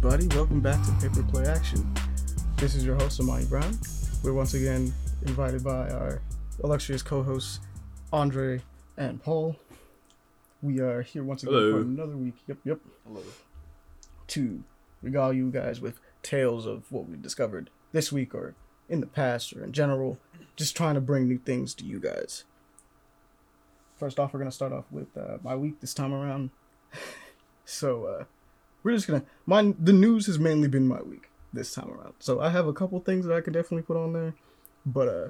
everybody, welcome back to Paper Play Action. This is your host, Amani Brown. We're once again invited by our illustrious co-hosts, Andre and Paul. We are here once again Hello. for another week. Yep, yep. Hello. To regale you guys with tales of what we discovered this week or in the past or in general. Just trying to bring new things to you guys. First off, we're gonna start off with uh, my week this time around. so uh, we're just gonna mine. The news has mainly been my week this time around. So I have a couple things that I could definitely put on there, but uh,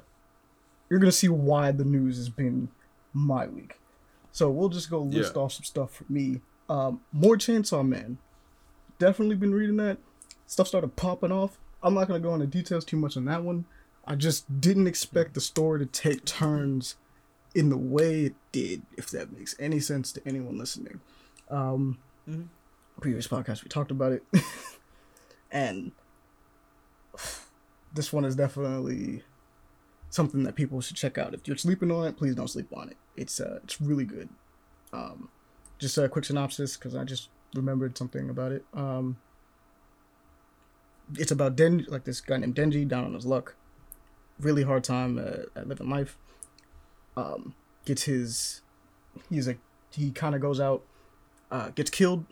you're gonna see why the news has been my week. So we'll just go list Yeah. off some stuff for me. Um, more Chainsaw Man. Definitely been reading that. Stuff started popping off. I'm not gonna go into details too much on that one. I just didn't expect the story to take turns in the way it did, if that makes any sense to anyone listening. Um, Mhm. Previous podcast, we talked about it. and this one is definitely something that people should check out. If you're sleeping on it, please don't sleep on it. It's uh, it's really good. Um, just a quick synopsis because I just remembered something about it. Um, it's about Den, like this guy named Denji, down on his luck, really hard time uh, at living life. Um, gets his, he's like he kind of goes out, uh, gets killed,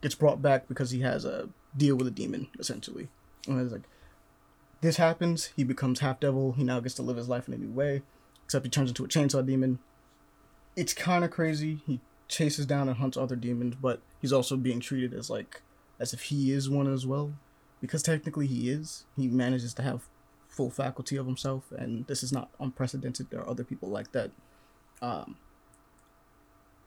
gets brought back because he has a deal with a demon essentially. And it's like this happens, he becomes half devil. He now gets to live his life in a new way, except he turns into a chainsaw demon. It's kind of crazy. He chases down and hunts other demons, but he's also being treated as like as if he is one as well, because technically he is. He manages to have full faculty of himself, and this is not unprecedented. There are other people like that. Um,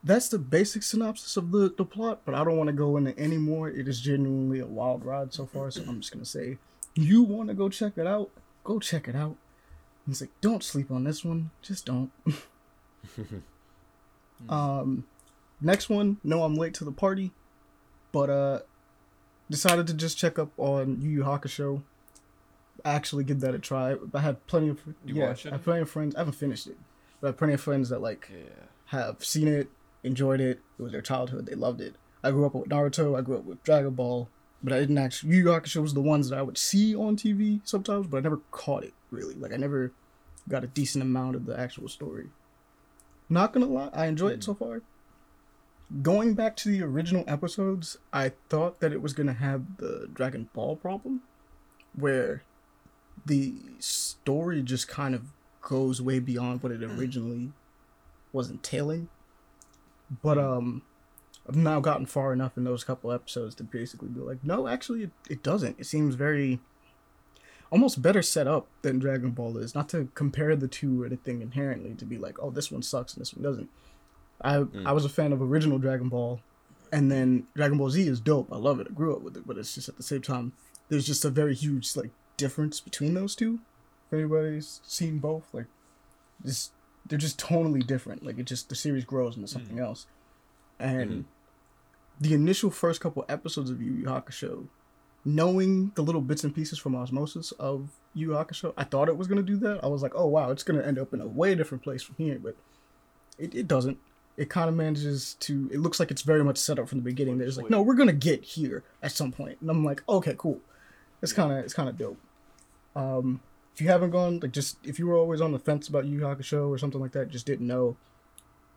that's the basic synopsis of the, the plot, but I don't want to go into any more. It is genuinely a wild ride so far, so I'm just gonna say, you want to go check it out? Go check it out. He's like, don't sleep on this one, just don't. um, next one, no, I'm late to the party, but uh, decided to just check up on Yu Yu Hakusho. Actually, give that a try. I have plenty of You yeah? I have plenty of friends. I haven't finished it, but I have plenty of friends that like Yeah. have seen it, enjoyed it. It was their childhood. They loved it. I grew up with Naruto. I grew up with Dragon Ball, but I didn't actually. Yu Yu Hakusho was the ones that I would see on TV sometimes, but I never caught it really. Like I never got a decent amount of the actual story. Not gonna lie, I enjoy it so mm. far. Going back to the original episodes, I thought that it was gonna have the Dragon Ball problem, where the story just kind of goes way beyond what it mm. originally was entailing. But um I've now gotten far enough in those couple episodes to basically be like, no, actually it, it doesn't. It seems very almost better set up than Dragon Ball is. Not to compare the two or anything inherently to be like, oh, this one sucks and this one doesn't. I I was a fan of original Dragon Ball, and then Dragon Ball Z is dope. I love it. I grew up with it, but it's just at the same time, there's just a very huge like difference between those two. If anybody's seen both, like, just they're just totally different. Like it just the series grows into something else, and the initial first couple episodes of Yu Yu Hakusho, knowing the little bits and pieces from osmosis of Yu Yu Hakusho, I thought it was gonna do that. I was like, oh wow, it's gonna end up in a way different place from here, but it, it doesn't. It kind of manages to. It looks like it's very much set up from the beginning. That it's like, no, we're gonna get here at some point, and I'm like, okay, cool. It's kind of it's kind of dope. Um, if you haven't gone, like, just if you were always on the fence about Yu Hakusho or something like that, just didn't know.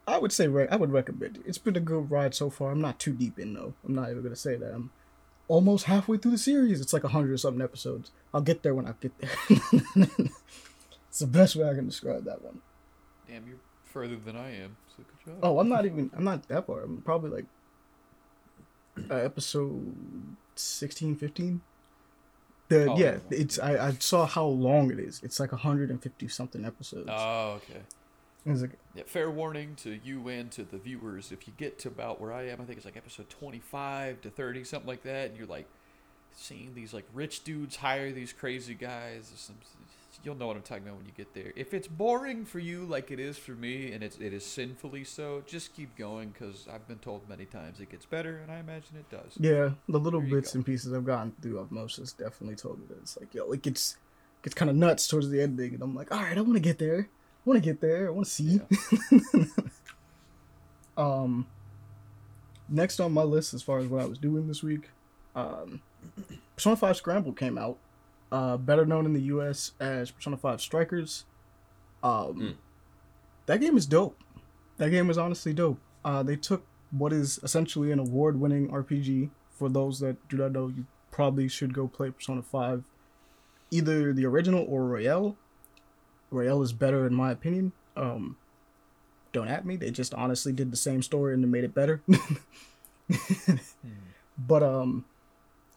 I would say re- I would recommend it. It's been a good ride so far. I'm not too deep in though. I'm not even gonna say that. I'm almost halfway through the series. It's like a hundred or something episodes. I'll get there when I get there. it's the best way I can describe that one. Damn, you're further than I am. So good job. Oh, I'm not even. I'm not that far. I'm probably like uh, episode 16, 15. The Oh, yeah, it's I, I saw how long it is. It's like 150 something episodes. Oh, okay. it's like Yeah, fair warning to you and to the viewers. If you get to about where I am, I think it's like episode 25 to 30, something like that, and you're like seeing these like rich dudes hire these crazy guys. Or some, you'll know what I'm talking about when you get there. If it's boring for you, like it is for me, and it's it is sinfully so, just keep going because I've been told many times it gets better, and I imagine it does. Yeah, the little There bits and pieces I've gotten through of Moses definitely told me that it's like, yo, it gets gets kind of nuts towards the ending, and I'm like, all right, I want to get there. I want to get there. I want to see. um, next on my list, as far as what I was doing this week, um, Persona Five Scramble came out. Uh, better known in the U.S. as Persona Five Strikers. Um, Mm. that game is dope. That game is honestly dope. Uh, they took what is essentially an award-winning RPG. For those that do not know, you probably should go play Persona Five, either the original or Royal. Royal is better in my opinion. Um, don't at me. They just honestly did the same story and they made it better. But um,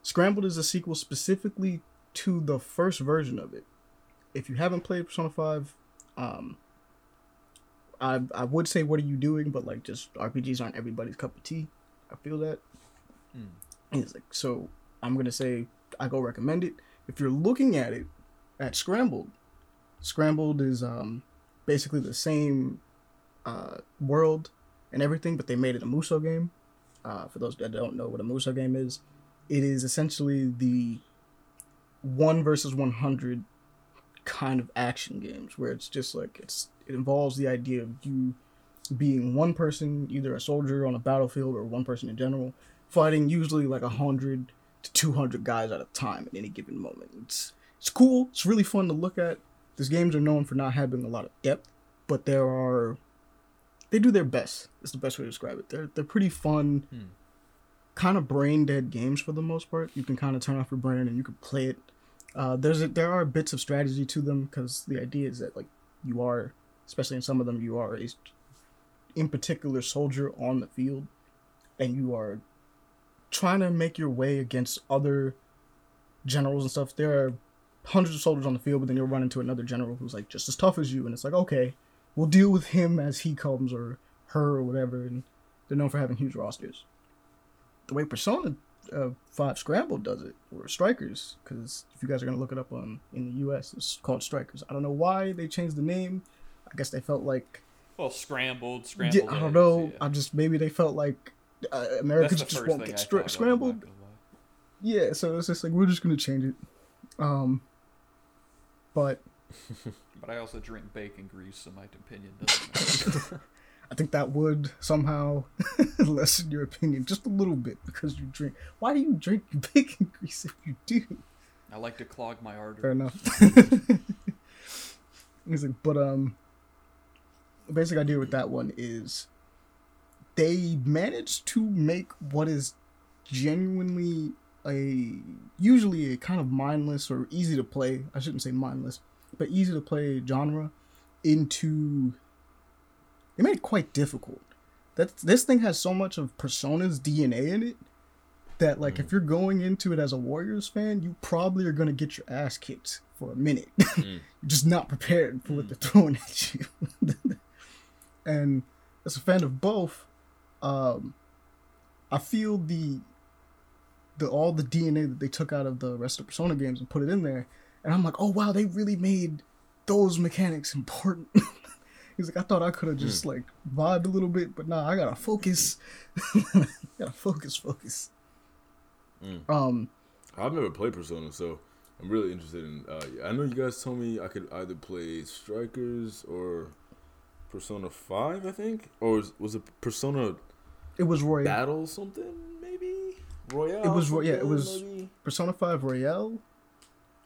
Scrambled is a sequel specifically to the first version of it. If you haven't played Persona Five, um, I I would say what are you doing? But like, just RPGs aren't everybody's cup of tea. I feel that. Hmm. And it's like so. I'm gonna say I go recommend it. If you're looking at it at Scrambled, Scrambled is um basically the same uh world and everything, but they made it a Musou game. Uh, for those that don't know what a Musou game is, it is essentially the one versus one hundred kind of action games where it's just like it's it involves the idea of you being one person, either a soldier on a battlefield or one person in general, fighting usually like a hundred to two hundred guys at a time at any given moment. It's it's cool. It's really fun to look at. These games are known for not having a lot of depth, but there are they do their best. Is the best way to describe it. They're they're pretty fun, Hmm. Kind of brain dead games for the most part. You can kind of turn off your brain and you can play it. Uh, there's a, there are bits of strategy to them because the idea is that like you are, especially in some of them, you are a in particular soldier on the field, and you are trying to make your way against other generals and stuff. There are hundreds of soldiers on the field, but then you'll run into another general who's like just as tough as you, and it's like okay, we'll deal with him as he comes or her or whatever. And they're known for having huge rosters. The way Persona uh, Five Scramble does it, or Strikers, because if you guys are gonna look it up on in the U.S., it's called Strikers. I don't know why they changed the name. I guess they felt like Well, scrambled, scrambled. yeah, I don't know. yeah. I'm just maybe they felt like uh, Americans just won't get I thought scrambled. not gonna lie. Yeah, so it's just like we're just gonna change it. Um, but But I also drink bacon grease, so my opinion doesn't matter. I think that would somehow lessen your opinion just a little bit because you drink. Why do you drink bacon grease if you do? I like to clog my arteries. Fair enough. He's like, but um, the basic idea with that one is they managed to make what is genuinely a usually a kind of mindless or easy to play. I shouldn't say mindless, but easy to play genre into. They made it quite difficult. That this thing has so much of Persona's DNA in it that like if mm. you're going into it as a Warriors fan, you probably are gonna get your ass kicked for a minute. Mm. you're just not prepared for what mm. they're throwing at you. and as a fan of both, um, I feel the the all the DNA that they took out of the rest of Persona games and put it in there, and I'm like, oh wow, they really made those mechanics important. He's like, I thought I could have just like vibed a little bit, but nah, I gotta focus. gotta focus, focus. Um, I've never played Persona, so I'm really interested in. Uh, I know you guys told me I could either play Strikers or Persona Five, I think, or was, was it Persona it was Royale, Battle something? Maybe Royal. It was yeah, it was- maybe? Persona Five Royal,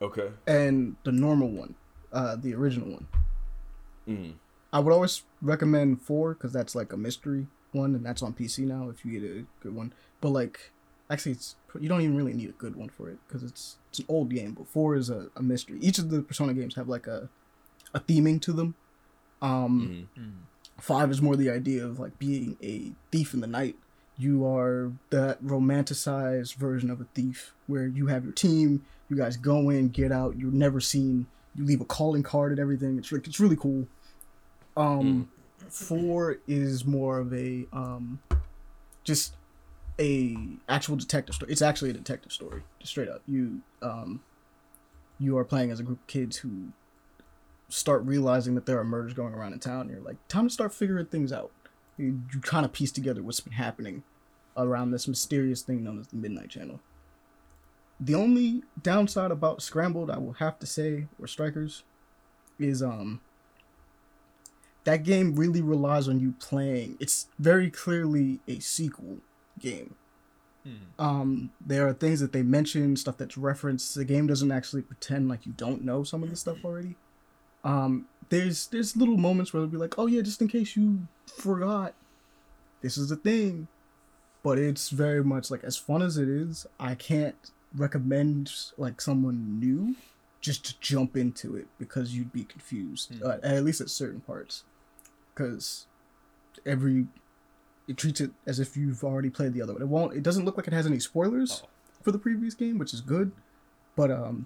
Okay. and the normal one, uh, the original one. Mm. I would always recommend four because that's like a mystery one, and that's on PC now. If you get a good one, but like actually, it's you don't even really need a good one for it because it's it's an old game. But four is a, a mystery. Each of the Persona games have like a a theming to them. Um, Mm. Five is more the idea of like being a thief in the night. You are that romanticized version of a thief where you have your team, you guys go in, get out, you're never seen, you leave a calling card and everything. It's like it's really cool. Um four is more of a um just a actual detective story. It's actually a detective story, just straight up. You um you are playing as a group of kids who start realizing that there are murders going around in town. And you're like, time to start figuring things out. You, you kind of piece together what's been happening around this mysterious thing known as the Midnight Channel. The only downside about Scrambled, I will have to say, or Strikers, is um that game really relies on you playing. It's very clearly a sequel game. Um, there are things that they mention, stuff that's referenced. The game doesn't actually pretend like you don't know some of the stuff already. Um, there's there's little moments where they'll be like, "Oh yeah, just in case you forgot, this is the thing," but it's very much like as fun as it is. I can't recommend like someone new just to jump into it because you'd be confused, uh, at least at certain parts, because every it treats it as if you've already played the other one. It won't. It doesn't look like it has any spoilers Oh. for the previous game, which is good, but um,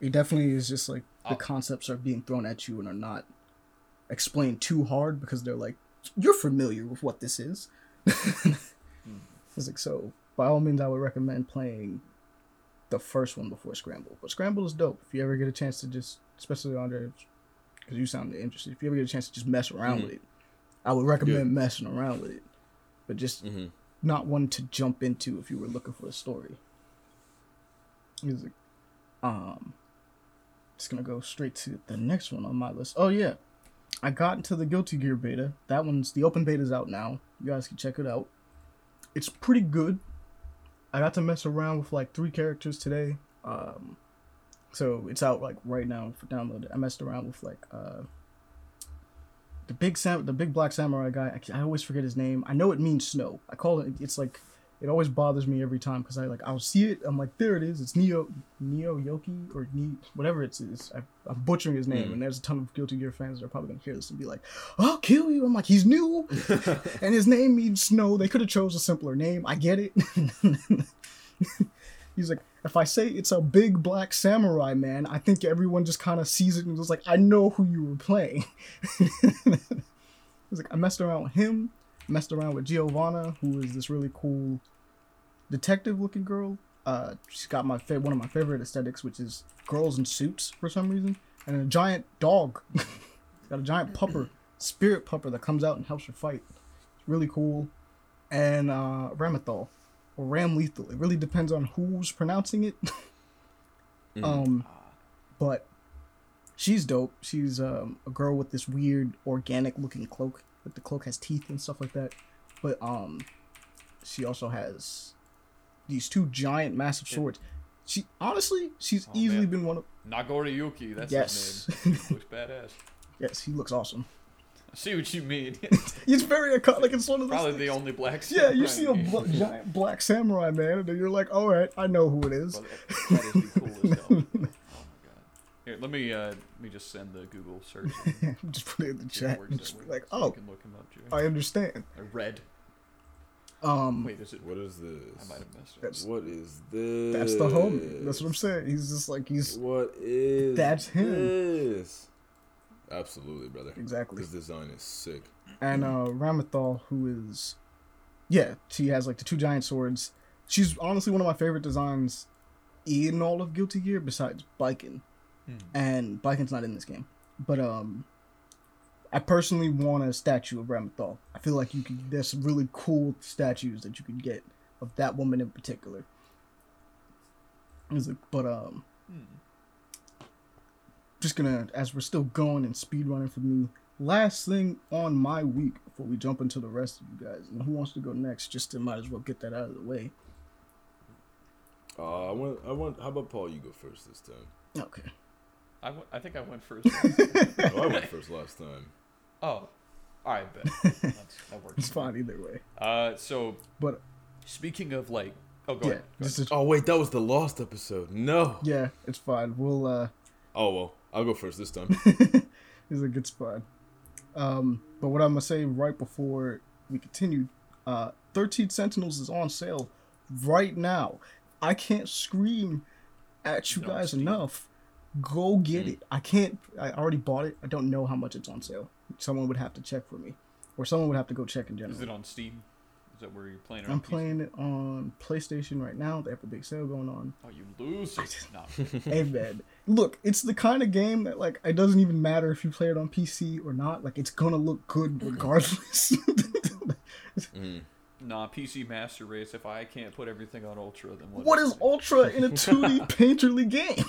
it definitely is just like the Oh. concepts are being thrown at you and are not explained too hard because they're like you're familiar with what this is. It's like so. By all means, I would recommend playing the first one before Scramble. But Scramble is dope. If you ever get a chance to just, especially Andre, because you sound interested. If you ever get a chance to just mess around Mhm. with it, I would recommend Good. messing around with it. But just Mhm. not one to jump into if you were looking for a story. Is it? Um, just gonna go straight to the next one on my list. Oh yeah, I got into the Guilty Gear beta. That one's the open beta's out now. You guys can check it out. It's pretty good. I got to mess around with like three characters today. Um, so it's out like right now for download. I messed around with like uh the big sam the big black samurai guy. I, I always forget his name. I know it means snow. I call it. It's like it always bothers me every time because I like I'll see it. I'm like there it is. It's Neo Neo Yoki or ne, whatever it is. I, I'm butchering his name, Mm. and there's a ton of Guilty Gear fans that are probably gonna hear this and be like, "I'll kill you." I'm like, he's new, and his name means snow. They could have chose a simpler name. I get it. He's like, if I say it's a big black samurai man, I think everyone just kind of sees it and was like, I know who you were playing. He's like, I messed around with him, messed around with Giovanna, who is this really cool detective-looking girl. Uh, she's got my fa- one of my favorite aesthetics, which is girls in suits for some reason, and a giant dog. got a giant pupper, spirit pupper that comes out and helps her fight. It's really cool. And uh, Ramathal or Ramlethal. It really depends on who's pronouncing it. Um, but she's dope. She's um, a girl with this weird organic looking cloak. Like the cloak has teeth and stuff like that. But um, she also has these two giant, massive swords. She honestly, she's Oh, easily man. been one of. Nagoriyuki, that's Yes. his name. He looks badass. Yes, he looks awesome. I see what you mean. He's very iconic. Like it's one of those. Probably the only black. Yeah, you see a bl- giant black samurai man, and then you're like, all right, I know who it is. Well, that- that is the coolest. Oh my god. Here, let me uh, let me just send the Google search. and just put it in the see if it chat. and just be like, so oh, can look him up, Joey. I understand. I read. Um, Wait, is it? What is this? I might have messed up. That's- What is this? that's the homie. That's what I'm saying. He's just like he's What is That's him. This? Absolutely, brother. exactly. This design is sick. And uh, Ramathal, who is, yeah, she has like the two giant swords. She's honestly one of my favorite designs in all of Guilty Gear, besides Baiken. Hmm. And Baiken's not in this game, but um, I personally want a statue of Ramathal. I feel like you could. There's some really cool statues that you could get of that woman in particular. Is it? But um, Hmm. Just gonna as we're still going and speed running for me. Last thing on my week before we jump into the rest of you guys, and who wants to go next? Just to might as well get that out of the way. Uh, I want. I want. How about Paul? You go first this time. Okay. I, w- I think I went first. last time. Oh, I went first last time. oh, all right, bet. That's, that works. It's fine either way. Uh, so But speaking of like, oh, go yeah, ahead. Go ahead. to- Oh wait, that was the lost episode. No. yeah, it's fine. We'll uh, Oh well, I'll go first this time. this is a good spot. Um, but what I'm gonna say right before we continue, uh, 13 Sentinels is on sale right now. I can't scream at you guys enough. Go get Mm. it. I can't. I already bought it. I don't know how much it's on sale. Someone would have to check for me, or someone would have to go check in general. Is it on Steam? Is that where you're playing? it I'm PC? playing it on PlayStation right now. They have a big sale going on. Oh, you loser! no, hey man, look, it's the kind of game that like it doesn't even matter if you play it on PC or not. Like it's gonna look good regardless. Mm. nah. PC Master Race. If I can't put everything on Ultra, then what? what is Ultra in a 2D painterly game?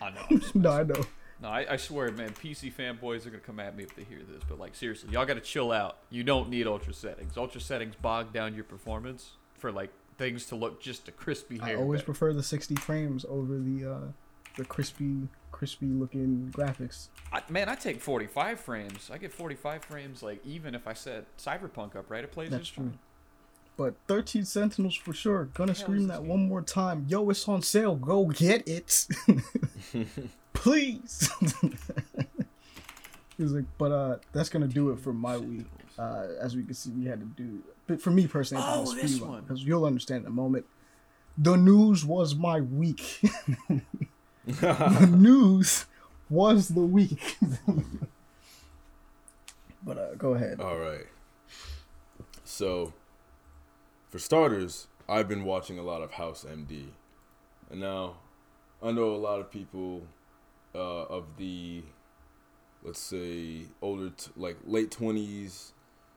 I know. No, I know. No, I, I swear, man, PC fanboys are gonna come at me if they hear this. But like, seriously, y'all gotta chill out. You don't need ultra settings. Ultra settings bog down your performance for like things to look just a crispy I always better. prefer the 60 frames over the uh the crispy crispy looking graphics. I, man, I take 45 frames. I get 45 frames, like even if I set Cyberpunk up, right? It plays That's just true. fine. But 13 Sentinels for sure. Gonna scream that this one more time. Yo, it's on sale. Go get it. Please. he was like, but uh, that's gonna do it for my week. Uh, as we can see, we had to do. But for me personally, Oh, this one. because you'll understand in a moment. The news was my week. the news was the week. but uh, go ahead. All right. So, for starters, I've been watching a lot of House MD, and now I know a lot of people uh, of the, let's say, older, t- like late twenties,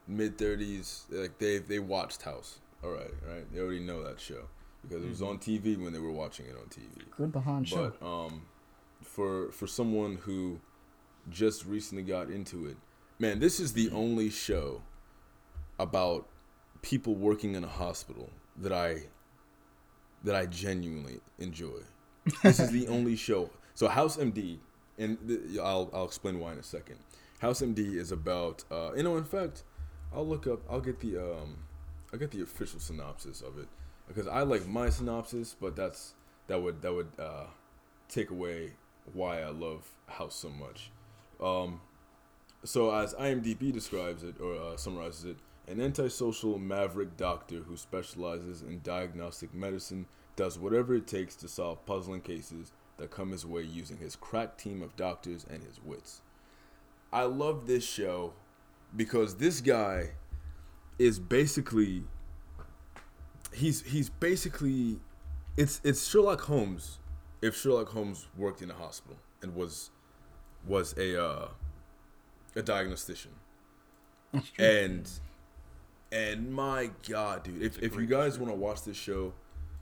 mid thirties, like they they watched House. All right, right. They already know that show because it was on TV when they were watching it on TV. Good behind show. But um, for for someone who just recently got into it, man, this is the only show about people working in a hospital that I that I genuinely enjoy. This is the only show. So House MD, and th- I'll I'll explain why in a second. House MD is about uh, you know in fact I'll look up I'll get the um I'll get the official synopsis of it because I like my synopsis, but that's that would that would uh, take away why I love House so much. Um, so as IMDb describes it or uh, summarizes it, an antisocial maverick doctor who specializes in diagnostic medicine does whatever it takes to solve puzzling cases that come his way using his crack team of doctors and his wits. I love this show because this guy is basically he's he's basically it's it's Sherlock Holmes if Sherlock Holmes worked in a hospital and was was a uh, a diagnostician That's true. and and my god dude if, if you guys want to watch this show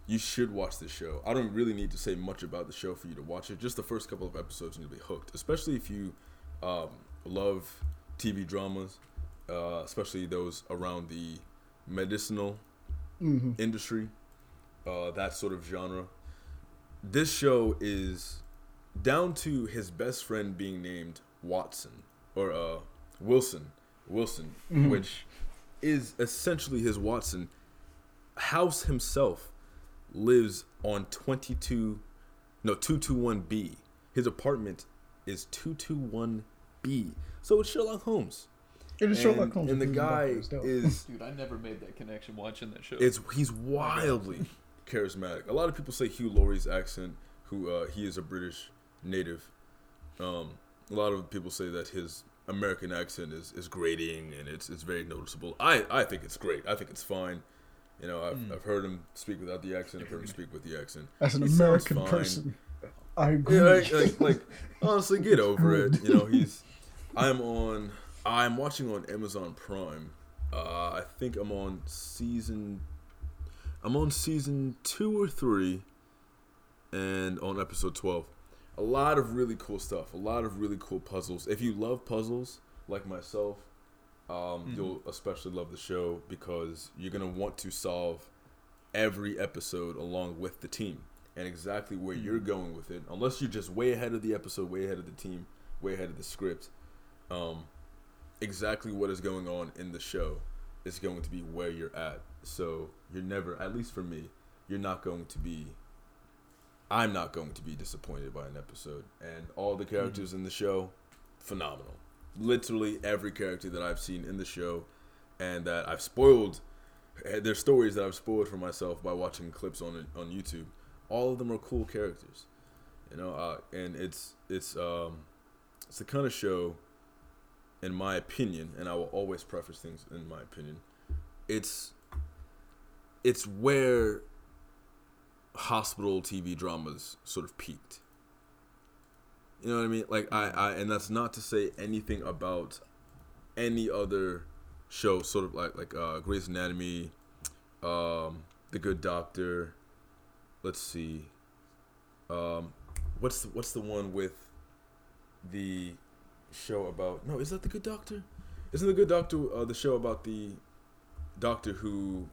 you should watch this show i don't really need to say much about the show for you to watch it just the first couple of episodes and you'll be hooked especially if you um, love tv dramas uh, especially those around the medicinal hmm industry, uh, that sort of genre. This show is down to his best friend being named Watson or uh, Wilson, Wilson, Mhm. which is essentially his Watson. House himself lives on twenty two, no two two one B. His apartment is two two one B. So it's Sherlock Holmes. It is And, Sherlock Holmes. and the with guy Dr. Estelle. is Dude, I never made that connection watching that show. it's he's wildly charismatic. A lot of people say Hugh Laurie's accent, who uh, he is a British native. Um, a lot of people say that his American accent is, is grating and it's it's very noticeable. I, I think it's great. I think it's fine. You know, I've, Mm. I've heard him speak without the accent. I've heard him speak with the accent. As an he American person, I agree. Yeah, like, like, like honestly, get over it. You know, he's. I'm on. I'm watching on Amazon Prime. Uh, I think I'm on season. I'm on season two or three, and on episode twelve. A lot of really cool stuff. A lot of really cool puzzles. If you love puzzles like myself, um, Mhm. you'll especially love the show because you're gonna want to solve every episode along with the team and exactly where you're going with it. Unless you're just way ahead of the episode, way ahead of the team, way ahead of the script. Um, exactly what is going on in the show is going to be where you're at. So you're never, at least for me, you're not going to be. I'm not going to be disappointed by an episode, and all the characters in the show, phenomenal. Literally every character that I've seen in the show, and that I've spoiled. eh, There's stories that I've spoiled for myself by watching clips on on YouTube. All of them are cool characters, you know. Uh, and it's it's um, it's the kind of show, in my opinion, and I will always preface things in my opinion, it's it's where hospital TV dramas sort of peaked. You know what I mean? Like I, I and that's not to say anything about any other show, sort of like like uh, Grey's Anatomy, um, The Good Doctor. Let's see. Um, what's the, what's the one with the show about? No, is that The Good Doctor? Isn't The Good Doctor uh, the show about the doctor who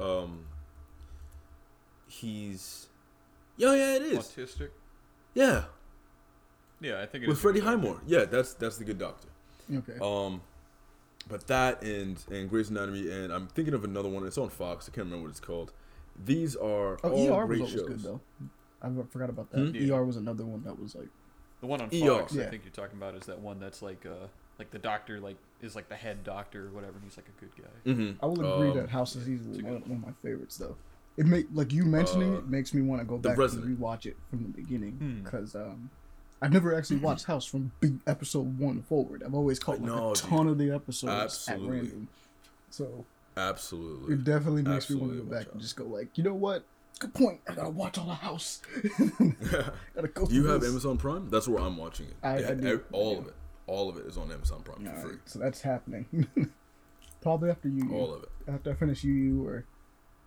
um he's yeah yeah it is Autistic. yeah Yeah, I think it with is Freddie a good Highmore yeah that's that's the good doctor Okay. um but that and and Grey's Anatomy and I'm thinking of another one it's on Fox I can't remember what it's called these are oh, all ER great always shows good though. I forgot about that. Hmm? Yeah. ER was another one that was like The one on ER. Fox, Yeah. I think you're talking about, is that one that's like, uh, like the doctor, like is like the head doctor or whatever, and he's like a good guy. mm-hmm. I will agree Um, that House is Caesar was one, one of my favorites though. It make like you mentioning Uh, it makes me want to go back Resident. and rewatch it from the beginning Hmm. because um, I've never actually watched House from episode one forward. I've always caught like know, a dude. ton of the episodes Absolutely. at random. So absolutely it definitely makes me want to go back and just go like, you know what? Good point. I gotta watch all the House. gotta go. do you have this. Amazon Prime that's where I'm watching it I- Yeah, I do. all I of it all of it is on Amazon Prime for All free right, so that's happening. Probably after you. all of it after I finish Yu Yu or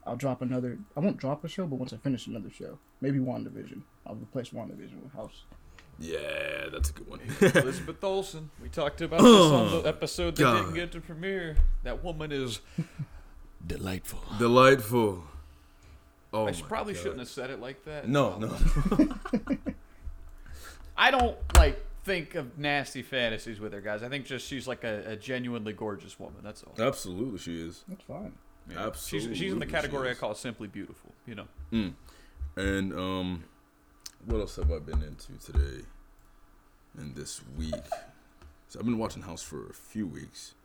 I'll drop another I won't drop a show, but once I finish another show. Maybe WandaVision. I'll replace WandaVision with House. Yeah that's a good one Elizabeth Olsen. We talked about this on the episode that God. didn't get to premiere. That woman is delightful. delightful oh I my should, probably God. shouldn't have said it like that. no Um, no I don't like think of nasty fantasies with her, guys. I think just she's like a, a genuinely gorgeous woman. That's all. Absolutely, she is. That's fine. Yeah. She's, she's in Absolutely the she category I call simply beautiful. You know. Mm. And um, what else have I been into today? And this week, so I've been watching House for a few weeks.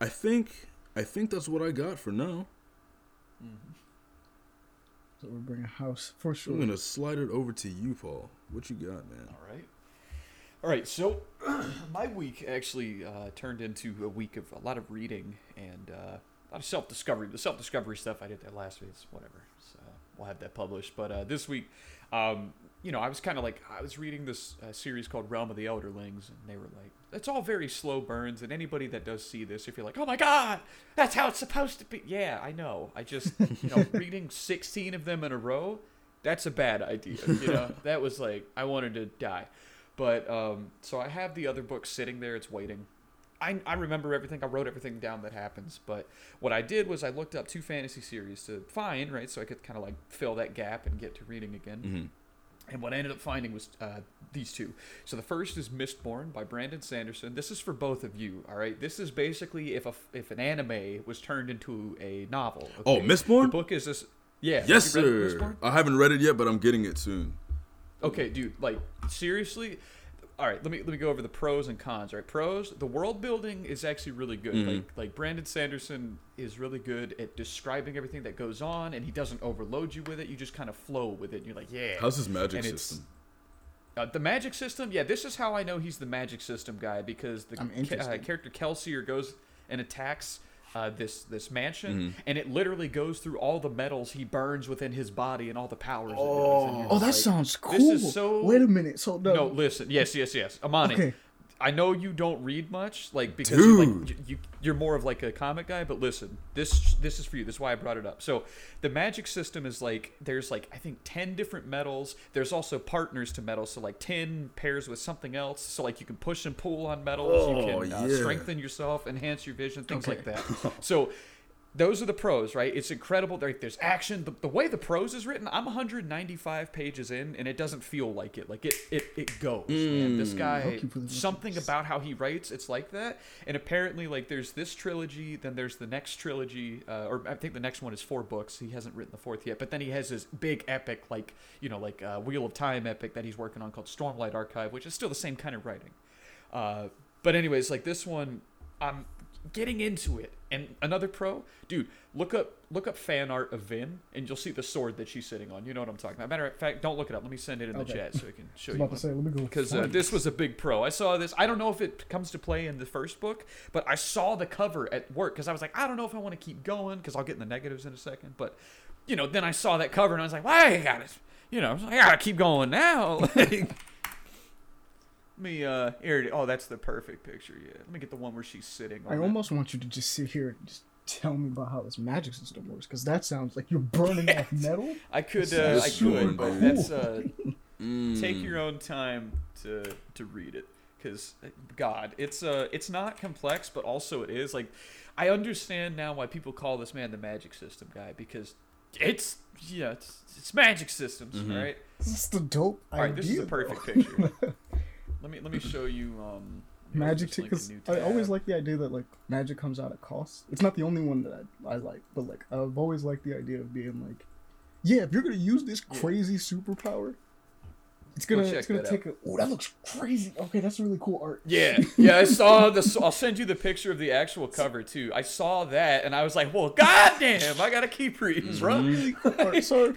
I think I think that's what I got for now. Mm-hmm. So we're bringing House for sure. I'm gonna slide it over to you, Paul. What you got, man? All right. All right. So my week actually uh, turned into a week of a lot of reading and uh, a lot of self discovery. The self discovery stuff I did that last week, is whatever. So we'll have that published. But uh, this week, um, you know, I was kind of like I was reading this uh, series called Realm of the Elderlings, and they were like, it's all very slow burns. And anybody that does see this, if you're like, oh my god, that's how it's supposed to be. Yeah, I know. I just, you know, reading 16 of them in a row, that's a bad idea. You know, that was like I wanted to die. But um, so I have the other book sitting there. It's waiting. I, I remember everything. I wrote everything down that happens. But what I did was I looked up two fantasy series to find, right? So I could kind of like fill that gap and get to reading again. Mm-hmm. And what I ended up finding was uh, these two. So the first is Mistborn by Brandon Sanderson. This is for both of you, all right? This is basically if a if an anime was turned into a novel. Oh. Mistborn? The book is this. Yeah. Yes, have you read sir. Mistborn? I haven't read it yet, but I'm getting it soon. Okay, dude, like seriously. All right, let me let me go over the pros and cons. All right, pros: the world building is actually really good. Mhm. Like like Brandon Sanderson is really good at describing everything that goes on, and he doesn't overload you with it. You just kind of flow with it. And you're like, yeah. How's his magic And system? Uh, the magic system, yeah, this is how I know he's the magic system guy because the I'm ca- uh, character Kelsier goes and attacks uh, this this mansion, Mhm. and it literally goes through all the metals he burns within his body and all the powers. it does, and you're oh, that like, sounds cool. This is so Wait a minute. So no, no, listen. Yes, yes, yes. Amani. Okay. I know you don't read much, like because you're like you, you're more of like a comic guy. But listen, this this is for you. This is why I brought it up. So the magic system is like there's like I think ten different metals. There's also partners to metals. So like tin pairs with something else. So like you can push and pull on metals. you Oh, can uh, yeah. strengthen yourself, enhance your vision, things like that. So those are the pros, right? It's incredible. There's action. The, the way the prose is written, I'm 195 pages in, and it doesn't feel like it. Like it, it, it goes. man. This guy, Thank you for the something about how he writes, it's like that. And apparently, like there's this trilogy, then there's the next trilogy, uh, or I think the next one is four books. He hasn't written the fourth yet, but then he has this big epic, like you know, like uh, Wheel of Time epic that he's working on called Stormlight Archive, which is still the same kind of writing. Uh, but anyways, like this one, I'm getting into it. And another pro, dude, look up look up fan art of Vin, and you'll see the sword that she's sitting on. You know what I'm talking about. Matter of fact, don't look it up. Let me send it in the chat so I can show I was you. about to say, let me go. Because uh, this was a big pro. I saw this. I don't know if it comes to play in the first book, but I saw the cover at work because I was like, I don't know if I want to keep going because I'll get in the negatives in a second. But you know, then I saw that cover and I was like, well, I gotta, you know, I gotta keep going now. Like, Let me uh here it- oh that's the perfect picture yeah let me get the one where she's sitting on I it. almost want you to just sit here and just tell me about how this magic system works, because that sounds like you're burning off metal. I could uh, I could but cool. that's uh Mm. take your own time to to read it because god it's uh it's not complex but also it is like i understand now why people call this man the magic system guy because it's yeah it's, it's magic systems Mhm. right This is the dope all right this is the perfect though. picture let me let me show you um Magic a because I always like the idea that like magic comes out at cost. It's not the only one that I, I like, but like I've always liked the idea of being like, yeah, if you're gonna use this crazy superpower, it's gonna check it's gonna take a. Oh, that looks crazy. Okay, that's really cool art. Yeah, yeah, I saw this. I'll send you the picture of the actual cover too. I saw that and I was like, "Well, goddamn, I gotta keep reading, bro." really cool art. Sorry,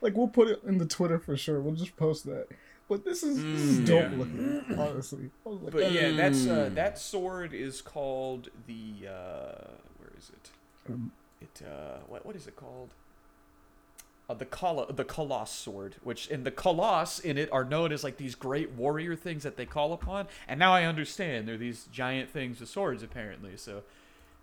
like we'll put it in the Twitter for sure. We'll just post that. But this is this is Mm. dope Yeah. looking. Honestly, like, But yeah, that's uh, Mm. that sword is called the uh, where is it? Um, It uh, what what is it called? Uh, the Col- the Colossus sword, which in the Colossus in it are known as like these great warrior things that they call upon, and now I understand they're these giant things with swords apparently. So,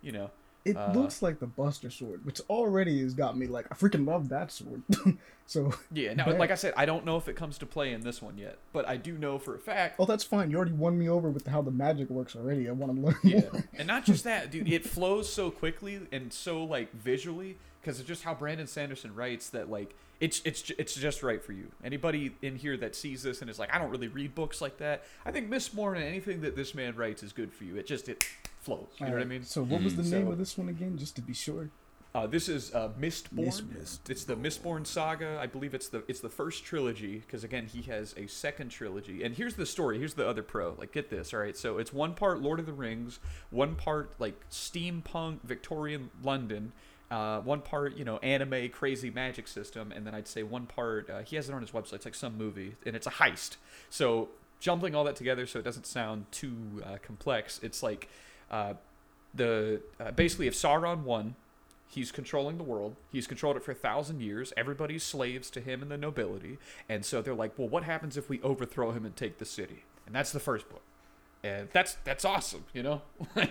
you know, It Uh, looks like the Buster Sword, which already has got me like I freaking love that sword. so yeah. Now, Bet. like I said, I don't know if it comes to play in this one yet, but I do know for a fact oh, that's fine. You already won me over with how the magic works already. I want to learn Yeah, more. and not just that, dude. It flows so quickly and so like visually because of just how Brandon Sanderson writes that like it's it's it's just right for you. Anybody in here that sees this and is like, I don't really read books like that. I think Mistborn and anything that this man writes is good for you. It just it flows. You know what I mean? So what was the Mm. name So- of this one again, just to be sure? Uh, this is uh, Mistborn. Mist- It's the Mistborn saga. I believe it's the it's the first trilogy because again he has a second trilogy. And here's the story. Here's the other pro. Like get this. All right. So it's one part Lord of the Rings, one part like steampunk Victorian London. Uh, one part, you know, anime crazy magic system, and then I'd say one part. Uh, he has it on his website. It's like some movie, and it's a heist. So jumbling all that together, so it doesn't sound too uh, complex. It's like uh, the uh, basically if Sauron won, he's controlling the world. He's controlled it for a thousand years. Everybody's slaves to him and the nobility. And so they're like, well, what happens if we overthrow him and take the city? And that's the first book. And that's that's awesome, you know.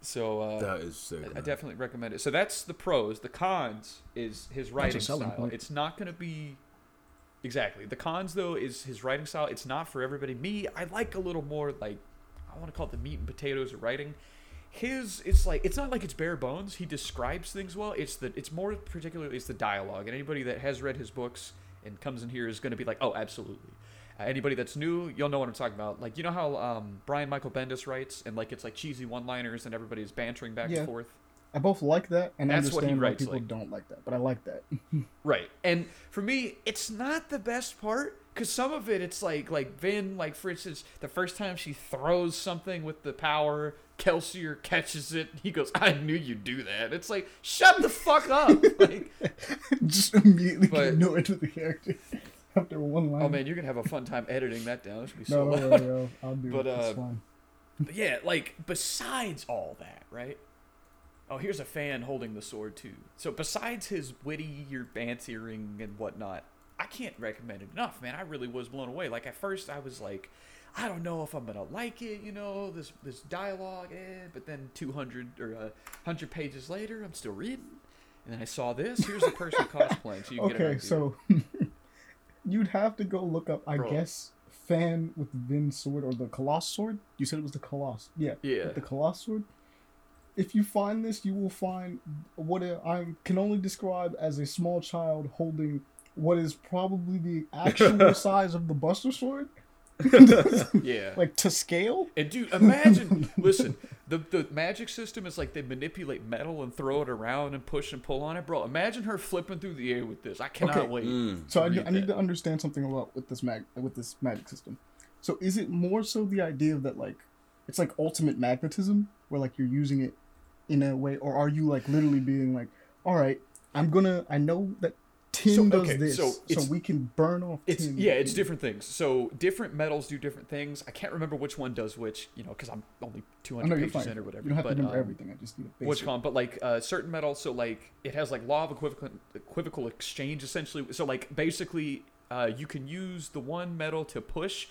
so uh, That is sick. I- I definitely recommend it. So that's the pros. The cons is his writing style. point. It's not going to be exactly. The cons though is his writing style. It's not for everybody. Me, I like a little more like I want to call it the meat and potatoes of writing. His it's like it's not like it's bare bones. He describes things well. It's the it's more particularly it's the dialogue. And anybody that has read his books and comes in here is going to be like, oh, absolutely. Uh, anybody that's new, you'll know what I'm talking about. Like you know how um, Brian Michael Bendis writes, and like it's like cheesy one-liners, and everybody's bantering back Yeah. and forth. I both like that and That's what he understand writes people like. don't like that, but I like that. Right. And for me, it's not the best part because some of it, it's like like Vin, like for instance, the first time she throws something with the power, Kelsier catches it. He goes, "I knew you'd do that." It's like, shut the fuck up. like, Just immediately But- no into the character after one line. oh man, you're gonna have a fun time editing that down. This should be so no, loud. no, no, I'll do But, it. Uh. But yeah, like besides all that, right? Oh, here's a fan holding the sword too. So besides his witty, your bantering and whatnot, I can't recommend it enough, man. I really was blown away. Like at first, I was like, I don't know if I'm gonna like it, you know, this this dialogue, eh. But then 200 or uh, 100 pages later, I'm still reading, and then I saw this. Here's a person cosplaying, so you can get an Okay, so you'd have to go look up, I Bro. guess, fan with Vin's sword or the Koloss sword. You said it was the Koloss, Yeah. yeah, The Koloss sword. If you find this, you will find what I can only describe as a small child holding what is probably the actual size of the Buster sword. yeah. Like to scale. And dude, imagine. listen, the the magic system is like they manipulate metal and throw it around and push and pull on it, bro. Imagine her flipping through the air with this. I cannot Okay. wait. Mm. So I, read I need to understand something about with this mag with this magic system. So is it more so the idea of that like it's like ultimate magnetism, where like you're using it in a way, or are you like literally being like, all right, I'm gonna, I know that tin So, does okay, this, so so, we can burn off It's yeah, it's different things. So different metals do different things. I can't remember which one does which, you know, because I'm only 200 know pages fine. in or whatever. You don't have but, to remember um, everything. I just need a Which basic. con, but like uh, certain metals, so like it has like law of equivocal equivocal exchange essentially. So like basically, uh, you can use the one metal to push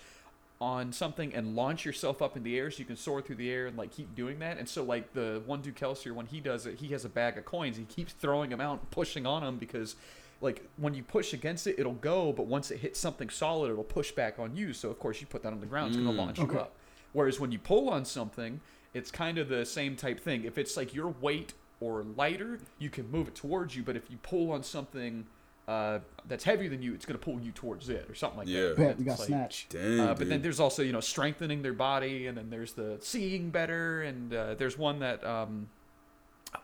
on something and launch yourself up in the air, so you can soar through the air and like keep doing that. And so like the one dude Kelsier, when he does it, he has a bag of coins. He keeps throwing them out, and pushing on them because. Like when you push against it, it'll go, but once it hits something solid, it'll push back on you. So of course you put that on the ground, it's gonna Mm, launch okay. you up. Whereas when you pull on something, it's kind of the same type thing. If it's like your weight or lighter, you can move it towards you. But if you pull on something uh, that's heavier than you, it's going to pull you towards it or something like Yeah. that. Yeah, we got like- snatch. Damn. uh, but dude. then there's also you know strengthening their body, and then there's the seeing better, and uh, there's one that um,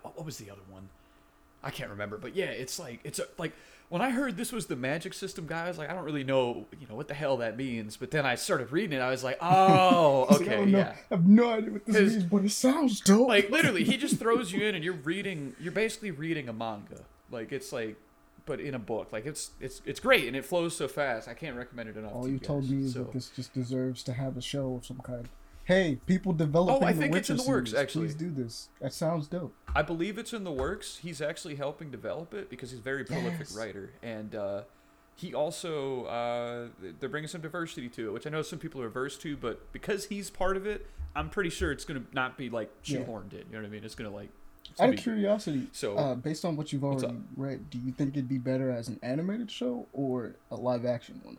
what what was the other one? I can't remember, but yeah, it's like it's a, like when I heard this was the magic system, guy, I was like, I don't really know, you know, what the hell that means. But then I started reading it, I was like, oh, It's like, okay, don't yeah. I have no idea what this means, but it sounds dope. Like literally, he just throws you in, and you're reading. You're basically reading a manga. Like it's like, but in a book. Like it's it's it's great, and it flows so fast. I can't recommend it enough. All you guys. told me is that this just deserves to have a show of some kind. Hey, people developing Oh, I the think it's in the works, series, actually. Please do this. That sounds dope. I believe it's in the works. He's actually helping develop it because he's a very prolific Yes. writer, and uh, he also uh, they're bringing some diversity to it, which I know some people are averse to, but because he's part of it, I'm pretty sure it's gonna not be like Yeah. shoehorned in. You know what I mean? It's gonna like. it's Out gonna of be- curiosity, So- uh, based on what you've already read, do you think it'd be better as an animated show or a live action one?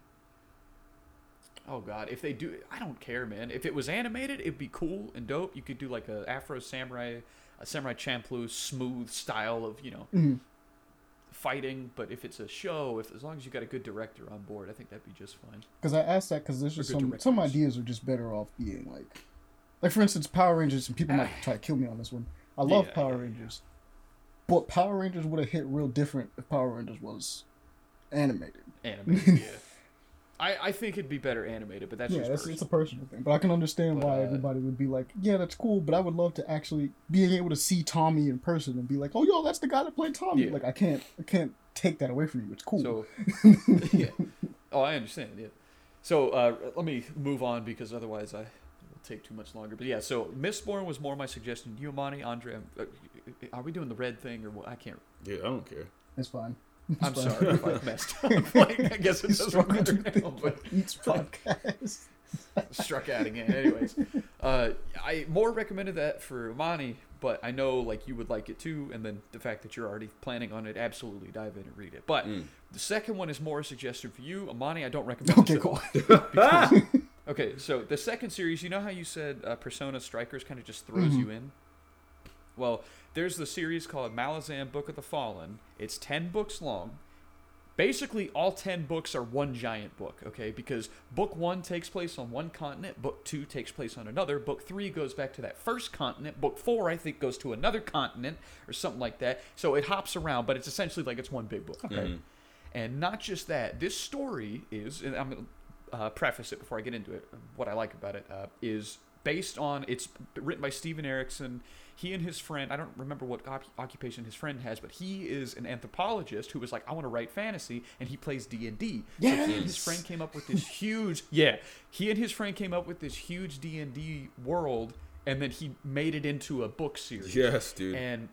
Oh god, if they do, I don't care, man. If it was animated, it'd be cool and dope. You could do like a Afro Samurai, a Samurai Champloo smooth style of you know Mhm. fighting. But if it's a show, if as long as you got a good director on board, I think that'd be just fine. Because I asked that because there's just some some ideas are just better off being like, like for instance, Power Rangers. And people might try to kill me on this one. I love Yeah, Power yeah, yeah. Rangers, but Power Rangers would have hit real different if Power Rangers was animated. Animated, yeah. I, I think it'd be better animated, but that's yeah, just that's, personal. it's a personal thing, but I can understand But, why uh, everybody would be like, "Yeah, that's cool," but I would love to actually being able to see Tommy in person and be like, "Oh, yo, that's the guy that played Tommy." Yeah. Like, I can't, I can't take that away from you. It's cool. So, yeah. Oh, I understand. Yeah. So uh, let me move on because otherwise I will take too much longer. But yeah, so Mistborn was more my suggestion. You, Amani, Andre, uh, are we doing the red thing or what? I can't. yeah, I don't care. it's fine. I'm It's sorry if I messed up. like, I guess it He's doesn't struggling matter now, but each podcast. struck adding in. Anyways, uh, I more recommended that for Amani, but I know like you would like it too, and then the fact that you're already planning on it, absolutely dive in and read it. But Mm. the second one is more a suggestion for you, Amani. I don't recommend. Okay, it cool. Because- okay, so the second series, you know how you said uh, Persona Strikers kind of just throws Mhm. you in. Well, there's the series called Malazan Book of the Fallen. It's ten books long. Basically, all 10 books are one giant book, okay? Because book one takes place on one continent, book two takes place on another, book three goes back to that first continent, book four, I think, goes to another continent or something like that. So it hops around, but it's essentially like it's one big book. Okay. Mhm. And not just that, this story is, and I'm going to uh, preface it before I get into it, what I like about it uh, is based on, it's written by Steven Erikson. He and his friend, I don't remember what op- occupation his friend has, but he is an anthropologist who was like, I want to write fantasy, and he plays D&D. So he and his friend came up with this huge, yeah, he and his friend came up with this huge D&D world, and then he made it into a book series. Yes, dude. And,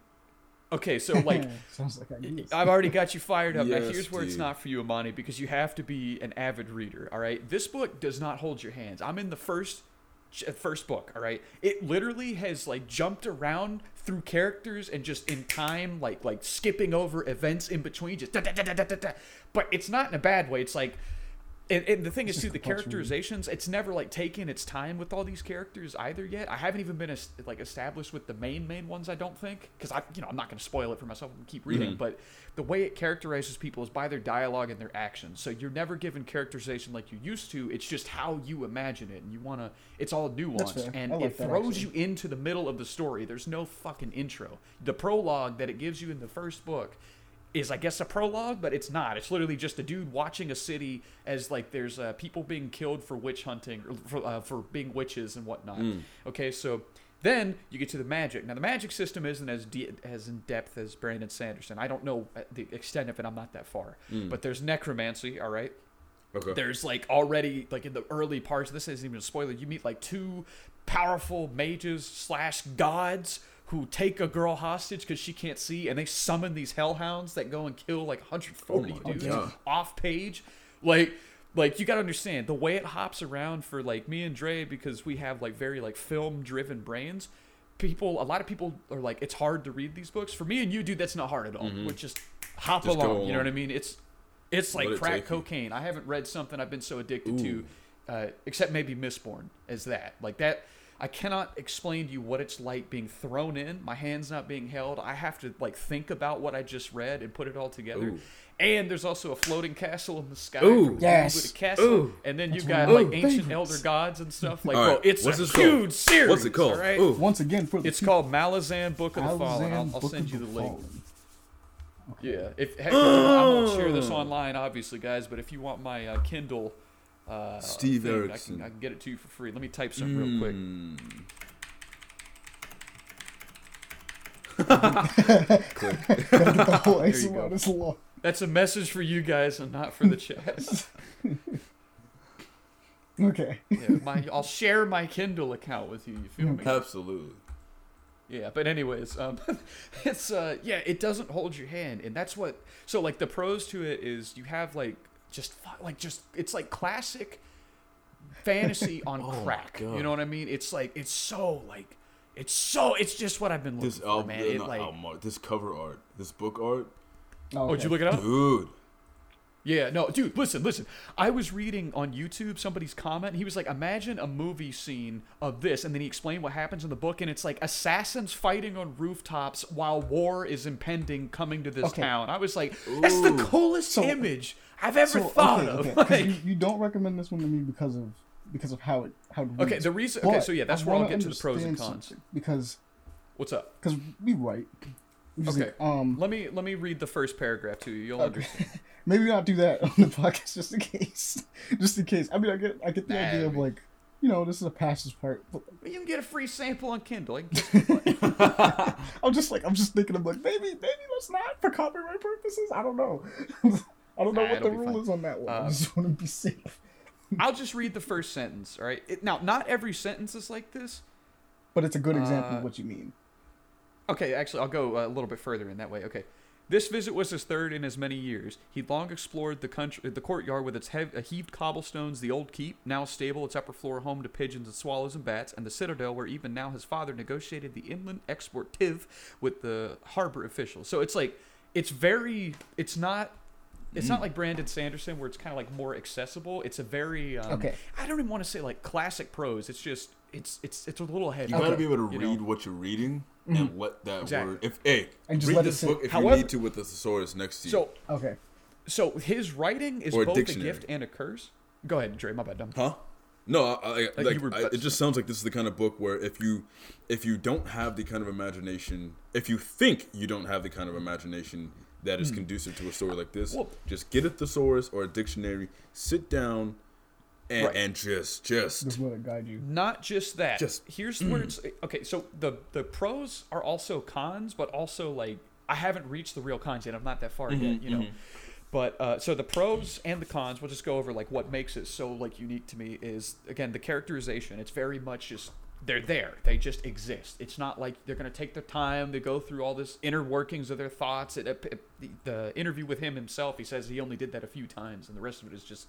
okay, so like, sounds like ideas. I've already got you fired up. Yes, now here's where it's not for you, Amani, because you have to be an avid reader. All right, this book does not hold your hands. I'm in the first ch- Uh, first book. All right, it literally has like jumped around through characters and just in time, like like skipping over events in between, just da, da, da. But it's not in a bad way. It's like. And, and the thing is, too, the characterizations, it's never like taken its time with all these characters either yet. I haven't even been like established with the main main ones. I don't think because I, you know, I'm not going to spoil it for myself and keep reading. Mhm. But the way it characterizes people is by their dialogue and their actions. So you're never given characterization like you used to. It's just how you imagine it, and you want to. It's all nuanced, and like it throws actually. you into the middle of the story. There's no fucking intro. The prologue that it gives you in the first book is I guess a prologue, but it's not. It's literally just a dude watching a city as like there's uh, people being killed for witch hunting or for, uh, for being witches and whatnot. Okay, so then you get to the magic. Now the magic system isn't as de- as in depth as Brandon Sanderson. I don't know uh, the extent of it. I'm not that far. But there's necromancy. All right. Okay. There's like already like in the early parts. This isn't even a spoiler. You meet like two powerful mages slash gods who take a girl hostage because she can't see, and they summon these hellhounds that go and kill like 140 Oh dudes God. off page. Like, like you gotta understand the way it hops around for like me and Dre because we have like very like film driven brains. People, a lot of people are like, it's hard to read these books. For me and you, dude, that's not hard at all. We just hop Mm-hmm. Just go along. You know what I mean? It's it's like Let it crack you. cocaine. I haven't read something I've been so addicted Ooh. to, uh, except maybe Mistborn, as that. Like that, I cannot explain to you what it's like being thrown in, my hands not being held. I have to like think about what I just read and put it all together. Ooh. And there's also a floating castle in the sky. Ooh. for Yes. with a castle. Ooh. And then you've That's got like my ancient favorites. elder gods and stuff. Like, All bro, it's what's a this called? huge series. What's it called? all right? Ooh. Once again, for the It's called Malazan Book of the Fallen. Alzan I'll, I'll Book send of you the link. Fallen. Yeah, if heck, if I won't share this online, obviously, guys. But if you want my uh, Kindle, uh, Steve thing, I can, I can get it to you for free. Let me type something real quick. Mm. The whole There you ASMR go. this long. That's a message for you guys and not for the chat. Okay. yeah, my, I'll share my Kindle account with you. You feel me? Absolutely. Yeah, but anyways, um, it's uh, yeah, it doesn't hold your hand, and that's what. So like the pros to it is you have like just like just it's like classic fantasy on Oh crack. You know what I mean? It's like it's so like it's so it's just what I've been looking This for, album, man. It, like album art, this cover art, this book art, oh, oh did you look it up? dude. Yeah, no, dude, listen, listen. I was reading on YouTube somebody's comment. He was like, imagine a movie scene of this, and then he explained what happens in the book, and it's like assassins fighting on rooftops while war is impending coming to this Okay. town. I was like, that's the Ooh. coolest So- image I've ever So, thought okay, of. okay, Like, you, you don't recommend this one to me because of because of how it how it okay, the reason. Okay, so yeah, that's I where I'll get to the pros and cons. because What's up? because we write. Okay. like, um, Let me let me read the first paragraph to you. You'll Okay. understand. maybe not do that on the podcast just in case. just in case. I mean, I get I get the Nah, idea of like, you know, this is a passage part. But You can get a free sample on Kindle. I can get I'm just like I'm just thinking of like maybe maybe let's not for copyright purposes. I don't know. I don't know Nah, what the rule fine. is on that one. I Uh, just want to be safe. I'll just read the first sentence. All right. It, now, not every sentence is like this. But it's a good example uh, of what you mean. Okay, actually, I'll go uh, a little bit further in that way. Okay. This visit was his third in as many years. He'd long explored the country, the courtyard with its hev- uh, heaved cobblestones, the old keep, now stable, its upper floor home to pigeons and swallows and bats, and the citadel where even now his father negotiated the inland export tiv with the harbor officials. So it's like, it's very, it's not, it's Mm. not like Brandon Sanderson where it's kind of like more accessible. It's a very, um, Okay. I don't even want to say like classic prose. It's just, it's, it's, it's a little heavy. You gotta be able to You know? read what you're reading and what that Exactly. word. If hey, And just read this book if However- you need to with the thesaurus next to you. So, Okay. So his writing is Or a both a gift and a curse. Go ahead, Dre. My bad. Dumb. Huh? No, I, I, Like, like, were- I, it just sounds like this is the kind of book where if you if you don't have the kind of imagination, if you think you don't have the kind of imagination that is hmm. conducive to a story like this. Well- just get a thesaurus or a dictionary, sit down, and, Right. and just just Just let it guide you. Not just that. Just- here's mm. where it's okay. So the the pros are also cons, but also like I haven't reached the real cons yet. I'm not that far mm-hmm, yet. You know. Mm-hmm. But uh, so the pros and the cons, we'll just go over like what makes it so like unique to me is again the characterization. It's very much just they're there. They just exist. It's not like they're gonna take their time. They go through all this inner workings of their thoughts. It, it, the, the interview with him himself, he says he only did that a few times, and the rest of it is just,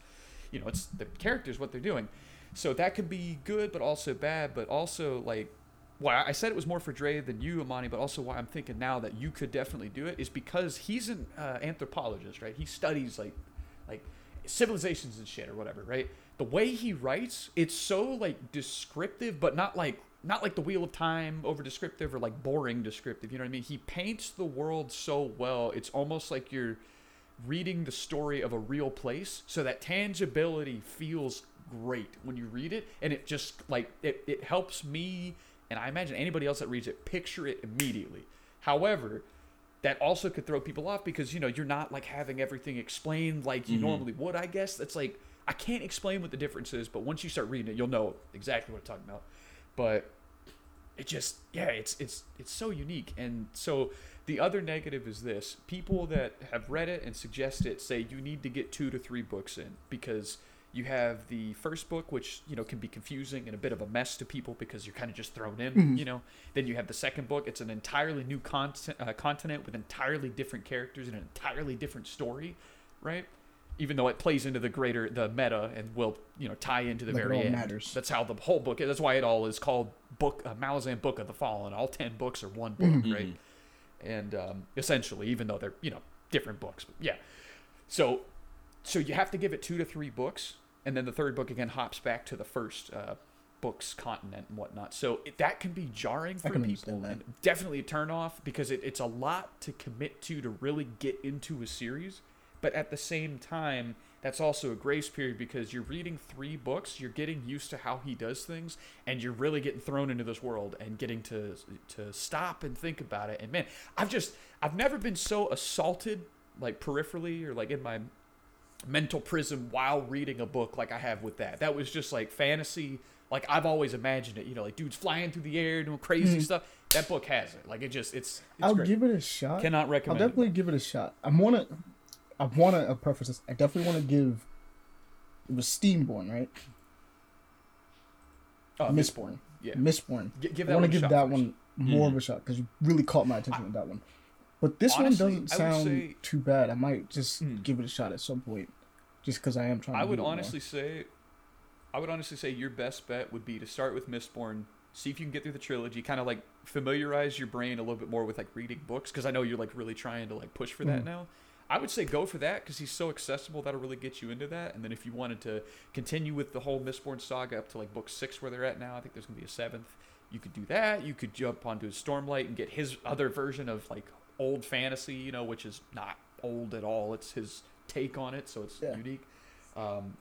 you know, it's the characters what they're doing. So that could be good, but also bad. But also like why I said it was more for Dre than you, Amani, but also why I'm thinking now that you could definitely do it is because he's an uh, anthropologist, right? He studies like like civilizations and shit or whatever, right? The way he writes, it's so like descriptive, but not like not like the Wheel of Time over descriptive or like boring descriptive. You know what I mean? He paints the world so well. It's almost like you're reading the story of a real place so that tangibility feels great when you read it and it just like it, it helps me and i imagine anybody else that reads it picture it immediately however that also could throw people off because you know you're not like having everything explained like you mm-hmm. normally would. I guess that's like I can't explain what the difference is, but once you start reading it, you'll know exactly what I'm talking about. But it just yeah it's it's it's so unique. And so the other negative is this. People that have read it and suggest it say you need to get two to three books in because you have the first book which you know can be confusing and a bit of a mess to people because you're kind of just thrown in you know. Then you have the second book. It's an entirely new content, uh, continent with entirely different characters and an entirely different story right even though it plays into the greater the meta and will you know tie into the Like it very all end matters. that's how the whole book. That's why it all is called book uh, Malazan Book of the Fallen. All ten books are one book, Mm-hmm. right? And um, essentially, even though they're you know different books, but yeah. So, so you have to give it two to three books, and then the third book again hops back to the first uh, book's continent and whatnot. So it, that can be jarring for people, and definitely a turn off because it, it's a lot to commit to to really get into a series. But at the same time, that's also a grace period because you're reading three books, you're getting used to how he does things, and you're really getting thrown into this world and getting to to stop and think about it. And man, I've just I've never been so assaulted like peripherally or like in my mental prison while reading a book like I have with that. That was just like fantasy. Like I've always imagined it, you know, like dudes flying through the air doing crazy hmm. stuff. That book has it. Like it just it's. it's I'll great. give it a shot. Cannot recommend. I'll recommend. it. definitely give it a shot. I'm wanna, I wanna uh, preface this. I definitely want to give. It was Steamborn, right? Oh, Mistborn. Yeah. Mistborn. G- give I want to give shot that one more of a shot because you really caught my attention with that one. But this Honestly, one doesn't sound say- Hmm. too bad. I might just give it a shot at some point, just because I am trying. to I would do it more. honestly say, I would honestly say your best bet would be to start with Mistborn. See if you can get through the trilogy. Kind of like familiarize your brain a little bit more with like reading books because I know you're like really trying to like push for that Mhm. now. I would say go for that because he's so accessible that'll really get you into that. And then if you wanted to continue with the whole Mistborn saga up to like book six where they're at now, I think there's gonna be a seventh. You could do that. You could jump onto his Stormlight and get his other version of like old fantasy, you know, which is not old at all. It's his take on it, so it's Yeah. unique. Um,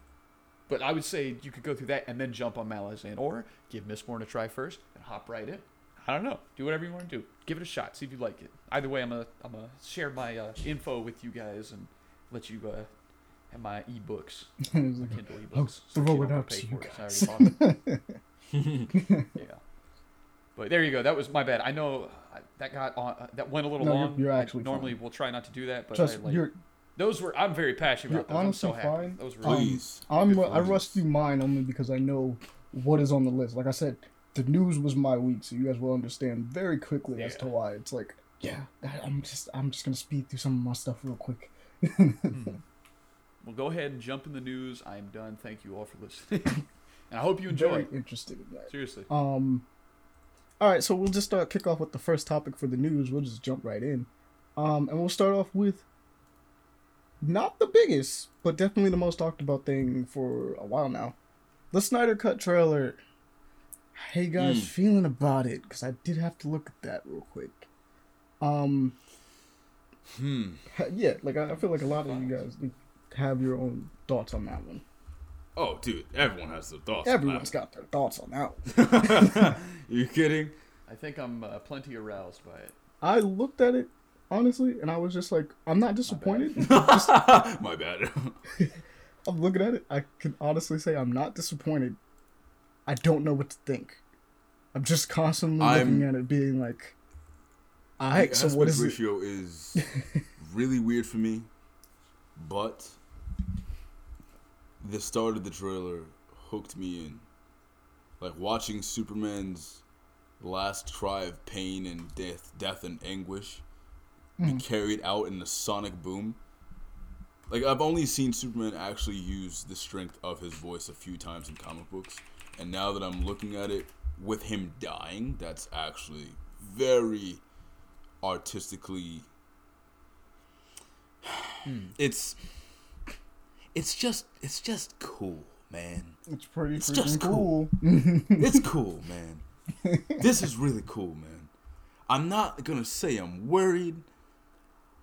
but I would say you could go through that and then jump on Malazan, or give Mistborn a try first and hop right in. I don't know. Do whatever you want to do. Give it a shot. See if you like it. Either way, I'm gonna I'm gonna share my uh, info with you guys and let you uh, have my ebooks, It's my like, Kindle ebooks. I'll so throw it don't out to for you it, guys. so I already bought it. yeah. But there you go. That was my bad. I know that got on. Uh, that went a little No, you're- long. you're I actually normally fine. we'll try not to do that, but Trust I, like, you're. those were. I'm very passionate You're about those. I'm so honestly happy. fine. Those were Um, Please. I'm. Good I for rushed through mine only because I know what is on the list. Like I said, the news was my week, so you guys will understand very quickly as to why. It's like, yeah, I- I'm just. I'm just gonna speed through some of my stuff real quick. Well, go ahead and jump in the news. I'm done. Thank you all for listening, and I hope you enjoy. Very interested in that. Seriously. Um, all right, so we'll just uh, kick off with the first topic for the news. We'll just jump right in, um, and we'll start off with not the biggest, but definitely the most talked about thing for a while now, the Snyder Cut trailer. How you guys Mm. feeling about it? Because I did have to look at that real quick. Um, Hmm. yeah, like I, I feel like a lot of you guys have your own thoughts on that one. Oh, dude, everyone has their thoughts. on Everyone's got their thoughts on that one. you kidding? I think I'm uh, plenty aroused by it. I looked at it honestly, and I was just like, I'm not disappointed. My bad. I'm looking at it. I can honestly say I'm not disappointed. I don't know what to think. I'm just constantly I'm- looking at it, being like, "All right, the so what it?" ratio is really weird for me, but the start of the trailer hooked me in. Like watching Superman's last cry of pain and death, death and anguish be hmm. carried out in the sonic boom. Like I've only seen Superman actually use the strength of his voice a few times in comic books, and now that I'm looking at it with him dying, that's actually very artistically. Hmm. It's it's just it's just cool man. It's pretty It's freaking just cool. it's cool man. This is really cool man. I'm not gonna say i'm worried.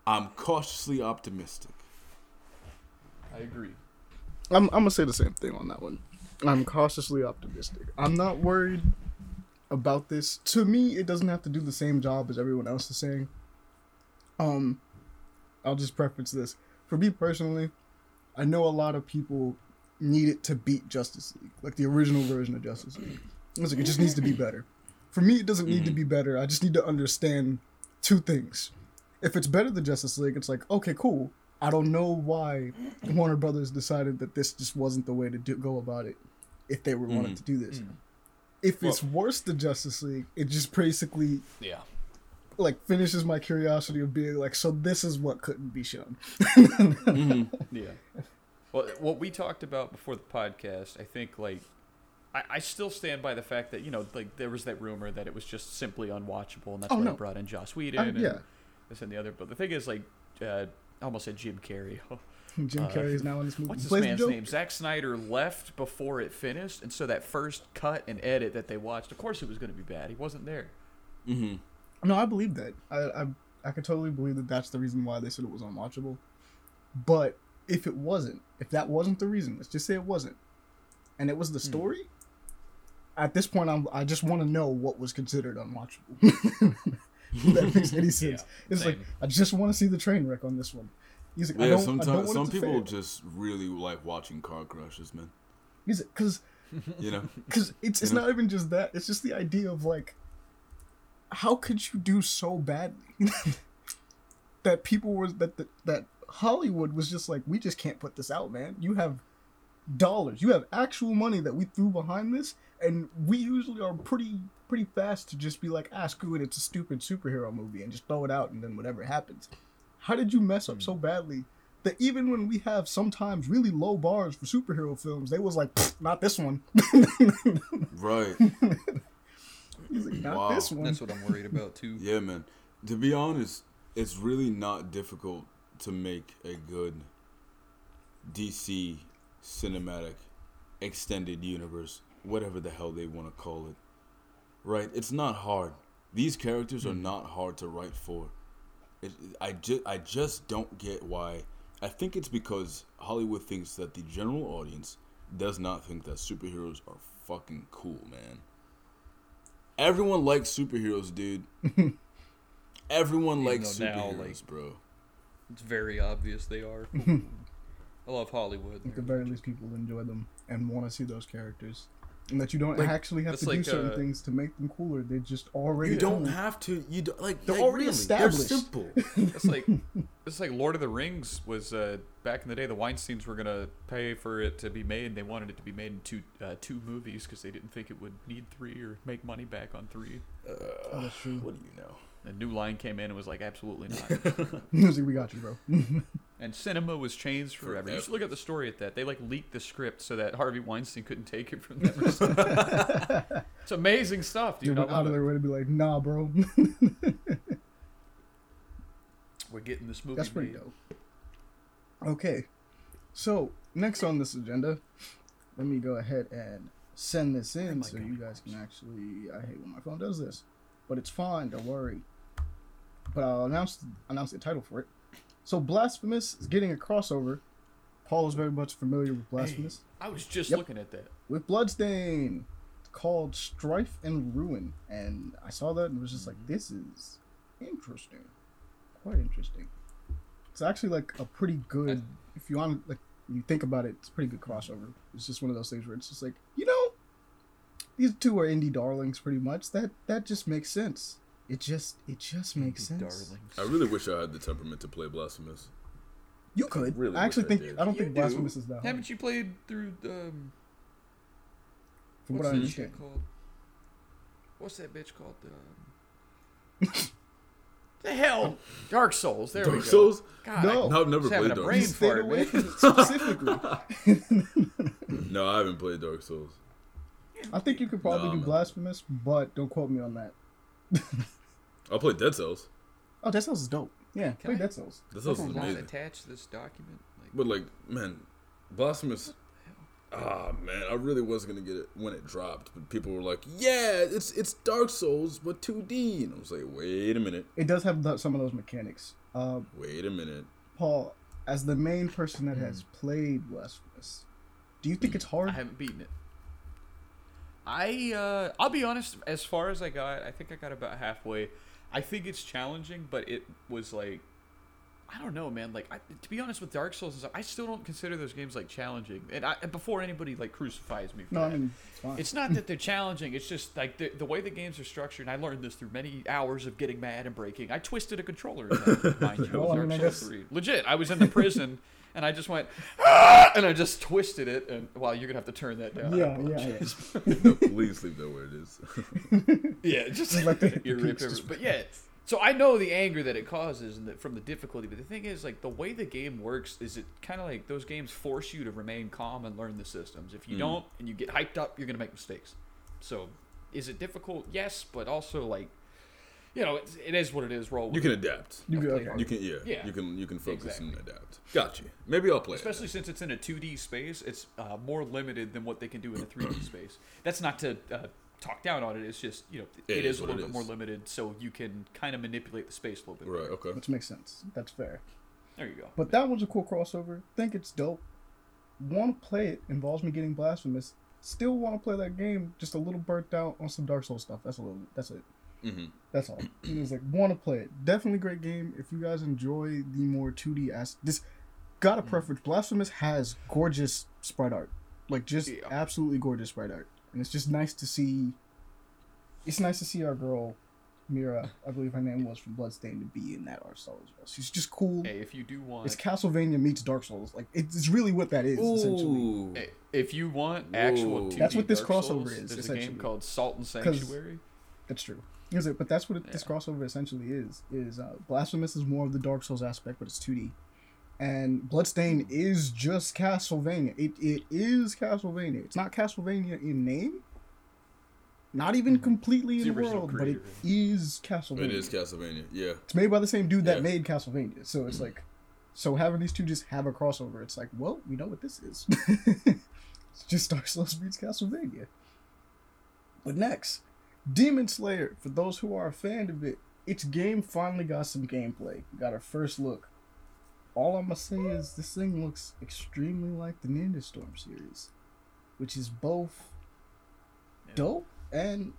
I'm cautiously optimistic. I agree. I'm, I'm gonna say the same thing on that one. I'm cautiously optimistic. I'm not worried about this. To me, it doesn't have to do the same job as everyone else is saying. Um, I'll just preference this. For me personally, I know a lot of people need it to beat Justice League, like the original version of Justice League. It's like it just needs to be better. For me, it doesn't need to mm-hmm. be better. I just need to understand two things. If it's better than Justice League, it's like okay, cool. I don't know why Warner Brothers decided that this just wasn't the way to do, go about it. If they were wanting mm-hmm. to do this, mm-hmm. If it's worse than Justice League, it just basically Yeah. like finishes my curiosity of being like, so this is what couldn't be shown. Yeah. Well, what we talked about before the podcast, I think, like, I, I still stand by the fact that, you know, like, there was that rumor that it was just simply unwatchable, and that's Oh, why no. they brought in Joss Whedon and yeah. this and the other. But the thing is, like, uh, I almost said Jim Carrey. Jim Uh, Carrey is now in this movie. What's He this plays man's Joker. name? Zack Snyder left before it finished, and so that first cut and edit that they watched, of course, it was going to be bad. He wasn't there. Mm-hmm. No, I believe that. I, I I could totally believe that that's the reason why they said it was unwatchable. But if it wasn't, if that wasn't the reason, let's just say it wasn't, and it was Hmm. the story. At this point, I'm I just want to know what was considered unwatchable. that makes any sense. it's like. I just want to see the train wreck on this one. He's like, I Yeah, don't, I don't sometimes want some it to people fail. just really like watching car crashes, man. He's because You know, because it's it's You know? not even just that. It's just the idea of like, how could you do so badly that people were that that, that Hollywood was just like, we just can't put this out, man. You have dollars, you have actual money that we threw behind this, and we usually are pretty pretty fast to just be like, ah, screw it, it's a stupid superhero movie, and just throw it out, and then whatever happens. How did you mess up so hmm. badly? That even when we have sometimes really low bars for superhero films, they was like, not this one. right? He's like, not Wow. this one. That's what I'm worried about, too. Yeah, man. To be honest, it's really not difficult to make a good DC cinematic extended universe, whatever the hell they want to call it. Right? It's not hard. These characters are hmm. not hard to write for. It, I just I just don't get why. I think it's because Hollywood thinks that the general audience does not think that superheroes are fucking cool, man. Everyone likes superheroes, dude. Everyone Even likes though now, superheroes, like- bro. It's very obvious they are. I love Hollywood. At the very least, people enjoy them and want to see those characters. And that you don't Like, actually have it's to do certain uh, things to make them cooler. They just already You don't own. have to. You don't like. They're like, already really, established. They're simple. It's like it's like Lord of the Rings was uh, back in the day. The Weinstein's were gonna pay for it to be made. They wanted it to be made in two uh, two movies because they didn't think it would need three or make money back on three. Oh, that's true. what do you know? A new line came in and was like, absolutely not. He's like, we got you, bro. And cinema was changed forever. You should look at the story at that. They like leaked the script so that Harvey Weinstein couldn't take it from them. or it's amazing stuff, They dude. I went out of it. their way to be like, nah, bro. We're getting this movie That's pretty made. dope. Okay, so next on this agenda, let me go ahead and send this in my so God. you guys can actually. I hate when my phone does this, but it's fine. Don't worry. But I'll announce announce the title for it. So Blasphemous is getting a crossover. Paul is very much familiar with Blasphemous I was just Yep. looking at that. with Bloodstain. It's called Strife and Ruin, and I saw that and was just like, mm-hmm. this is interesting, quite interesting. It's actually like a pretty good. If you want, like, you think about it, it's a pretty good crossover. It's just one of those things where it's just like, you know, these two are indie darlings, pretty much. That that just makes sense. It just it just makes sense. Darlings. I really wish I had the temperament to play Blasphemous. You could. really I actually wish I think did. I don't You think do. Blasphemous is that hard. Haven't you played through um, From what's what I that shit called? What's that bitch called? Um, the hell, Dark Souls. There we go. Souls? God, No. No, I've never played Dark brain You Souls. stayed fart, away man. from it specifically. No, I haven't played Dark Souls. I think you could probably Nah, do. Blasphemous, but don't quote me on that. I'll play Dead Cells. Oh, Dead Cells is dope. Yeah, play I- Dead Cells. Dead Cells is Can amazing. attach this document? Like, But like, man, Blasphemous. Ah, man, I really was gonna get it when it dropped, but people were like, "Yeah, it's it's Dark Souls, but 2D," and I was like, "Wait a minute, It does have the, some of those mechanics. Uh, wait a minute." Paul, as the main person that has played Blasphemous, do you think it's hard? I haven't beaten it. I uh, I'll be honest. As far as I got, I think I got about halfway. I think it's challenging, but it was like I don't know, man. Like I, to be honest with Dark Souls and stuff, I still don't consider those games like challenging. And, I, before anybody like crucifies me for No, I that. mean it's. It's not that they're challenging. It's just like the, the way the games are structured. And I learned this through many hours of getting mad and breaking. I twisted a controller, in that, mind you. Well, I Dark mean, I Souls guess- 3. Legit. I was in the prison and I just went, ah! and I just twisted it. And well, you're gonna have to turn that down. yeah, yeah, yeah. no, please leave that where it is. Yeah, just Like like the the ear rip just- But yeah, so I know the anger that it causes and the, from the difficulty. But the thing is, like the way the game works is it kind of like those games force you to remain calm and learn the systems. If you Mm. don't and you get hyped up, you're gonna make mistakes. So, is it difficult? Yes, but also like, you know, it's, it is what it is. Roll. You can it. adapt. You I've okay. You can yeah. Yeah. You can you can focus and adapt. Gotcha. Maybe I'll play Especially since it's in a 2D space, it's uh, more limited than what they can do in a 3D space. That's not to uh, talk down on it. It's just you know It it is is a little it bit more limited, so you can kind of manipulate the space a little bit. Right. better. Okay. Which makes sense. That's fair. There you go. But that was a cool crossover. Think it's dope. Want to play it involves me getting blasphemous. Still want to play that game. Just a little burnt out on some Dark Souls stuff. That's a little. That's it. Mm-hmm. That's all. It was like want to play it. Definitely great game. If you guys enjoy the more 2D as this, got a preference. Blasphemous has gorgeous sprite art, like just Yeah. absolutely gorgeous sprite art, and it's just nice to see. It's nice to see our girl, Mira, I believe her name was from Bloodstained, to be in that art style as well. She's just cool. Hey, if you do want, It's Castlevania meets Dark Souls. Like it's, it's really what that is essentially. Ooh. hey, if you want actual, Whoa. 2D That's what this Dark crossover Souls, is, There's a game called Salt and Sanctuary. That's true. Is it? But that's what it, this crossover essentially is. Is uh, Blasphemous is more of the Dark Souls aspect, but it's 2D, and Bloodstain is just Castlevania. It it is Castlevania. It's not Castlevania in name, not even completely Mm-hmm. It's in the world, but it is Castlevania. It is Castlevania. Yeah. It's made by the same dude that Yeah. made Castlevania. So it's like, so having these two just have a crossover, it's like, well, we know what this is. it's just Dark Souls meets Castlevania. But next, Demon Slayer. For those who are a fan of it, its game finally got some gameplay. Got our first look. All I'm gonna say is this thing looks extremely like the Ninja Storm series, which is both Yeah. dope and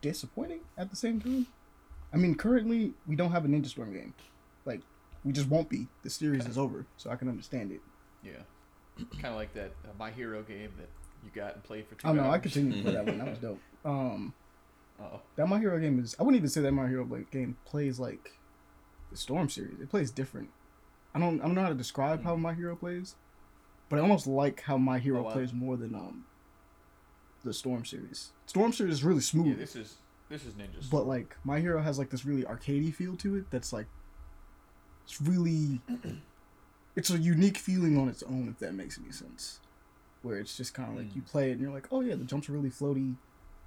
disappointing at the same time. I mean, currently we don't have a Ninja Storm game. Like, we just won't be. The series is over, so I can understand it. Yeah, kind of like that uh, My Hero game that you got and played for two Oh no, I hours. continue to play that one. That was dope. Um, Uh-oh. that My Hero game is. I wouldn't even say that My Hero like, game plays like the Storm series. It plays different. I don't. I don't know how to describe how My Hero plays, but I almost like how My Hero Oh, wow. plays more than um the Storm series. Storm series is really smooth. Yeah, this is this is Ninja. but like my hero has like this really arcadey feel to it that's like it's really it's a unique feeling on its own if that makes any sense where it's just kind of like Mm. you play it and you're like oh yeah the jumps are really floaty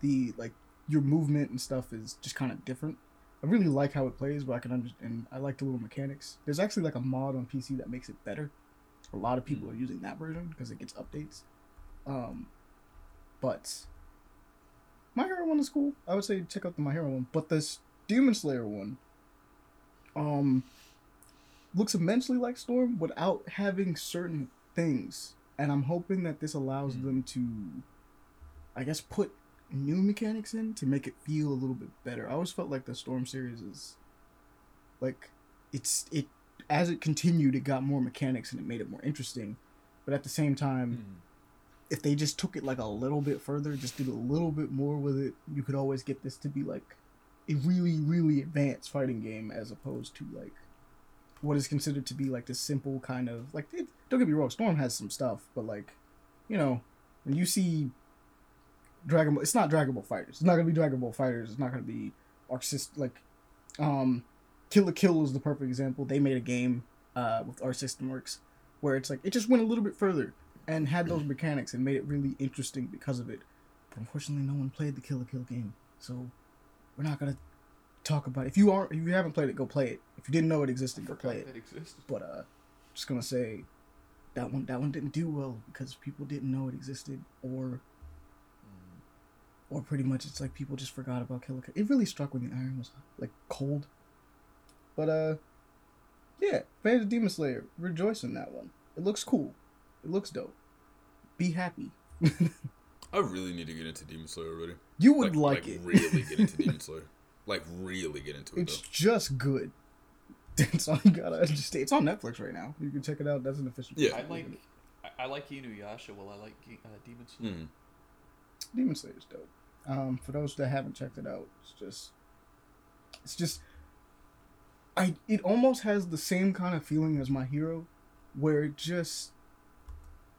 the like your movement and stuff is just kind of different. I really like how it plays but i can understand i like the little mechanics. There's actually like a mod on pc that makes it better. A lot of people are using that version because it gets updates. Um but my Hero one is cool. I would say check out the My Hero one, but this Demon Slayer one, um, looks immensely like Storm without having certain things, and I'm hoping that this allows Mm. them to, I guess, put new mechanics in to make it feel a little bit better. I always felt like the Storm series is, like, it's it as it continued, it got more mechanics and it made it more interesting, but at the same time Mhm. if they just took it like a little bit further, just did a little bit more with it, you could always get this to be like a really, really advanced fighting game as opposed to like what is considered to be like the simple kind of like it, don't get me wrong, Storm has some stuff, but like you know when you see Dragon Ball, it's not Dragon Ball FighterZ. It's not gonna be Dragon Ball FighterZ. It's not gonna be System like um Kill la Kill is the perfect example. They made a game uh with Arc System Works where it's like it just went a little bit further and had those mechanics and made it really interesting because of it. But unfortunately, no one played the Kill la Kill game, so we're not gonna talk about it. If you aren't, if you haven't played it, go play it. If you didn't know it existed, go play it. That existed. But uh, just gonna say that one that one didn't do well because people didn't know it existed, or or pretty much it's like people just forgot about Kill la Kill. It really struck when the iron was like cold. But uh, yeah, fans of Demon Slayer, rejoice in that one. It looks cool. It looks dope. Be happy. I really need to get into Demon Slayer already. You would like, it. really get into Demon Slayer. like really get into it. It's just good. That's all you gotta understand. It's on Netflix right now. You can check it out. That's an official. Yeah. I like I, I like Inuyasha. Well, I like uh, Demon. Slayer. Mm. Demon is dope. Um, for those that haven't checked it out, it's just, it's just, I it almost has the same kind of feeling as My Hero, where it just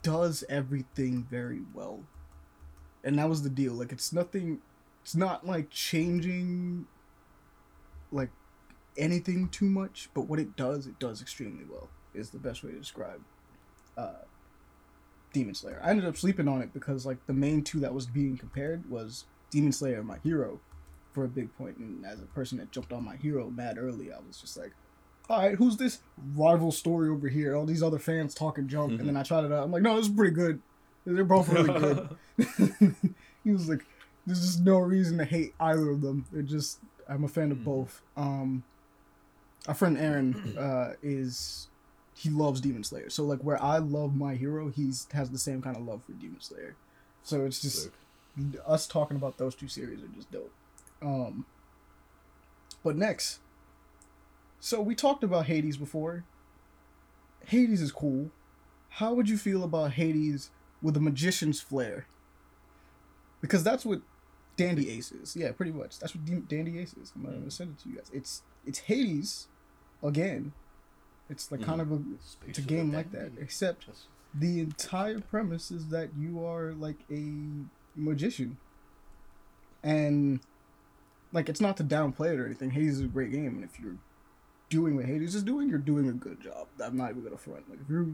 does everything very well, and that was the deal. Like it's nothing, it's not like changing, like anything too much, but what it does, it does extremely well. Is the best way to describe. Uh, Demon Slayer. I ended up sleeping on it because like the main two that was being compared was Demon Slayer My Hero for a big point. And as a person that jumped on My Hero mad early, I was just like, all right, who's this rival story over here? All these other fans talking junk. And then I tried it out. I'm like, no, this is pretty good. They're both really good. he was like, there's just no reason to hate either of them. They're just, I'm a fan of both. Um, our friend Aaron uh, is he loves Demon Slayer. So like where I love my hero, he's has the same kind of love for Demon Slayer. So it's just Sick. Us talking about those two series are just dope. Um but next. So we talked about Hades before. Hades is cool. How would you feel about Hades with a magician's flair? Because that's what Dandy Ace is. Yeah, pretty much. That's what D- Dandy Ace is. I'm gonna send it to you guys. It's it's Hades again. It's like kind of a it's a game like that, except the entire premise is that you are like a magician. And like it's not to downplay it or anything. Hades is a great game and if you're doing what hades is doing you're doing a good job. I'm not even gonna front. Like if you're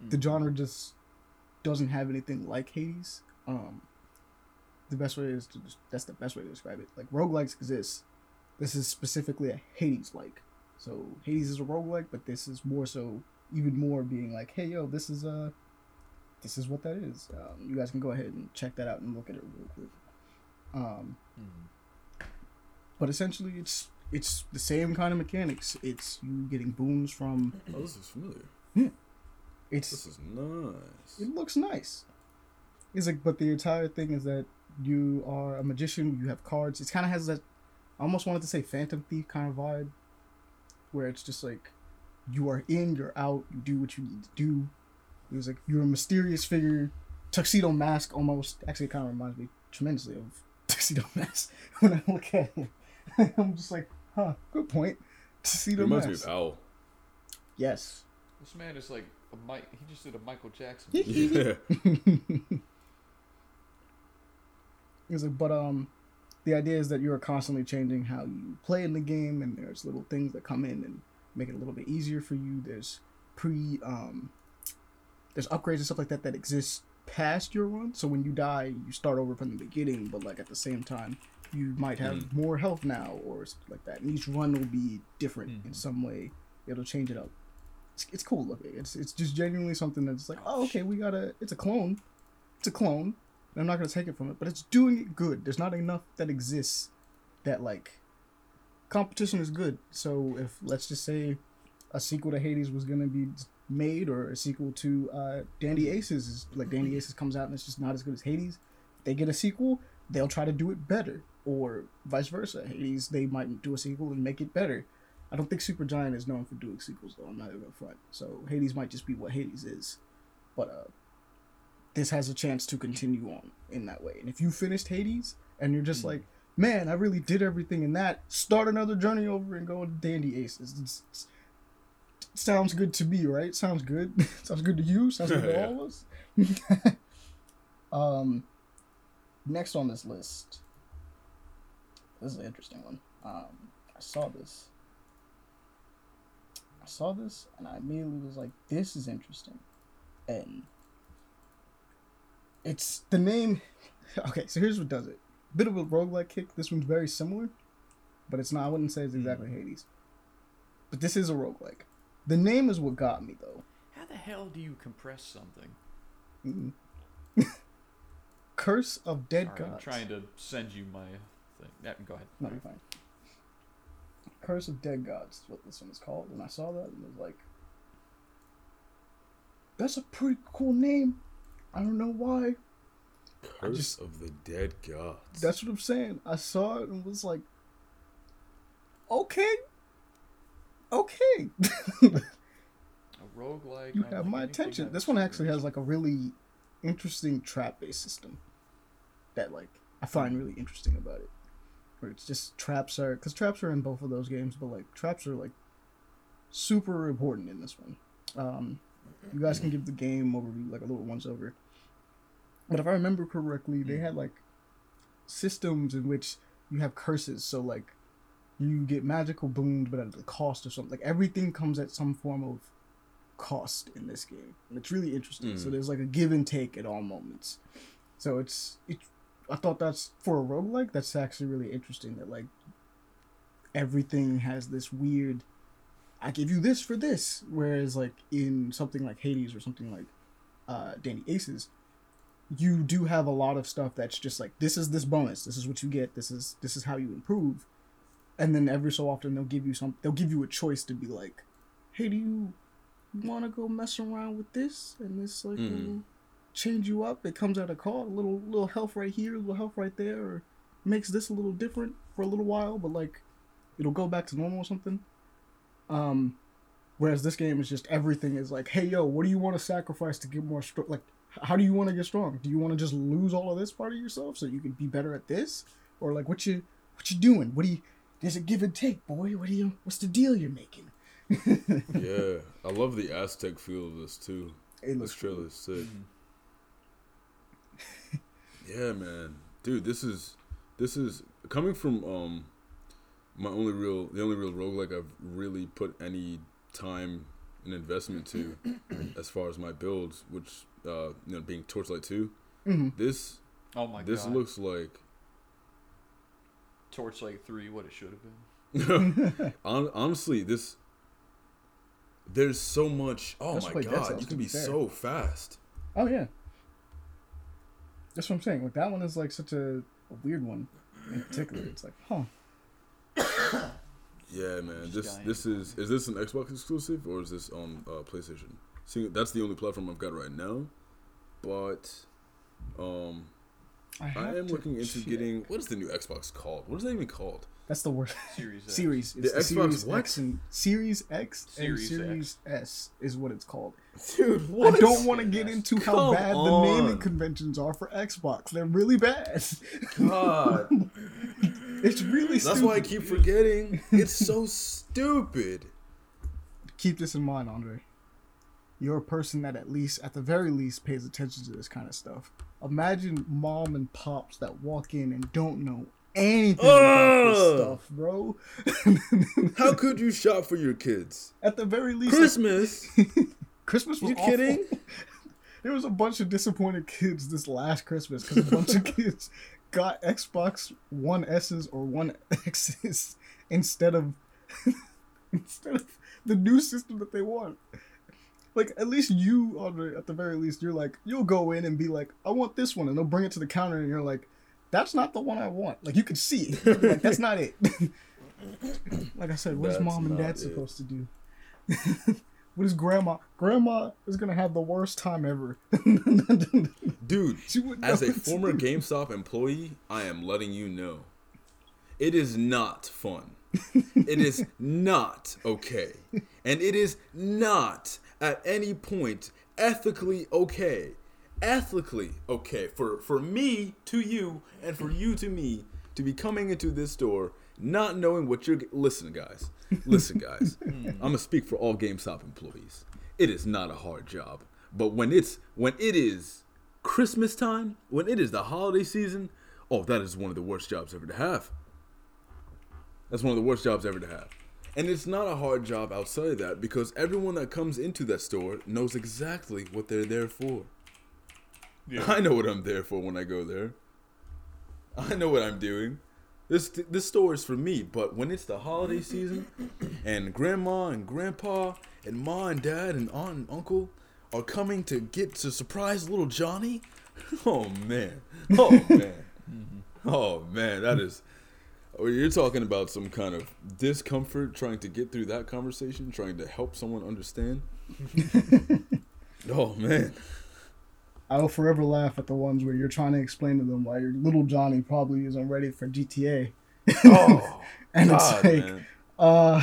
the genre just doesn't have anything like hades um the best way is to just, that's the best way to describe it. Like roguelikes exist. This is specifically a hades like so hades is a roguelike but this is more so even more being like, hey yo, this is uh this is what that is. Um, you guys can go ahead and check that out and look at it real quick. Um, Mhm. but essentially, it's it's the same kind of mechanics. It's you getting boons from. Oh, this is familiar. Yeah. It's This is nice. it looks nice. It's like, but the entire thing is that you are a magician. You have cards. It kind of has that. I almost wanted to say Phantom Thief kind of vibe, where it's just like you are in, you're out, you do what you need to do. It was like you're a mysterious figure, tuxedo mask almost. Actually, kind of reminds me tremendously of tuxedo mask when I look at him. I'm just like, huh, good point. It Tuxedo reminds me of Owl. Yes. This man is like a Mike. He just did a Michael Jackson. Yeah. It's like, but um, the idea is that you are constantly changing how you play in the game, and there's little things that come in and make it a little bit easier for you. There's pre um, there's upgrades and stuff like that that exist past your run. So when you die, you start over from the beginning, but like at the same time, you might have hmm. more health now or something like that. And each run will be different in hmm. some way. It'll change it up. It's, it's cool looking. It's it's just genuinely something that's like, oh okay, we gotta. It's a clone. It's a clone. And I'm not gonna take it from it, but it's doing it good. There's not enough that exists that like competition is good. So if let's just say a sequel to Hades was gonna be made, or a sequel to uh, Dandy Aces, is, like Dandy Aces comes out and it's just not as good as Hades, they get a sequel, they'll try to do it better, or vice versa. Hades, they might do a sequel and make it better. I don't think Supergiant is known for doing sequels though. I'm not even front. So Hades might just be what Hades is, but uh, this has a chance to continue on in that way. And if you finished Hades and you're just like, man, I really did everything in that, start another journey over and go to Dandy Aces. It's, it's, sounds good to me, right? Sounds good. sounds good to you. Sounds good to all of us. um, next on this list, this is an interesting one. Um, I saw this. I saw this and I immediately was like, this is interesting. And it's the name. Okay, so here's what does it. Bit of a roguelike kick. This one's very similar, but it's not. I wouldn't say it's exactly Hades. But this is a roguelike. The name is what got me though. How the hell do you compress something? Mm. Curse of Dead Sorry, I'm Gods. trying to send you my thing. Yeah, go ahead. No, you're fine. Curse of Dead Gods is what this one is called. And I saw that and was like, that's a pretty cool name. I don't know why. Curse just- of the Dead Gods. That's what I'm saying. I saw it and was like, okay, okay. A roguelike. you have my attention. This one actually has like a really interesting trap based system that like I find really interesting about it. Where it's just traps are because traps are in both of those games, but like traps are like super important in this one. Um, you guys can give the game overview like a little once over. But if I remember correctly, they had like systems in which you have curses. So like you get magical boons, but at the cost of something. Like everything comes at some form of cost in this game. And it's really interesting. So Mm. there's like a give and take at all moments. So it's it's I thought that's for a roguelike, that's actually really interesting that like everything has this weird I give you this for this. Whereas like in something like Hades or something like uh Dandy Aces, you do have a lot of stuff that's just like this is this bonus, this is what you get, this is this is how you improve. And then every so often they'll give you some they'll give you a choice to be like, Hey, do you wanna go mess around with this? And this like will change you up. It comes at a cost, a little little health right here, a little health right there, or makes this a little different for a little while, but like it'll go back to normal or something. Um, whereas this game is just everything is like, hey yo, what do you want to sacrifice to get more strong? Like, how do you want to get strong? Do you want to just lose all of this part of yourself so you can be better at this, or like what you what you doing? What do you? There's a give and take, boy. What do you? What's the deal you're making? yeah, I love the Aztec feel of this too. It This looks trailer cool. is sick. Mhm. Yeah, man, dude, this is this is coming from um my only real the only real roguelike I've really put any time and investment to as far as my builds, which uh you know being Torchlight two. hmm This Oh my this god. looks like Torchlight 3, what it should have been. honestly this. There's so much. Oh Let's my play Dead god, Cells, you to can be be fair. so fast. Oh yeah. That's what I'm saying. Like that one is like such a, a weird one in particular. It's like, huh? Yeah, man. Just This dying. this is is this an Xbox exclusive or is this on uh, PlayStation? See, that's the only platform I've got right now. But um, I have am looking into check. getting what is the new Xbox called? What is that even called? That's the worst. Series X. Series. It's The the, Xbox Series what? X and Series X Series and Series S is what it's called. Dude, I don't want to get S? into how Come bad the naming conventions are for Xbox. They're really bad. God, it's really stupid. that's stupid. why I keep forgetting. It's so stupid. keep this in mind, Andre. You're a person that at least, at the very least, pays attention to this kind of stuff. Imagine mom and pops that walk in and don't know anything about this stuff, bro. How could you shop for your kids? at the very least, Christmas? Christmas was You awful. kidding? There was a bunch of disappointed kids this last Christmas because a bunch of kids got Xbox One S's or One X's instead of instead of the new system that they want. Like at least you, Andre, at the very least, you're like you'll go in and be like, I want this one, and they'll bring it to the counter, and you're like, that's not the one I want. Like you can see it, like that's not it. like I said, what is That's mom and dad it. supposed to do? what is grandma? Grandma is gonna have the worst time ever. Dude, as a former do. GameStop employee, I am letting you know. It is not fun. it is not okay. And it is not at any point ethically okay. Ethically okay for for me to you and for you to me to be coming into this store not knowing what you're listen guys. Listen guys. I'm to speak for all GameStop employees. It is not a hard job. But when it's when it is Christmas time, when it is the holiday season, oh, that is one of the worst jobs ever to have. That's one of the worst jobs ever to have. And it's not a hard job outside of that because everyone that comes into that store knows exactly what they're there for. I know what I'm there for when I go there. I know what I'm doing. This this store is for me, but when it's the holiday season and grandma and grandpa and ma and dad and aunt and uncle are coming to get to surprise little Johnny, oh man. Oh man. Mm-hmm. Oh man, that is Oh, you're talking about some kind of discomfort trying to get through that conversation, trying to help someone understand. oh man. I will forever laugh at the ones where you're trying to explain to them why your little Johnny probably isn't ready for GTA. Oh, And God, it's like, man. Uh,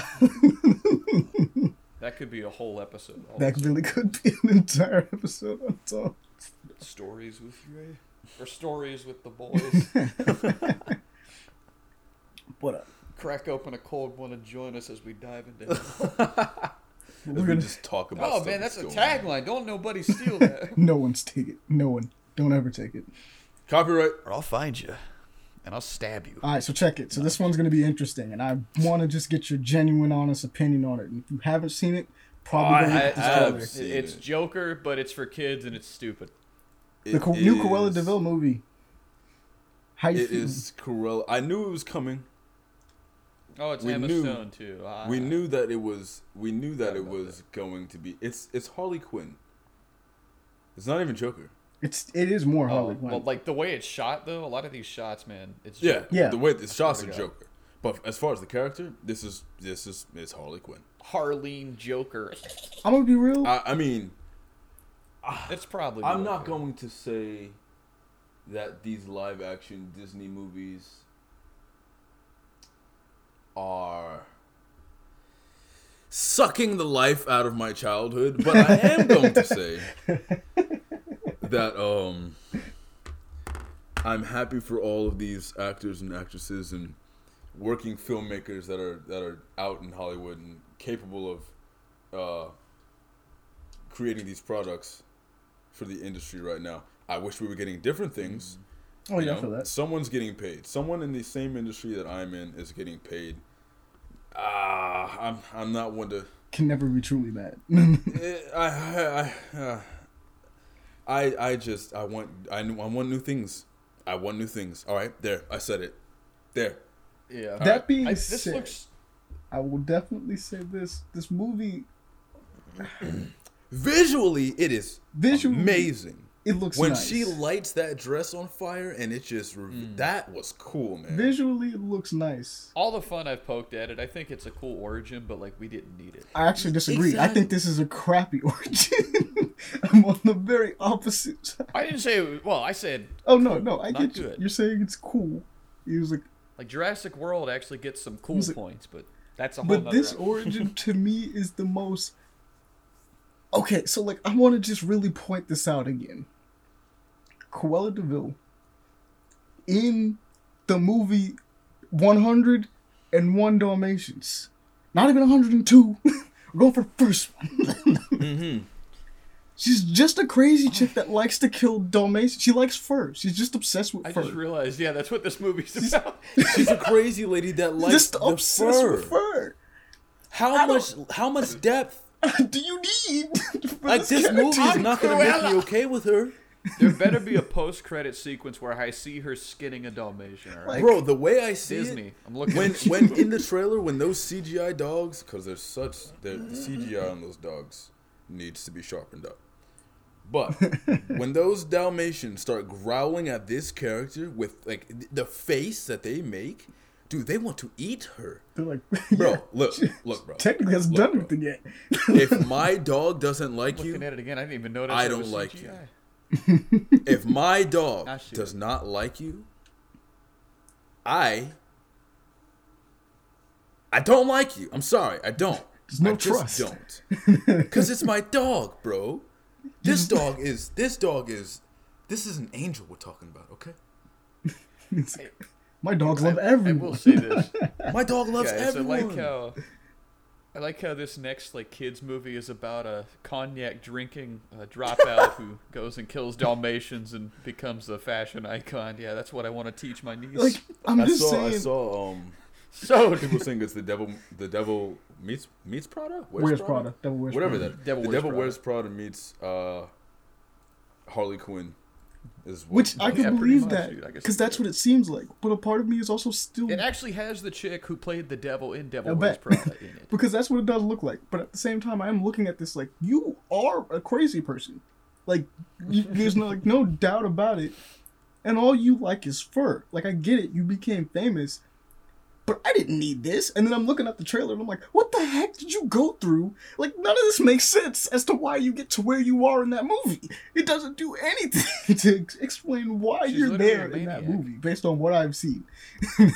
That could be a whole episode. all that of really could be an entire episode on its own. it. stories with Ray or stories with the boys. But uh, Crack open a cold one and join us as we dive into. we're gonna. just talk about. oh stuff man, that's a going on. tagline. Don't nobody steal that. No one's take it. No one. Don't ever take it. Copyright. or I'll find you, and I'll stab you. All right, so check it. So this one's gonna be interesting, and I want to just get your genuine, honest opinion on it. And if you haven't seen it, probably I, gonna I, hit I- trailer. I've seen it's it. Joker, but it's for kids and it's stupid. The It Co- new is- Cruella de Vil movie. How you It feel? is Cruella. I knew it was coming. Oh, it's We Emma knew- Stone too. Ah. We knew that it was. We knew that it about was going to be. It's it's Harley Quinn. It's not even Joker. It's it is more Oh, Harley Quinn. well, like the way it's shot though, a lot of these shots, man, it's Yeah, Joker. Yeah. The way the shots are. Joker, but as far as the character, this is this is it's Harley Quinn. Harleen Joker. I'm gonna be real. I, I mean, It's probably. I'm not going to say that these live action Disney movies are sucking the life out of my childhood, but I am going to say that um I'm happy for all of these actors and actresses and working filmmakers that are that are out in Hollywood and capable of uh creating these products for the industry right now. I wish we were getting different things. Oh you yeah, I know? feel that. Someone's getting paid. Someone in the same industry that I'm in is getting paid. Ah, I'm I'm not one to. Can never be truly bad. Eh, I I I, uh, I I just I want I I want new things. I want new things. All right, there. I said it. There. Yeah. that being I, this said, looks. I will definitely say this: this movie Visually, it is Visually, amazing. It looks When nice. she lights that dress on fire and it just re- Mm. that was cool, man. Visually, it looks nice. All the fun I've poked at it, I think it's a cool origin, but like we didn't need it. I actually disagree. I think this is a crappy origin. I'm on the very opposite side. I didn't say. Was, well, I said Oh no, no, I get you. good. You're saying it's cool. He was like, like Jurassic World actually gets some cool Was it- points, but that's a whole. but nother this episode. origin to me is the most. Okay, so like I want to just really point this out again. Cruella de Vil in the movie 101 Dalmatians, not even 102. We're going for the first one. mm-hmm. She's just a crazy chick that likes to kill Dalmatians. She likes fur. She's just obsessed with I fur. I just realized, yeah, that's what this movie's about. She's a crazy lady that likes just the obsessed fur. with fur. How much? How much depth? Do you need? for Like this character? movie is not gonna make me okay with her, there better be a post-credit sequence where I see her skinning a Dalmatian. All right, Like- bro. The way I see Disney. it, I'm looking. when at when in the trailer when those CGI dogs, because there's such the the CGI on those dogs needs to be sharpened up. But when those Dalmatians start growling at this character with like the face that they make, dude, they want to eat her, They're like, bro. yeah, Look, look, bro. technically hasn't Look, done bro. anything yet. If my dog doesn't like you looking you, at it again, I didn't even notice. I don't like CGI. if my dog I does not like you, I I don't like you. I'm sorry, I don't. There's no I trust. just don't. Cause it's my dog, bro. This dog is this dog is this is an angel we're talking about, okay? It's My dogs love I everyone. will say this, My dog loves guys. I everyone. like how. I like how this next like kids movie is about a cognac drinking uh, dropout who goes and kills Dalmatians and becomes a fashion icon. Yeah, that's what I want to teach my niece. like I'm I just saw saying. I saw um so people saying it's the devil the devil meets meets Prada? Where's Prada? Devil Wears Whatever Prada. that. Devil the Wears Devil Prada. Wears Prada meets uh Harley Quinn is what Which I can pretty believe that dude. I guess because that's what it seems like. But a part of me is also still It actually has the chick who played the devil in Devil Wears. Prada in it. because that's what it does look like. But at the same time, I am looking at this like you are a crazy person. Like you, there's no like no doubt about it. And all you like is fur. Like I get it, you became famous, but I didn't need this. And then I'm looking at the trailer and I'm like, what the heck did you go through? Like none of this makes sense as to why you get to where you are in that movie. It doesn't do anything to explain why She's you're there in that movie based on what I've seen.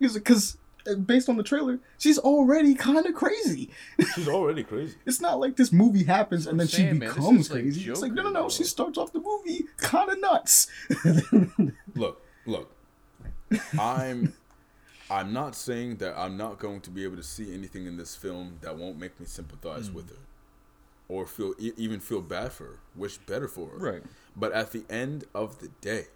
Because uh, based on the trailer, she's already kind of crazy. She's already crazy. It's not like this movie happens and then what she I'm man. This becomes like crazy. it's like no, no, Joker, no. She starts off the movie kind of nuts. Look, look. I'm I'm not saying that I'm not going to be able to see anything in this film that won't make me sympathize with hmm. her or feel e- even feel bad for her, wish better for her. Right. But at the end of the day,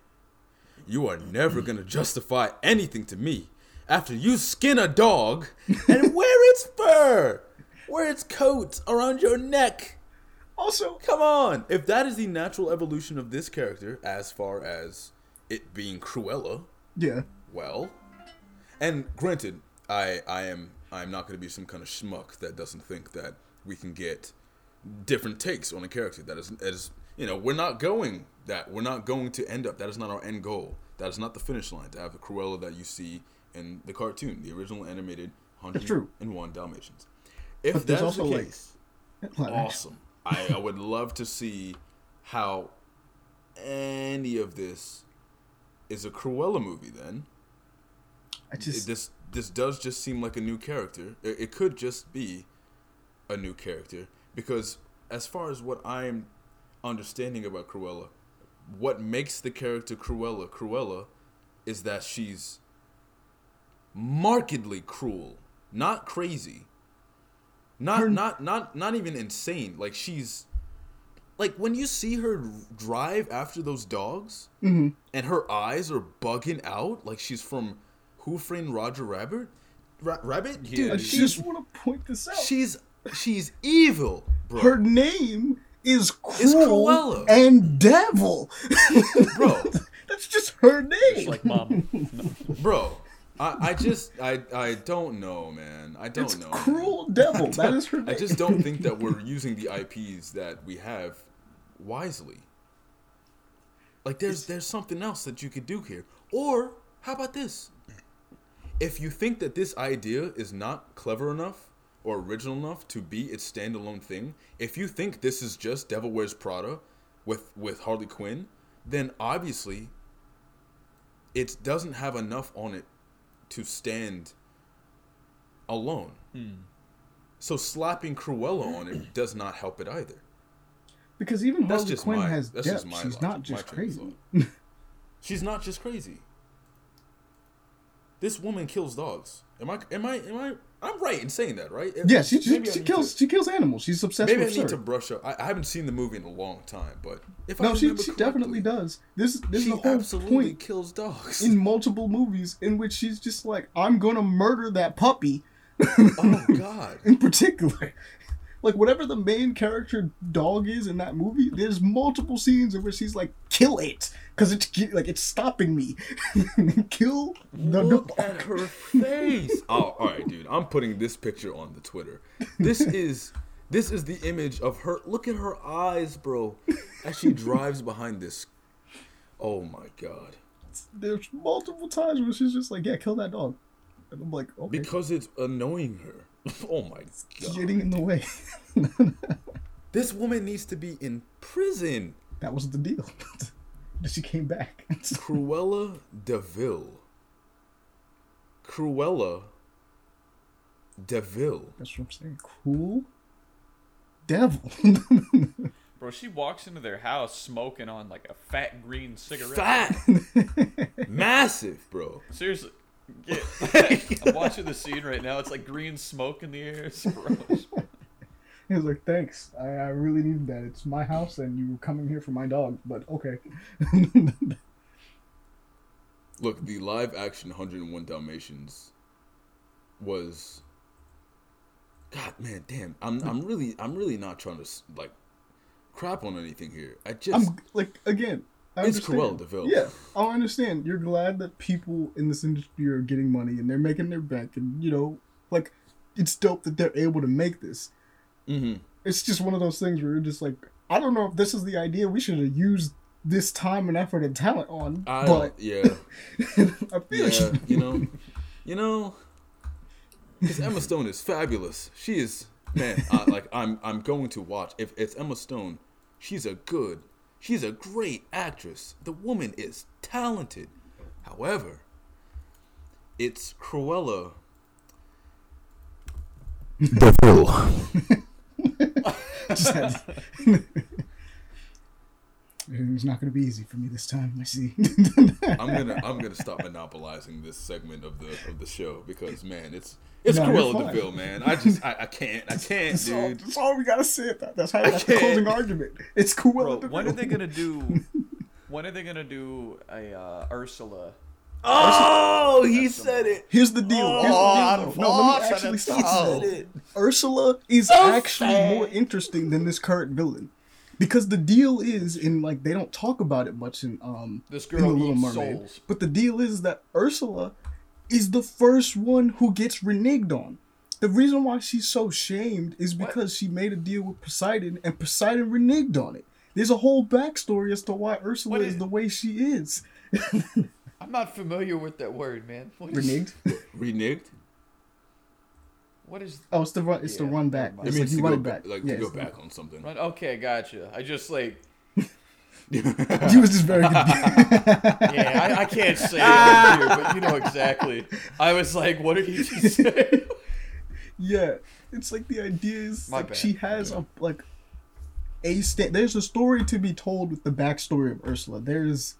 you are never hmm. going to justify anything to me after you skin a dog and wear its fur, wear its coat around your neck. also, Come on. If that is the natural evolution of this character as far as it being Cruella, yeah, well, and granted, I I am I'm not going to be some kind of schmuck that doesn't think that we can get different takes on a character. That is as you know, we're not going that we're not going to end up. That is not our end goal. That is not the finish line. To have the Cruella that you see in the cartoon, the original animated That's true. 101 Dalmatians. If But that's also, the case, Like, awesome. I, I would love to see how any of this is a Cruella movie. Then I just it- this this does just seem like a new character. It, it could just be a new character because as far as what I'm understanding about Cruella, what makes the character Cruella Cruella is that she's markedly cruel, not crazy. Not Her- not not not even insane. Like she's like when you see her drive after those dogs Mm-hmm. and her eyes are bugging out like she's from Who Framed Roger Rabbit? Ra- Rabbit? Dude, I Yeah, just want to point this out. she's she's evil, bro. Her name is Cruel Cruella. and Devil. bro, That's just her name. Just like mom. bro. I, I just I I don't know, man. I don't it's know. Cruel Devil. That is her name. I just don't think that we're using the IPs that we have wisely. Like there's there's something else that you could do here. Or how about this? If you think that this idea is not clever enough or original enough to be its standalone thing, if you think this is just Devil Wears Prada with with Harley Quinn, then obviously it doesn't have enough on it to stand alone. Hmm. So slapping Cruella on it does not help it either. because even That's Harley Quinn my has that's depth. just She's logic, not just crazy. She's not just crazy. This woman kills dogs. Am I am I am I I'm right in saying that, right? Yeah, she she, she kills to- she kills animals. She's obsessed maybe I with need her. to brush up. I, I haven't seen the movie in a long time, but if I No, she she definitely does. This this She is the whole absolutely point kills dogs. in multiple movies in which she's just like, I'm gonna murder that puppy. oh God. in particular. Like whatever the main character dog is in that movie, there's multiple scenes in which she's like, "Kill it," because it's like it's stopping me. Kill the Look dog. at her face. oh, all right, dude. I'm putting this picture on the Twitter. This is this is the image of her. Look at her eyes, bro, as she drives behind this. Oh my god. There's multiple times where she's just like, "Yeah, kill that dog," and I'm like, "Okay." Because it's annoying her. Oh my god. getting in the way. This woman needs to be in prison. that was the deal. That she came back. Cruella de Vil. Cruella de Vil. That's what I'm saying. Cool devil. Bro, she walks into their house smoking on like a fat green cigarette. Fat. Massive, bro. Seriously. Get, I'm watching the scene right now. It's like green smoke in the air. It's gross. He was like, "Thanks. I, I really needed that. It's my house, and you were coming here for my dog. But okay." Look, the live action 101 Dalmatians was God, man, damn. I'm I'm really I'm really not trying to like crap on anything here. I just I'm like again. I It's. Cruella de Vil. Yeah, oh, I understand. You're glad that people in this industry are getting money and they're making their bank, and you know, like, it's dope that they're able to make this. Mhm. It's just one of those things where you're just like, I don't know if this is the idea we should have used this time and effort and talent on, I but yeah. I feel Yeah, like you know. You know cuz Emma Stone is fabulous. She is man, I, like I'm I'm going to watch if it's Emma Stone, she's a good She's a great actress. The woman is talented. However, it's Cruella The Just had- it's not going to be easy for me this time. I see. I'm gonna I'm gonna stop monopolizing this segment of the of the show because man, it's it's No, you're Cruella fine. de Vil, man. I just I, I can't I can't, that's, all, dude. that's all we got to say. That that's how that's the closing argument. It's cool. Bro, when are they gonna do? When are they gonna do a uh, Ursula? Oh, he That's the said it. Here's the deal. Here's the deal. Oh. No, let me actually stop. Oh. He said it. Ursula is actually more interesting than this current villain. Because the deal is in like they don't talk about it much in um This in girl the Little Mermaid. souls. But the deal is that Ursula is the first one who gets reneged on. The reason why she's so shamed is What? because she made a deal with Poseidon and Poseidon reneged on it. There's a whole backstory as to why Ursula What is is- the way she is. I'm not familiar with that word, man. What is, Reneged? Reneged. What is Oh, it's the run. It's the run back. mind. It means like you to run go it back. like Yeah, to go back on something. run? Okay, gotcha. I just like He was just very good. yeah, I, I can't say it here, but you know exactly. I was like, what did he just say? Yeah, it's like the idea is My like bad. she has a like a sta- There's a story to be told with the backstory of Ursula. There's,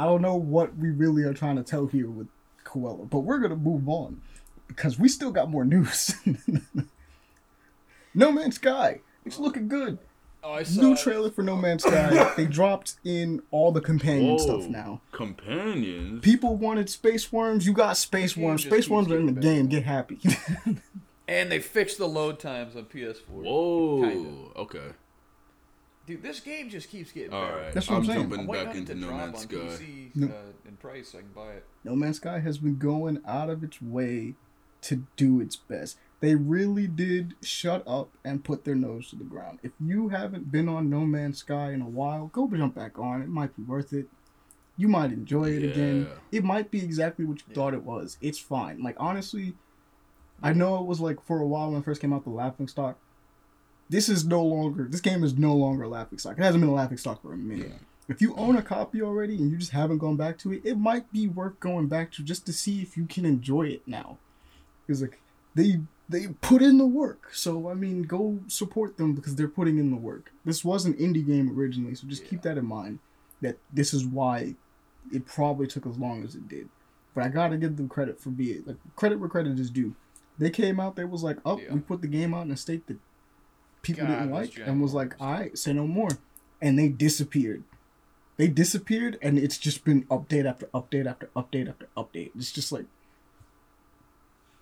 I don't know what we really are trying to tell here with Cruella, but we're gonna move on because we still got more news. no Man's Sky. It's looking good. Oh, I saw New it. trailer for No Man's Sky. they dropped in all the companion stuff now. Companions. People wanted space worms. You got space worms. Space worms are in the getting game. Get happy. And they fixed the load times on PS4. Whoa. Kinda. Okay. Dude, this game just keeps getting All better. right. That's what I'm I'm saying. jumping I'm waiting back on it into to No drop Man's on Sky. PC No. uh, in price so I can buy it. No Man's Sky has been going out of its way to do its best. They really did shut up and put their nose to the ground. If you haven't been on No Man's Sky in a while, go jump back on. It might be worth it. You might enjoy it again. It might be exactly what you Yeah. thought it was. It's fine. Like honestly, I know it was like for a while when it first came out the laughing stock. This is no longer this game is no longer a laughing stock. It hasn't been a laughing stock for a minute. Yeah. If you own a copy already and you just haven't gone back to it, it might be worth going back to just to see if you can enjoy it now. Because like they they put in the work, so I mean, go support them because they're putting in the work. This was an indie game originally, so just keep that in mind. That this is why it probably took as long as it did. But I gotta give them credit for being like credit where credit is due. They came out, they was like, oh, Yeah. we put the game out in a state that people God, didn't like, and was like, all right, say no more, and they disappeared. They disappeared, and it's just been update after update after update after update. It's just like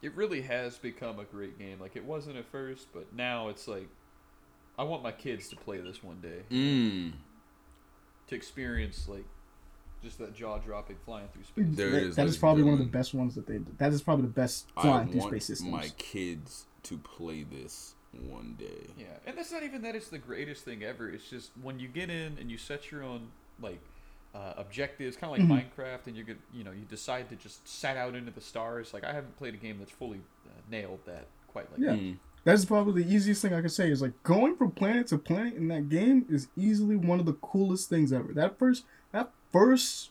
It really has become a great game. Like it wasn't at first, but now it's like I want my kids to play this one day Mm. to experience like just that jaw dropping flying through space. There that, it is, that ladies is and probably one of the best ones that they. That is probably the best I flying through want space systems. my kids to play this one day. Yeah, and that's not even that it's the greatest thing ever. It's just when you get in and you set your own like uh, objectives, kind of like Mhm. Minecraft, and you get you know you decide to just set out into the stars. Like I haven't played a game that's fully uh, nailed that quite like Yeah. that. Mm. That's probably the easiest thing I could say is like going from planet to planet in that game is easily one of the coolest things ever. That first, that first,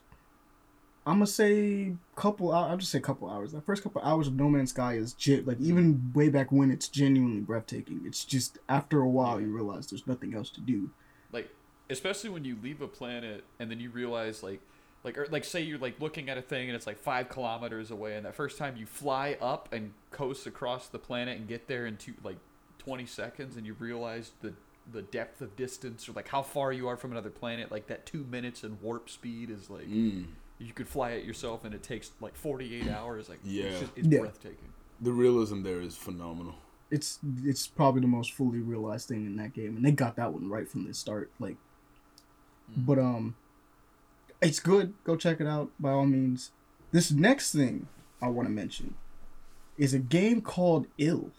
I'm gonna say couple. I'll just say a couple hours. That first couple hours of No Man's Sky is gen- like even way back when it's genuinely breathtaking. It's just after a while you realize there's nothing else to do. Like especially when you leave a planet and then you realize like like or like say you're like looking at a thing and it's like five kilometers away, and that first time you fly up and coast across the planet and get there in two like 20 seconds, and you realize the the depth of distance or like how far you are from another planet like that two minutes and warp speed is like Mm. You could fly it yourself and it takes like 48 hours like Yeah. it's, just, it's Yeah. breathtaking The realism there is phenomenal. It's it's probably the most fully realized thing in that game, and they got that one right from the start. Like, but um, it's good. Go check it out by all means. This next thing I want to mention is a game called Ill,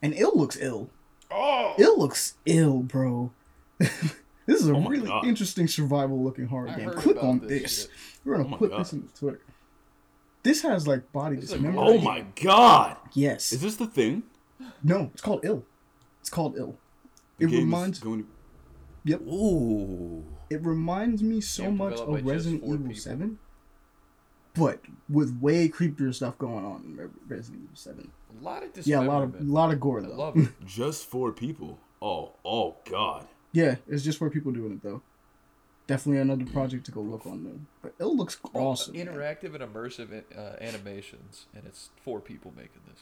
and Ill looks ill. oh Ill looks ill, bro. this is a Oh really God. interesting survival looking horror I game. Click on this this. We're gonna Oh put God. this in Twitter. This has like body This is a dismemberment. Oh my god! Yes. Is this the thing? No, it's called Ill. It's called Ill. The It game is reminds going to... Yep. Ooh. It reminds me so Game much of Resident Evil people. Seven. but with way creepier stuff going on in Resident Evil Seven. A lot of Yeah, a lot of dismemberment. lot of gore I though. love it. Just for people. Oh, oh God. Yeah, it's just for people doing it though. Definitely another project to go look on though. But it looks Bro, awesome. man. Interactive and immersive uh, animations, and it's four people making this.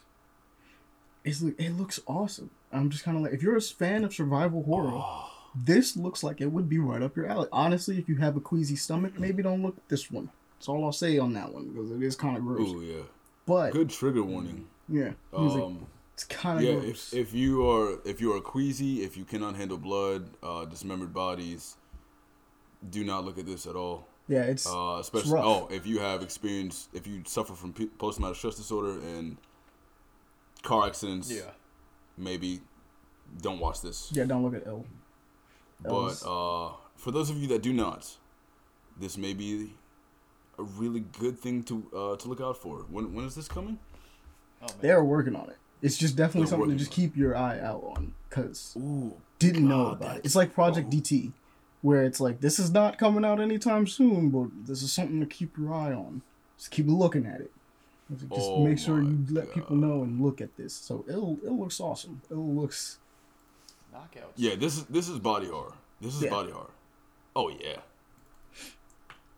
It's, it looks awesome. I'm just kind of like, if you're a fan of survival horror, this looks like it would be right up your alley. Honestly, if you have a queasy stomach, maybe don't look at this one. That's all I'll say on that one because it is kind of gross. Oh yeah. But Good trigger warning. yeah, he's like, Um, it's kind of yeah, gross. if, if you are if you are queasy, if you cannot handle blood, uh, dismembered bodies, do not look at this at all. yeah, it's Uh, especially rough. oh, if you have experience, if you suffer from post traumatic stress disorder and car accidents, Yeah. maybe don't watch this. yeah. Don't look at Ill. But uh, for those of you that do not, this may be a really good thing to uh, to look out for. When when is this coming? Oh. They're working on it. It's just definitely They're something to just on keep your eye out on because didn't know about it. It's like Project oh. DT, where it's like this is not coming out anytime soon, but this is something to keep your eye on. Just keep looking at it. Just Oh make sure you my let people know and look at this. So it'll it looks awesome. It looks Knockouts. yeah. This is this is body horror. This is Yeah. body horror. Oh yeah.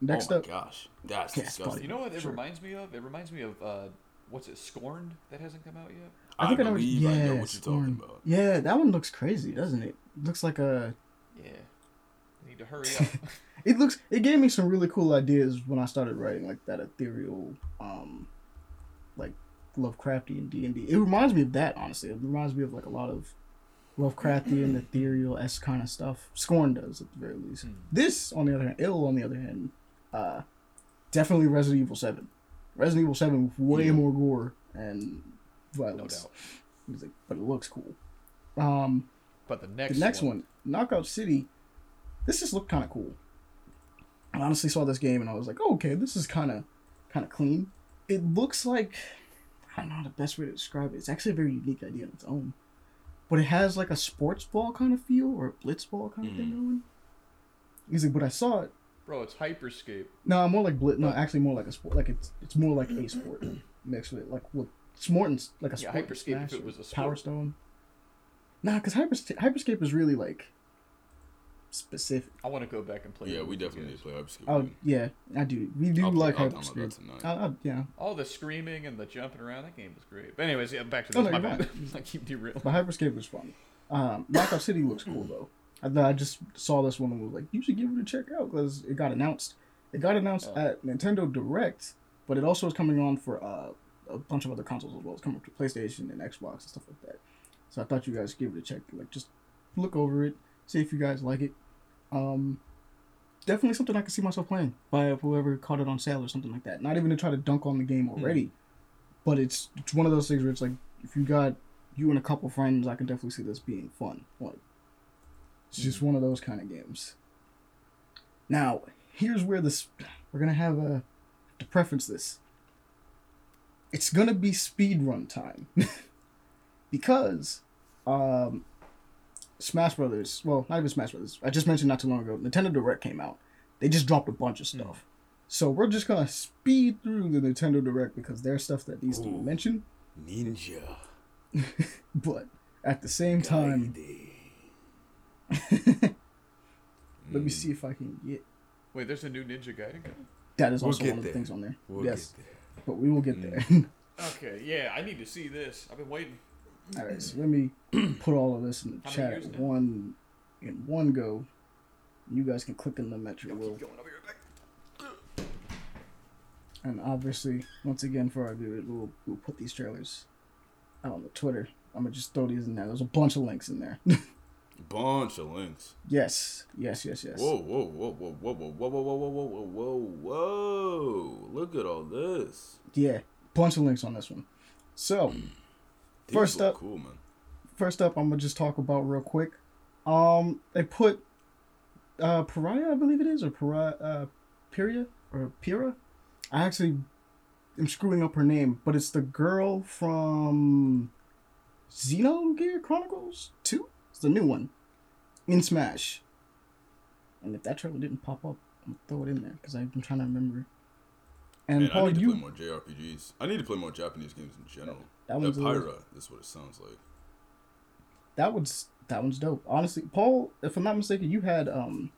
next oh my up. gosh, that's Yes, disgusting. You know what it Sure. reminds me of? It reminds me of uh, what's it? Scorned that hasn't come out yet. I, think I know what- believe I know yeah, what you're talking about. Yeah, that one looks crazy, doesn't it? Looks like a. Yeah. I need to hurry up. It looks. It gave me some really cool ideas when I started writing like that ethereal, um, like Lovecraftian D and D. It reminds me of that honestly. It reminds me of like a lot of Lovecraftian ethereal s kind of stuff. Scorn does at the very least. Hmm. This, on the other hand, ill on the other hand, uh, definitely Resident Evil Seven. Resident Evil Seven with way Yeah. more gore and no violence. doubt. He's like, but it looks cool. Um, But the next the next one, Knockout City. This just looked kind of cool. I honestly saw this game and I was like, oh, okay, this is kind of, kind of clean. It looks like, I don't know the best way to describe it. It's actually a very unique idea on its own, but it has like a sports ball kind of feel or a blitz ball kind of thing going. He's like, but I saw it. Bro, it's Hyperscape. No, more like blitz. No, actually more like a sport. Like it's it's more like a sport mixed with like with it's more than like a Yeah, sport. Hyperscape if it was a Power. Stone. Nah, because Hyperscape, Hyperscape is really like specific. I want to go back and play. Yeah, we definitely need to play Hyperscape. Oh yeah, I do. We do I'll, like play, I'll download that Hyperscape. tonight. I, I, yeah, All the screaming and the jumping around, that game was great. But anyways, yeah, back to Oh, this. no, my you're bad. I keep derailing. but Hyperscape was fun. Um, Knockout City looks cool though. I, I just saw this one and was like, you should give it a check out because it got announced. It got announced Oh. at Nintendo Direct, but it also is coming on for uh, a bunch of other consoles as well. It's coming to PlayStation and Xbox and stuff like that. So I thought you guys give it a check. Like, just look over it, see if you guys like it. Um, definitely something I can see myself playing by whoever caught it on sale or something like that. Not even to try to dunk on the game already, but it's it's one of those things where it's like if you got you and a couple friends, I can definitely see this being fun. Like, it's just one of those kind of games. Now, here's where this we're gonna have a to preference this. It's gonna be speed run time because um, Smash Brothers. Well, not even Smash Brothers. I just mentioned not too long ago. Nintendo Direct came out. They just dropped a bunch of stuff. So we're just gonna speed through the Nintendo Direct because there's stuff that needs to be mentioned. Ninja. But at the same time, Gaiden. let me Mm, see if I can get. Wait, there's a new Ninja Gaiden coming? That is We'll also one of the there. things on there. We'll yes, get there. But we will get Mm. there. Okay, yeah, I need to see this. I've been waiting. all right, so let me put all of this in the How chat years at now? one in one go. You guys can click on them at your I'll will. keep going. I'll be right back. And obviously, once again, for our do it, we'll, we'll put these trailers out on the Twitter. I'm gonna just throw these in there. There's a bunch of links in there. Bunch of links. yes, yes, yes, yes. Whoa, whoa, whoa, whoa, whoa, whoa, whoa, whoa, whoa, whoa, whoa, whoa, whoa! Look at all this. Yeah, bunch of links on this one. So, First up- cool man. first up, I'm gonna just talk about real quick. Um, they put uh Pariah, I believe it is, or Pariah, uh, Pyria or Pira. I actually am screwing up her name, but it's the girl from Xenogear Chronicles the new one in Smash. And if that trailer didn't pop up, I'm gonna throw it in there because I've been trying to remember. And Man, I Paul, need to you play more JRPGs. I need to play more Japanese games in general. That That one's a little- Pyra, that's what it sounds like. that one's that one's dope. Honestly, Paul, if I'm not mistaken, you had um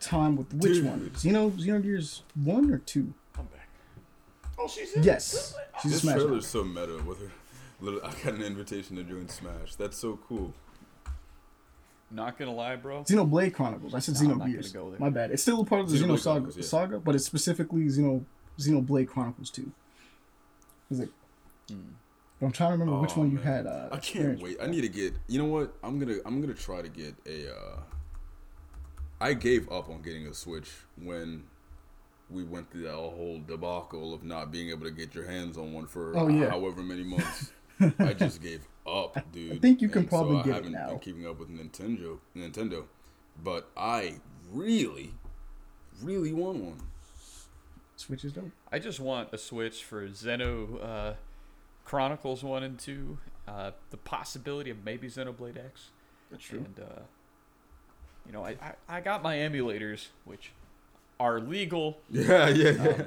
time with which Dude. one? Xeno Xenogears one or two? I'm back. Oh, she's in. Yes, she's a This Smash. trailer's so meta with her. Little, I got an invitation to join Smash. That's so cool. Not gonna lie, bro. Xenoblade Chronicles. I said No, I'm Xenogears. go there. My bad. It's still a part of the Xenoblade Xeno saga, yeah. saga, but it's specifically Xeno Xenoblade Chronicles two. Is it? I'm trying to remember which Oh, one you had. Uh, I can't wait. I need to get. You know what? I'm gonna. I'm gonna try to get a. Uh, I gave up on getting a Switch when we went through that whole debacle of not being able to get your hands on one for Oh, yeah. however many months. I just gave up, dude. I think you can And probably so get I it haven't now. been keeping up with Nintendo. Nintendo, but I really, really want one. Switch is dope. I just want a Switch for Xeno uh, Chronicles 1 and 2. Uh, the possibility of maybe Xenoblade X. That's And, uh, you know, I, I, I got my emulators, which are legal. Yeah, yeah, yeah.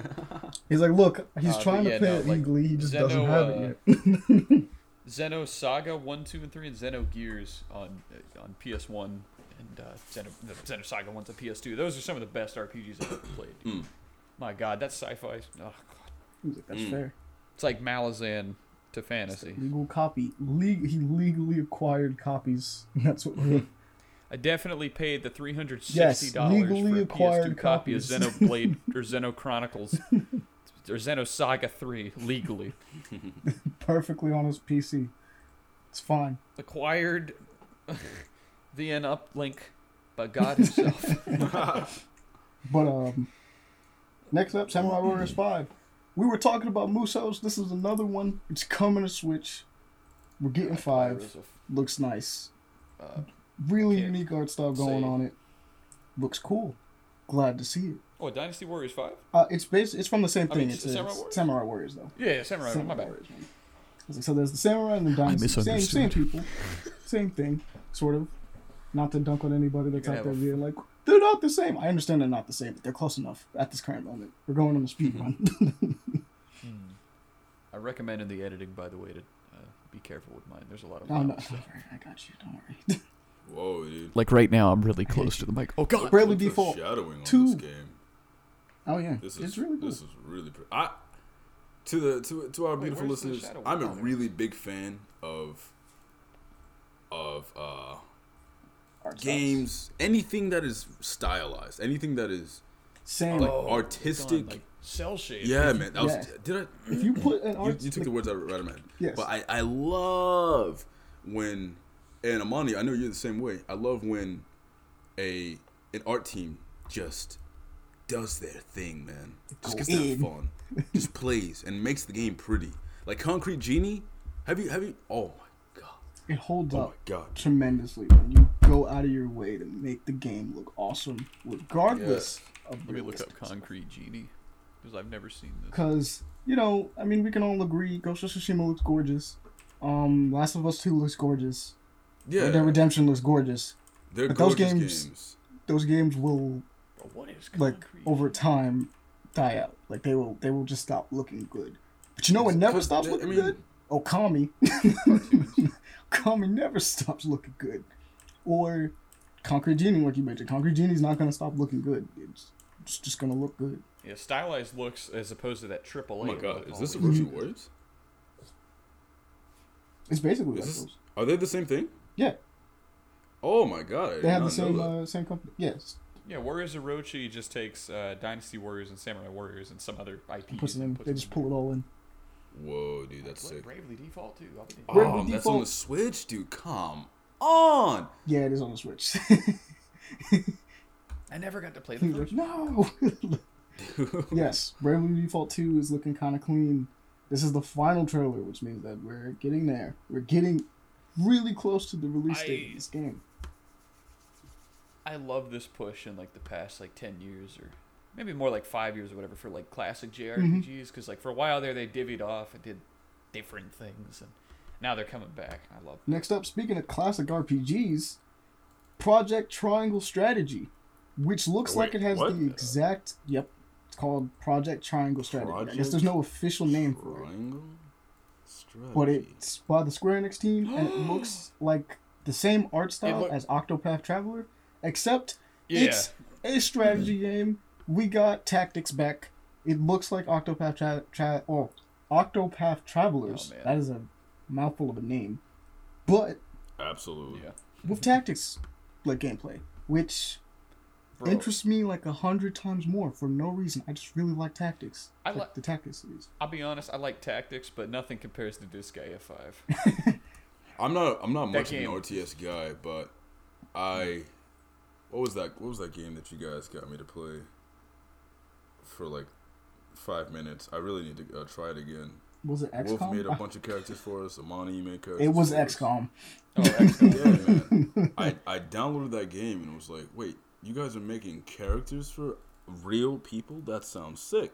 He's like, look, he's Uh, trying but to yeah, play no, it like, legally. He just doesn't have uh, it yet. Xeno Saga 1, 2, and 3, and Zeno Gears on uh, on PS1, and uh, Xeno, the Xeno Saga 1 to PS2. Those are some of the best RPGs I've ever played. Mm. My God, that's sci-fi. Oh, God. He's like, that's Mm. fair. It's like Malazan to fantasy. Legal copy. Le- he legally acquired copies. That's what we're. I definitely paid the three hundred sixty dollars legally for a PS2 copy of. Xenoblade or Xeno Chronicles or Xeno Saga Three legally perfectly on his PC. It's fine. acquired via an uplink by God Himself. But um, next up, Samurai Warriors Five. We were talking about Musous. This is another one. It's coming to Switch. We're getting five. Looks nice. Uh, Really can't unique art style going say. on it. Looks cool. Glad to see it. oh, Dynasty Warriors Five. Uh, it's based. It's from the same I thing. mean, it's, Samurai it's Warriors? Samurai Warriors though. Yeah, yeah Samurai. Samurai my bad. Warriors, man. So there's the samurai and the dynasty. Same, same people, same thing, sort of. Not to dunk on anybody that's You're out there have being like they're not the same. I understand they're not the same, but they're close enough at this current moment. We're going on the speed Mm-hmm. run. I recommend in the editing, by the way, to uh, be careful with mine. There's a lot of. oh loud no, stuff. I got you. Don't worry. Whoa, dude. Like right now, I'm really close to the mic. Oh God! Bravely Look Default shadowing on two. this game. Oh yeah, This it's is really cool. this is really pretty. I to the to to our beautiful where's the listeners. I'm a there. really big fan of of uh Art styles. games. Anything that is stylized. Anything that is Same. like Oh, artistic. Done, like cell shading. yeah, man. That was, Yeah. Did I? if you put an You, art, you took like, the words out right out of my head. Yes. But I, I love when, and Amani, I know you're the same way. I love when a an art team just does their thing, man. Just gets to have fun. just plays and makes the game pretty. Like Concrete Genie. Have you have you? Oh my god. it holds Oh up my god. tremendously when you go out of your way to make the game look awesome, regardless of Let me look up Concrete Genie because I've never seen this. Because, you know, I mean, we can all agree Ghost of Tsushima looks gorgeous. Um, Last of Us 2 looks gorgeous. Yeah. Red Dead Redemption looks gorgeous. They're but those games- games. Those games will, what is like, over time, die out. Like, they will they will just stop looking good. But you know what never stops they- looking I mean- good? Oh, Okami. Okami never stops looking good. Or Concrete Genie, like you mentioned. Concrete Genie's not going to stop looking good. It's just, just going to look good. Yeah, stylized looks as opposed to that triple A. Oh my god. Is this a always- Roshi Warriors? It's basically Is like this, those. are they the same thing? Yeah, Oh my god. I they have the same uh, same company. Yes, Yeah, Warriors of Orochi just takes uh, Dynasty Warriors and Samurai Warriors and some other IPs. puts it in. puts They just pull it all in. Whoa, dude, that's Look, sick. Bravely Default too. I'll be damned. Bravely Oh, that's on the Default. Switch, dude. Come on. Yeah, it is on the Switch. I never got to play the He's like, first. no. yes, Bravely Default Two is looking kind of clean. This is the final trailer, which means that we're getting there. We're getting really close to the release date I- of this game. I love this push in like the past like ten years or maybe more like five years or whatever for like classic mm-hmm. JRPGs because like for a while there they divvied off and did different things and now they're coming back. I love. Next up, speaking of classic RPGs, Project Triangle Strategy, which looks like it has what? the exact yep, it's called Project Triangle Strategy. I guess there's no official name for it, Triangle strategy. but it's by the Square Enix team, and it looks like the same art style look- as Octopath Traveler, except Yeah. it's a strategy game. We got tactics back. It looks like Octopath Tra- Tra- or Octopath Travelers. Oh, that is a mouthful of a name, but absolutely. Yeah. with tactics like gameplay, which Bro, interests me like a hundred times more for no reason. I just really like tactics. I like like- the tactics series. I'll be honest. I like tactics, but nothing compares to this Disgaea Five. I'm not. I'm not That much of an RTS guy, but I. What was that? What was that game that you guys got me to play? For like five minutes. I really need to uh, try it again. Was it XCOM? Wolf made a bunch of characters for us. Amani made characters. it was for us. XCOM. Oh, XCOM. Yeah, man. I I downloaded that game and was like, wait, you guys are making characters for real people? That sounds sick.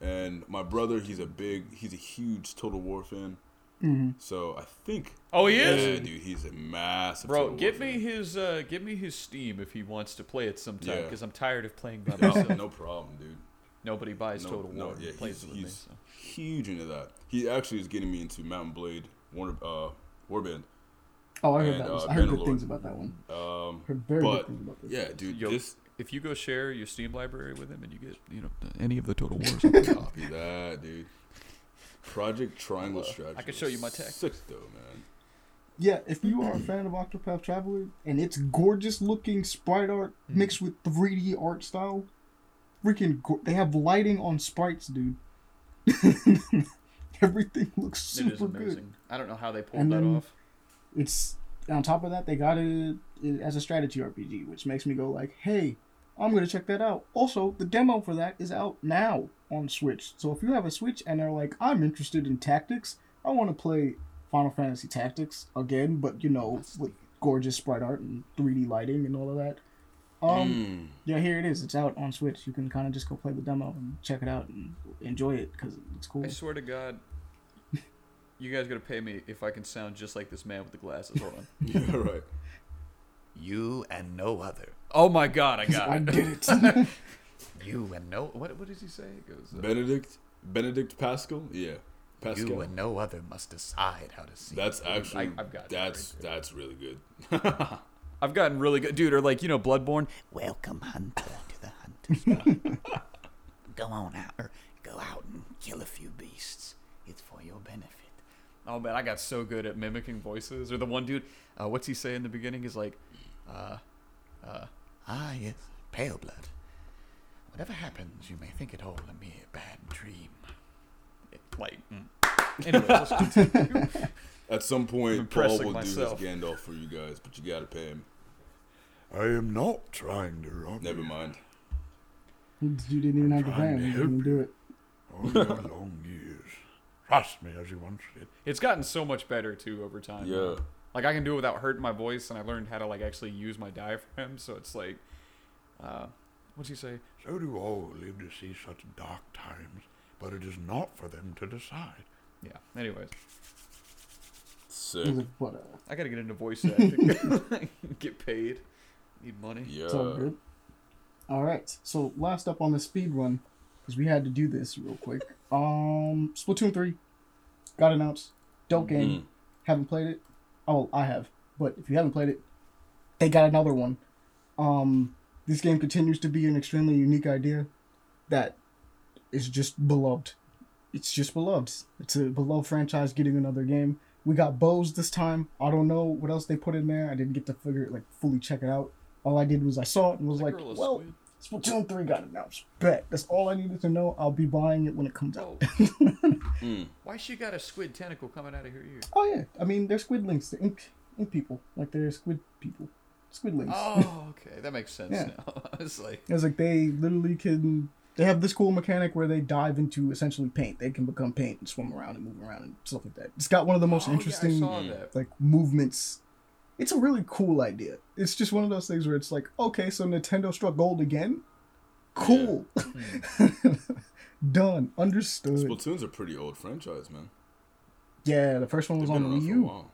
And my brother, he's a big, he's a huge Total War fan. Mm-hmm. So I think. Oh, he yeah, is? dude, he's a massive. Bro, Total give War me fan. his uh, give me his Steam if he wants to play it sometime Yeah. because I'm tired of playing by No, myself. no problem, dude. Nobody buys No, Total no, War yeah, plays he's, it with me. he's So. huge into that. He actually is getting me into Mount and Blade, Warner, uh, Warband. Oh, I heard And, that. Was, uh, I heard good things about that one. Um, Heard very but good things about this. yeah, dude, Yo, this If you go share your Steam library with him and you get you know any of the Total Wars, copy that, dude. Project Triangle Uh, Strategy. I can show you my was text. Sick though, man. Yeah, if you are a fan of Octopath Traveler and it's gorgeous looking sprite art Mhm. mixed with 3D art style, freaking, go- they have lighting on sprites, dude. Everything looks it is super amazing. good. I don't know how they pulled And that off. It's on top of that they got it, it as a strategy RPG, which makes me go like, hey, I'm gonna check that out. Also, the demo for that is out now on Switch. So if you have a Switch and are like, I'm interested in tactics, I want to play Final Fantasy Tactics again, but you know, with gorgeous sprite art and 3D lighting and all of that. Um, Mm. yeah, here it is. It's out on Switch. You can kind of just go play the demo and check it out and enjoy it because it's cool. I swear to God, you guys gotta pay me if I can sound just like this man with the glasses. Hold on. Yeah, right. You and no other. Oh my God, I got I it. did it. You and no. What what does he say? It goes. Uh, Benedict Benedict Pascal? Yeah. Pascal. you and no other must decide how to see. that's it." actually I, I've got. that's right that's really good. I've gotten really good, dude. Or like you know, Bloodborne. Welcome, hunter, to the hunter's go on out, or go out and kill a few beasts. It's for your benefit. Oh man, I got so good at mimicking voices. Or the one dude, uh, what's he say in the beginning? Is like, uh, uh, Ah, yes, pale blood. Whatever happens, you may think it all a mere bad dream. it- like. Mm. Anyway, let's continue. At some point, I'm Paul impressing will myself. do his Gandalf for you guys, but you gotta pay him. I am not trying to rob Never you. mind. you didn't even have to pay him. to You didn't do it. All your long years. Trust me, as you once did. it's gotten so much better too over time. Yeah. Like I can do it without hurting my voice, and I learned how to like actually use my diaphragm. So it's like, uh, what's he say? So do all who live to see such dark times, but it is not for them to decide. Yeah. Anyways, Sick. It was like, what, uh, I gotta get into voice acting. get paid. Need money. Yeah. It's all good. All right. So last up on the speed run, because we had to do this real quick. Um, Splatoon three got announced. Dope game. Mm. Haven't played it. Oh, I have. But if you haven't played it, they got another one. Um, this game continues to be an extremely unique idea that is just beloved. It's just beloved. It's a beloved franchise getting another game. We got bows this time. I don't know what else they put in there. I didn't get to figure it like fully check it out. All I did was I saw it and was That like, well, squid. Splatoon 3 got announced. Bet. That's all I needed to know. I'll be buying it when it comes out. Whoa. Mm. Why she got a squid tentacle coming out of her ear? Oh yeah, I mean they're squid links, they're ink, ink people, like they're squid people, squid links. Oh, okay, that makes sense Yeah. now. it's like, It's like they literally can. They have this cool mechanic where they dive into essentially paint. They can become paint and swim around and move around and stuff like that. It's got one of the most Oh, interesting saw that. like movements. It's a really cool idea. It's just one of those things where it's like, okay, so Nintendo struck gold again. Cool. Done. Understood. Splatoon's a pretty old franchise, man. yeah, the first one They've was been on the around Wii for a U. while.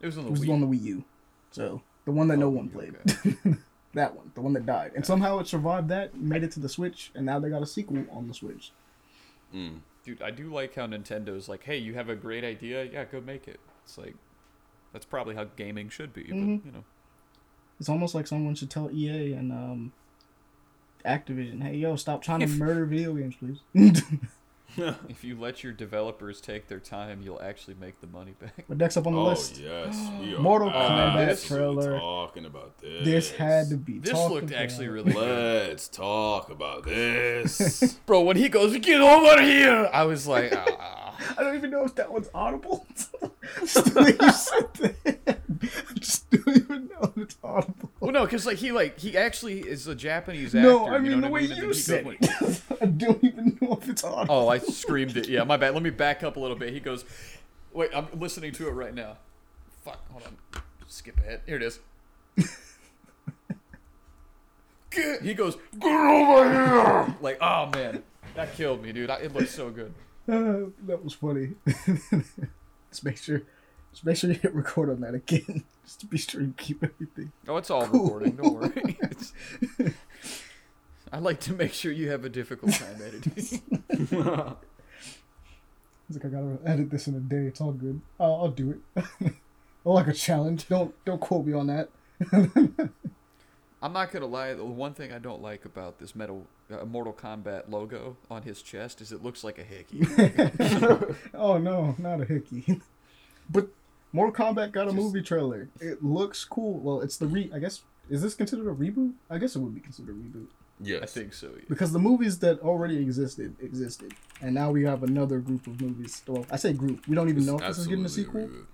It was on the It was Wii. on the Wii U. So the one that no Oh, one okay. played. That one, the one that died, and somehow it survived that, made it to the Switch, and now they got a sequel on the Switch. Mm. Dude, I do like how Nintendo's like, hey, you have a great idea, yeah, go make it. It's like, that's probably how gaming should be, Mhm. but you know. It's almost like someone should tell EA and um, Activision, "Hey, yo, stop trying to murder video games, please." If you let your developers take their time, you'll actually make the money back. but next up on the Oh list, yes, we are Mortal Kombat trailer. Talking about this. this had to be. This looked about. actually really good. Let's talk about this. Bro, when he goes, get over here, I was like, ah. I don't even know if that one's audible. Just you. I just don't even know if it's audible. Well, no, because like he like he actually is a Japanese actor. No, I you mean know the way And then you said goes, it. I don't even know if it's audible. Oh, I screamed it. Yeah, my bad. Let me back up a little bit. He goes, wait, I'm listening to it right now. Fuck, hold on. Skip ahead. Here it is. He goes, get over here! Like, oh man, that killed me, dude. I, it looks so good. Uh, that was funny. just make sure, just make sure you hit record on that again, just to be sure you keep everything. Oh, it's all recording. Don't worry. I like to make sure you have a difficult time editing. It's like I gotta edit this in a day. It's all good. I'll, I'll do it. or like a challenge. Don't don't quote me on that. I'm not gonna lie. The one thing I don't like about this metal uh, Mortal Kombat logo on his chest is it looks like a hickey. oh no, not a hickey. but Mortal Kombat got a Just- movie trailer. It looks cool. Well, it's the re. I guess is this considered a reboot? I guess it would be considered a reboot yes. I think so. Yeah. because the movies that already existed existed, and now we have another group of movies. Well, I say group. We don't even It's know if this is getting a sequel. reboot.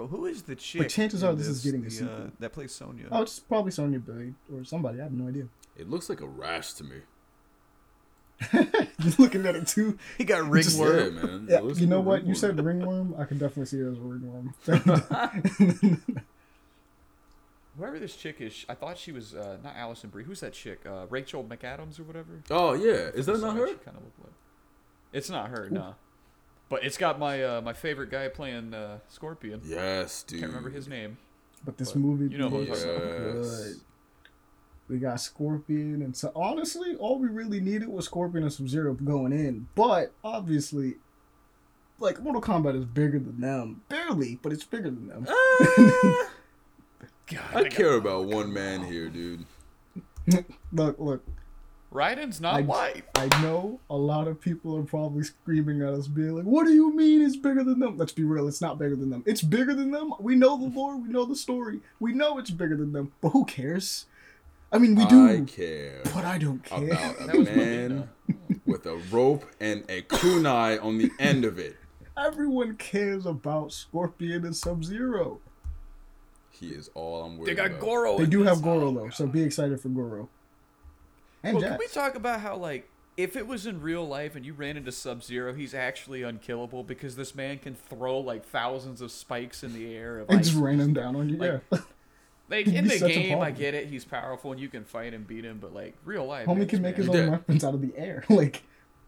Bro, who is the chick? chances are this is getting a the, sequel. Uh, that plays Sonya. Oh, it's probably Sonya Blade or somebody. I have no idea. It looks like a rash to me. you looking at it too? he got Just- Yeah, ringworm. man. Yeah, you know a what? You said ringworm. I can definitely see it as a ringworm. Whoever this chick is, I thought she was uh, not Alison Brie. Who's that chick? Uh, Rachel McAdams or whatever. Oh yeah, is that not her? She kind of looked like. It's not her, no. But it's got my uh, my favorite guy playing uh, Scorpion. Yes, dude. Can't remember his name. but this But movie, you know who I'm looks talking so good. We got Scorpion, and so honestly, all we really needed was Scorpion and Sub Zero going in. But obviously, like Mortal Kombat is bigger than them, barely, but it's bigger than them. God, I care about one man here, dude. Look, look, Raiden's not I- white. I know a lot of people are probably screaming at us, being like, "What do you mean it's bigger than them?" Let's be real, it's not bigger than them. It's bigger than them. We know the lore, we know the story, we know it's bigger than them. But who cares? I mean, we do, I care but I don't care. about a man with a rope and a kunai on the end of it. Everyone cares about Scorpion and Sub Zero. He is all I'm worried They got about. Goro. They do have Goro Oh, though, so be excited for Goro. And Well, can we talk about how like if it was in real life and you ran into Sub Zero, he's actually unkillable because this man can throw like thousands of spikes in the air. Of and just rain them down on you. Like, yeah, Like He'd in the game, I get it. He's powerful and you can fight and beat him, but like real life, homie can make his man- He own did. weapons out of the air. Like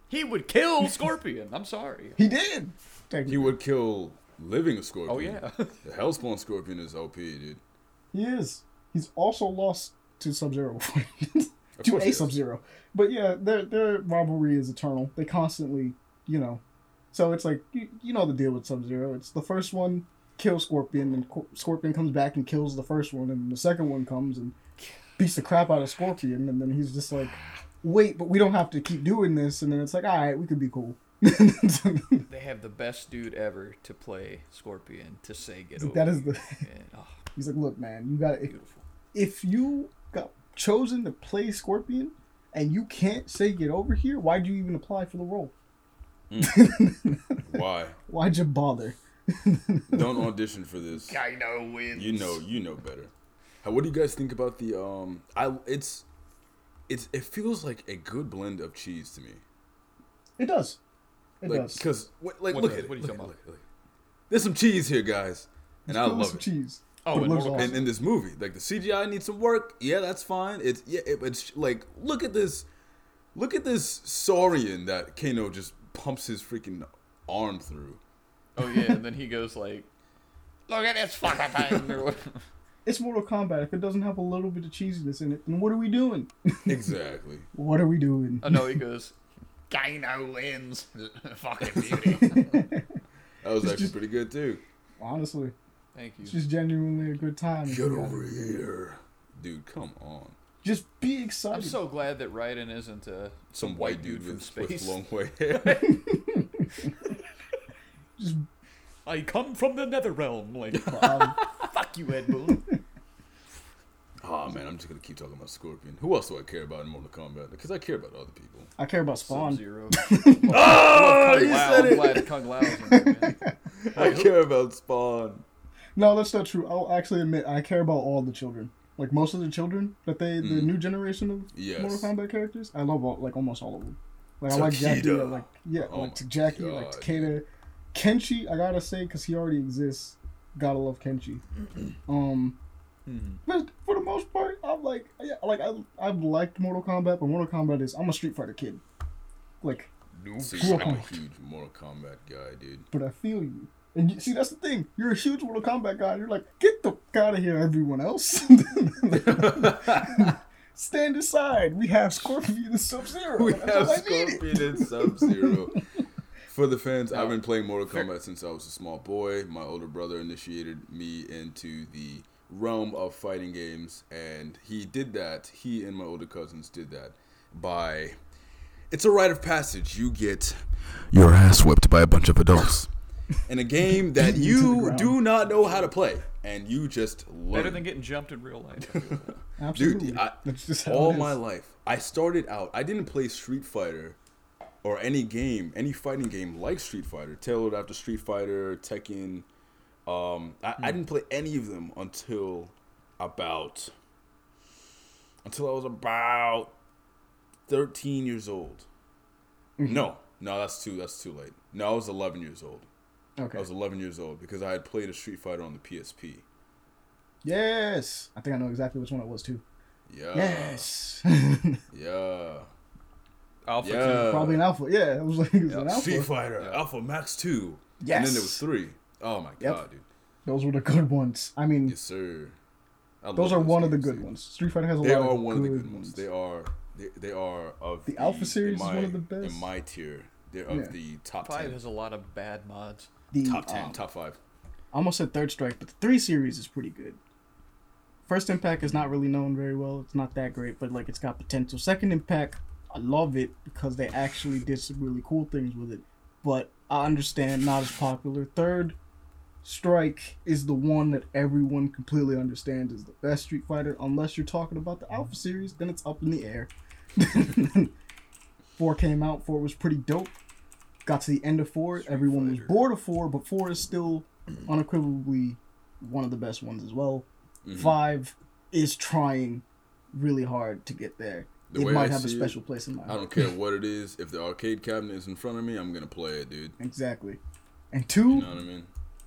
He would kill Scorpion. I'm sorry. he did. He would kill living scorpion. Oh yeah. The Hellspawn scorpion is OP, dude. He is. He's also lost to Sub Zero before. Of to a. Sub Zero. But yeah, their their rivalry is eternal. They constantly, you know, so it's like you, you know the deal with Sub Zero. It's the first one kills Scorpion, and Cor- Scorpion comes back and kills the first one, and the second one comes and beats the crap out of Scorpion, and then he's just like, wait, but we don't have to keep doing this, and then it's like, all right, we could be cool. they have the best dude ever to play Scorpion to say get over. that is the. And, oh, He's like, look, man, you got if, if you chosen to play Scorpion and you can't say get over here, why'd you even apply for the role? Why? Why'd you bother? Don't audition for this. I know wins. You know, you know better. How, what do you guys think about the um? I it's it's it feels like a good blend of cheese to me. It does. It like does. because like What look does? at it. What are you look talking at it, look look. There's some cheese here, guys, and I love some it. cheese. Oh, But it in looks awesome. And in this movie, like the CGI needs some work. Yeah, that's fine. It's yeah, it, it's like look at this, look at this Saurian that Kano just pumps his freaking arm through. Oh yeah, and then he goes like, "Look at this fucking thing." It's Mortal Kombat. If it doesn't have a little bit of cheesiness in it, then what are we doing? Exactly. what are we doing? Oh, I know he goes. Kano wins. Fucking beauty. That was actually pretty good too. Honestly, Thank you. it's just genuinely a good time. Get over here, dude. Come on. Just be excited. I'm so glad that Raiden isn't uh, Some white dude, from with, space. with long white hair. just I come from the nether realm. Like, um, fuck you, Ed Boon. oh man, I'm just gonna keep talking about Scorpion. Who else do I care about in Mortal Kombat? Because I care about other people. I care about Spawn. Zero. Oh, you wow, said I'm it. glad Kung Lao's in there, man. I care about Spawn. No, that's not true. I'll actually admit I care about all the children. Like most of the children that they, the Mm. new generation of Yes. Mortal Kombat characters, I love all, like almost all of them. Like I like Jackie, I like yeah, Oh like Jackie, like God, Takeda, Kenshi. I gotta say because he already exists. Gotta love Kenshi. um, Mhm. but for the most part, I'm like yeah, like I I've liked Mortal Kombat, but Mortal Kombat is I'm a Street Fighter kid. Like, See, I'm a huge Mortal Kombat guy, dude. but I feel you. And you, see, that's the thing. You're a huge Mortal Kombat guy. You're like, get the fuck out of here, everyone else. Stand aside. We have Scorpion and Sub Zero. We have all I needed. Scorpion and Sub Zero. For the fans, I've been playing Mortal Kombat since I was a small boy. My older brother initiated me into the realm of fighting games, and he did that. He and my older cousins did that by. It's a rite of passage. You get your ass whipped by a bunch of adults in a game that Beaten to the you do not know how to play, and you just learn. Better than getting jumped in real life. Absolutely. Dude, I, That's just all my life, I started out. I didn't play Street Fighter or any game, any fighting game like Street Fighter, tailored after Street Fighter, Tekken. Um, I, Hmm. I didn't play any of them until about until I was about thirteen years old. Mm-hmm. No, no, that's too that's too late. No, I was eleven years old. Okay. I was eleven years old because I had played a Street Fighter on the PSP. Yes. I think I know exactly which one it was, too. Yeah. yes. Yeah. Alpha Yeah. Probably an alpha. Yeah, it was like it was an alpha. Street Fighter, Alpha Max 2. Yes. And then there was 3. Oh my Yep. god, dude. Those were the good ones. I mean, Yes, sir. I those love are one of the good dude. ones. Street Fighter has a They lot are of one of the good good ones. ones. They are they, they are of The Alpha series in is my, one of the best. in my tier. They're of Yeah. the top 5 10. has a lot of bad mods. The, top 10, um, top 5. I almost said Third Strike, but the three series is pretty good. First Impact is not really known very well. It's not that great, but like it's got potential. Second Impact, I love it because they actually did some really cool things with it. But I understand not as popular. Third Strike is the one that everyone completely understands is the best Street Fighter, unless you're talking about the Alpha series, then it's up in the air. four came out, four was pretty dope. Got to the end of four, everyone was bored of four, but four is still unequivocally one of the best ones as well. Mhm. Five is trying really hard to get there. The it might I have a see it, special place in my I don't care what it is. If the arcade cabinet is in front of me, I'm going to play it, dude. Exactly. And two, You know what I mean?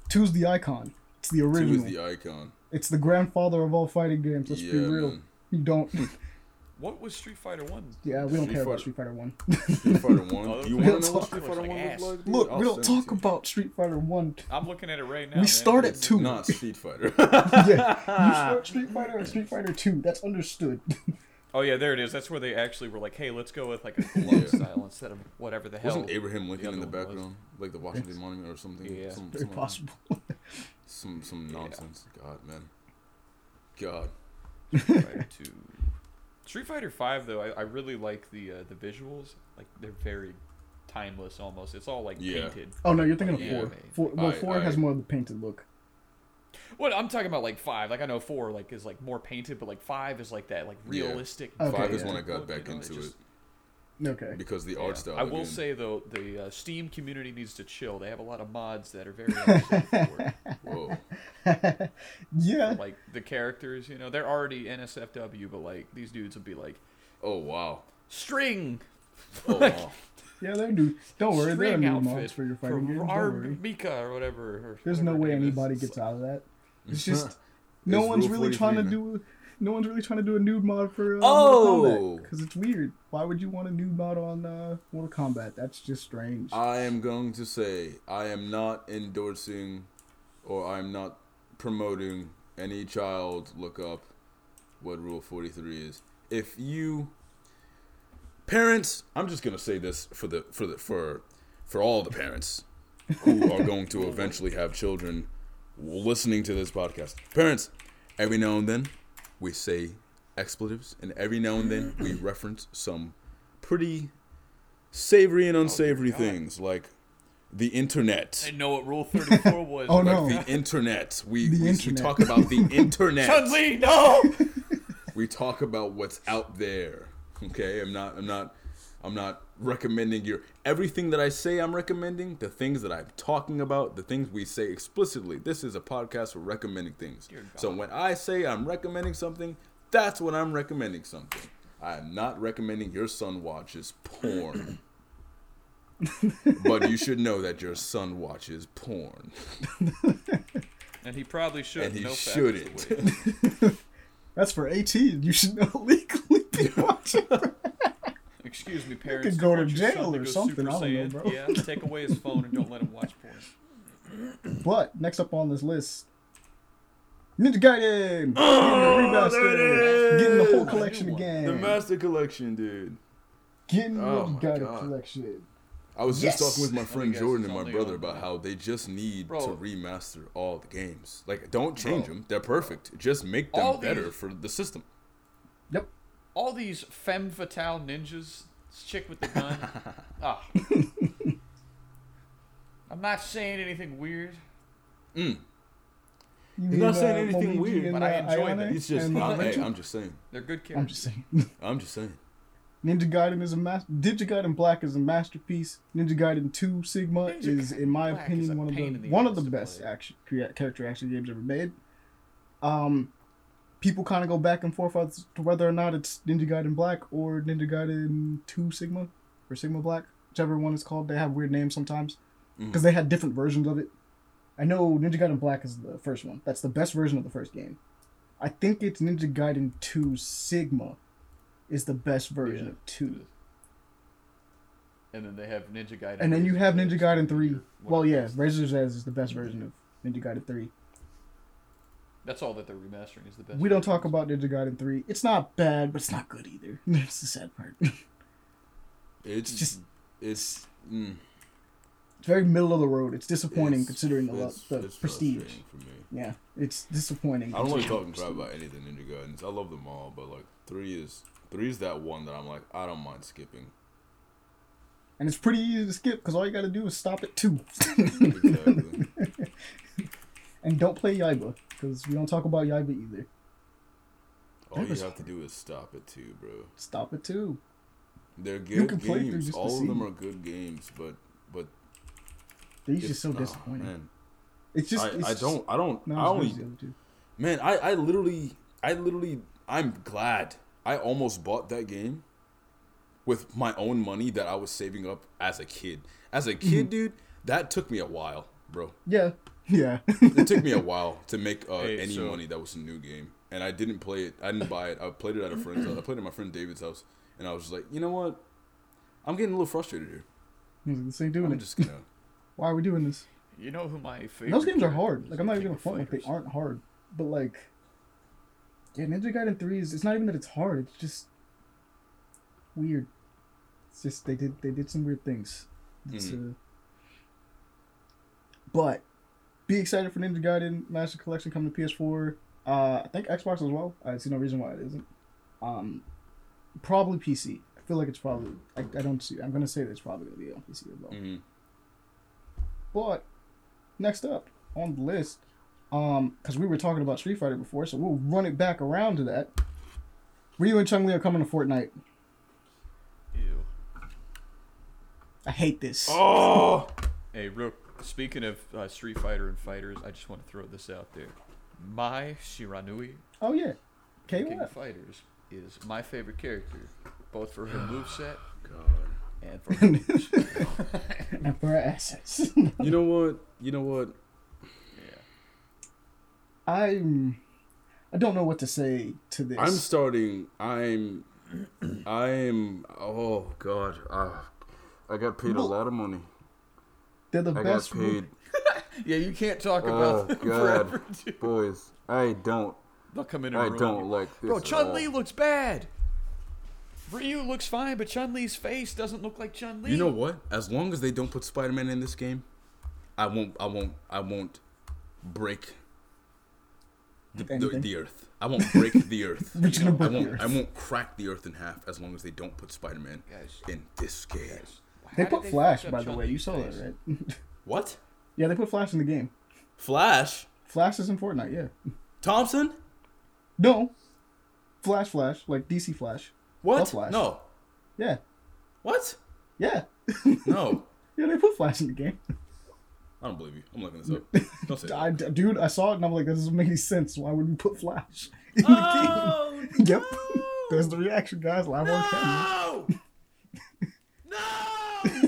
two's the icon. It's the original. Two is the icon. it's the grandfather of all fighting games. Let's yeah, be real. man. You don't. What was Street Fighter 1? Yeah, we don't Street care about Street Fighter One. Street Fighter 1. Oh, you want to know what talk. Street Fighter was 1 like was like? Look, I'll we don't talk to you. about Street Fighter One. I'm looking at it right now. We man. start at two. Not Street Fighter. yeah, you start Street Fighter and Street Fighter Two. That's understood. Oh yeah, there it is. That's where they actually were like, "Hey, let's go with like a Yeah. style instead of whatever the hell." Wasn't Abraham Lincoln in the other one was. background, like the Washington Monument or something? Yeah. some, Very some, possible. Some some nonsense. God, man. God. Street Fighter Two. Street Fighter Five, though, I, I really like the uh, the visuals. Like they're very timeless, almost. It's all like Yeah. painted. Oh no, you're thinking of Yeah. four. Four well, I- four I- has more of the painted look. What I'm talking about, like five. Like I know four, like is like more painted, but like five is like that, like Yeah. realistic. Okay, Five is when I got look, you back know, into just- it Okay. because the yeah. art style. I will again. say though, the uh, Steam community needs to chill. They have a lot of mods that are very unsafe. Whoa. yeah. like the characters. You know, they're already NSFW, but like these dudes would be like Oh wow. string Oh wow. Yeah, they do. Don't worry, they're new mods for your fighting game. Don't Ar- worry. Mika or whatever. Or There's no way her is. anybody gets like- out of that. It's just no It's one's really trying to 43, do. No one's really trying to do a nude mod for uh, Oh! Mortal Kombat because it's weird. Why would you want a nude mod on uh, Mortal Kombat? That's just strange. I am going to say I am not endorsing or I'm not promoting any child look up what Rule 43 is. If you parents, I'm just gonna say this for the for the for for all the parents who are going to eventually have children listening to this podcast. Parents, every now and then we say expletives, and every now and then we reference some pretty savory and unsavory things like the internet. I know what Rule 34 was. Oh, Like no. the internet. We, The we, we talk about the internet. Chun-Li, no! we talk about what's out there. Okay, I'm not. I'm not. I'm not recommending your everything that I say. I'm recommending the things that I'm talking about. The things we say explicitly. This is a podcast for recommending things. So when I say I'm recommending something, that's when I'm recommending something. I am not recommending your son watches porn. but you should know that your son watches porn. And he probably should. And he no fact is the shouldn't. That's for 18. You should not legally be watching. Excuse me, parents. could go to jail or go something, Super I don't know, bro. Yeah, take away his phone and don't let him watch porn. but next up on this list, Ninja Gaiden. Oh, getting the remaster, there it is. getting the whole collection again. The Master Collection, dude. getting the Oh my Ninja Gaiden collection. I was Yes. just talking with my friend Jordan and my brother on- about how they just need Bro. to remaster all the games. Like, don't change Bro. them; they're perfect. Just make them All better these- for the system. Yep. All these femme fatale ninjas, this chick with the gun. ah. I'm not saying anything weird. Mm. You He's not saying uh, anything Momiji weird, but I uh, enjoy Ayane them. It's just, and I'm, hey, I'm just saying. They're good characters. I'm just saying. I'm just saying. Ninja Gaiden is a master. Ninja Gaiden Black is a masterpiece. Ninja Gaiden Two Sigma Ninja is, in my Black opinion, one of the the one of the best play. action crea- character action games ever made. Um, people kind of go back and forth as to whether or not it's Ninja Gaiden Black or Ninja Gaiden Two Sigma or Sigma Black, whichever one is called. They have weird names sometimes mm. because they had different versions of it. I know Ninja Gaiden Black is the first one. That's the best version of the first game. I think it's Ninja Gaiden 2 Sigma is the best version Yeah. of 2. And then they have Ninja Gaiden. And then you have Ninja Gaiden 3. Well, yeah, Razor's Edge is the best version of Ninja Gaiden 3. That's all that they're remastering is the best. We don't talk about Ninja Gaiden 3. It's not bad, but it's not good either. That's the sad part. It's Just- just, it's, mm, It's very middle of the road. It's disappointing it's- considering the, it's- the it's prestige. For me. Yeah, it's disappointing. I don't like considering talking crap about any of the Ninja Gaidens. I love them all, but like three is three is that one that I'm like I don't mind skipping. And it's pretty easy to skip because all you gotta do is stop at 2. Exactly. And don't play Yaiba because we don't talk about Yaiba either. all you was- have to do is stop it too, bro. Stop it too. They're You good can play through games. just to All of them are good games, but but They're just so oh, disappointing. man. It's just I, it's I don't I don't No, I only the other man I I literally I literally I'm glad I almost bought that game with my own money that I was saving up as a kid. As a Mm-hmm. kid, dude, that took me a while, bro. Yeah, yeah. It took me a while to make uh, Hey, any so- money that was a new game, and I didn't play it. I didn't buy it. I played it at a friend's. house. I played it at my friend David's house, and I was just like, you know what? I'm getting a little frustrated here. this ain't doing I'm it. just gonna. Why are we doing this? You know who my favorite. Those games are hard. Like I'm not even gonna of front like they aren't hard, but like, yeah, Ninja Gaiden Three is. It's not even that it's hard. It's just weird. It's just they did they did some weird things. It's, uh, but be excited for Ninja Gaiden Master Collection coming to PS4. Uh, I think Xbox as well. I see no reason why it isn't. Um, probably PC. I feel like it's probably. I, I don't see. I'm gonna say that it's probably gonna be on PC as well. Mhm. But next up on the list, um, because we were talking about Street Fighter before, so we'll run it back around to that. Ryu and Chun Li are coming to Fortnite. Ew. I hate this. Oh, Hey, real. Speaking of uh, Street Fighter and fighters, I just want to throw this out there. Mai Shiranui, Oh yeah, King of Fighters, is my favorite character, both for her moveset God. and for her and for our assets. You know what? You know what? yeah. I'm. I don't know what to say to this. I'm starting. I'm. I'm. Oh God. Uh, I got paid a lot of money. They're the I got best. paid. Yeah, you can't talk Oh about them God, forever. dude. boys. I don't. They'll come in and I ruin don't you. like this. Bro, Chun all. Li looks bad. Ryu looks fine, but Chun Li's face doesn't look like Chun Li. You know what? As long as they don't put Spider-Man in this game, I won't. I won't. I won't break the, the, the earth. I won't break the earth. You're just gonna break I won't. earth. I won't crack the earth in half as long as they don't put Spider-Man in this game. They put did Flash, fuck up by the way. You saw face? that, right? What? yeah, they put Flash in the game. Flash Flash is in Fortnite, yeah. Thompson? No. Flash, Flash, like DC Flash. What? Love Flash. No. Yeah. What? Yeah. No. Yeah, they put Flash in the game. I don't believe you. I'm looking this up. Don't say I, dude, I saw it and I'm like, this doesn't make any sense. Why would we put Flash in the Oh, game? Yep. There's the reaction, guys, live on camera. no! No!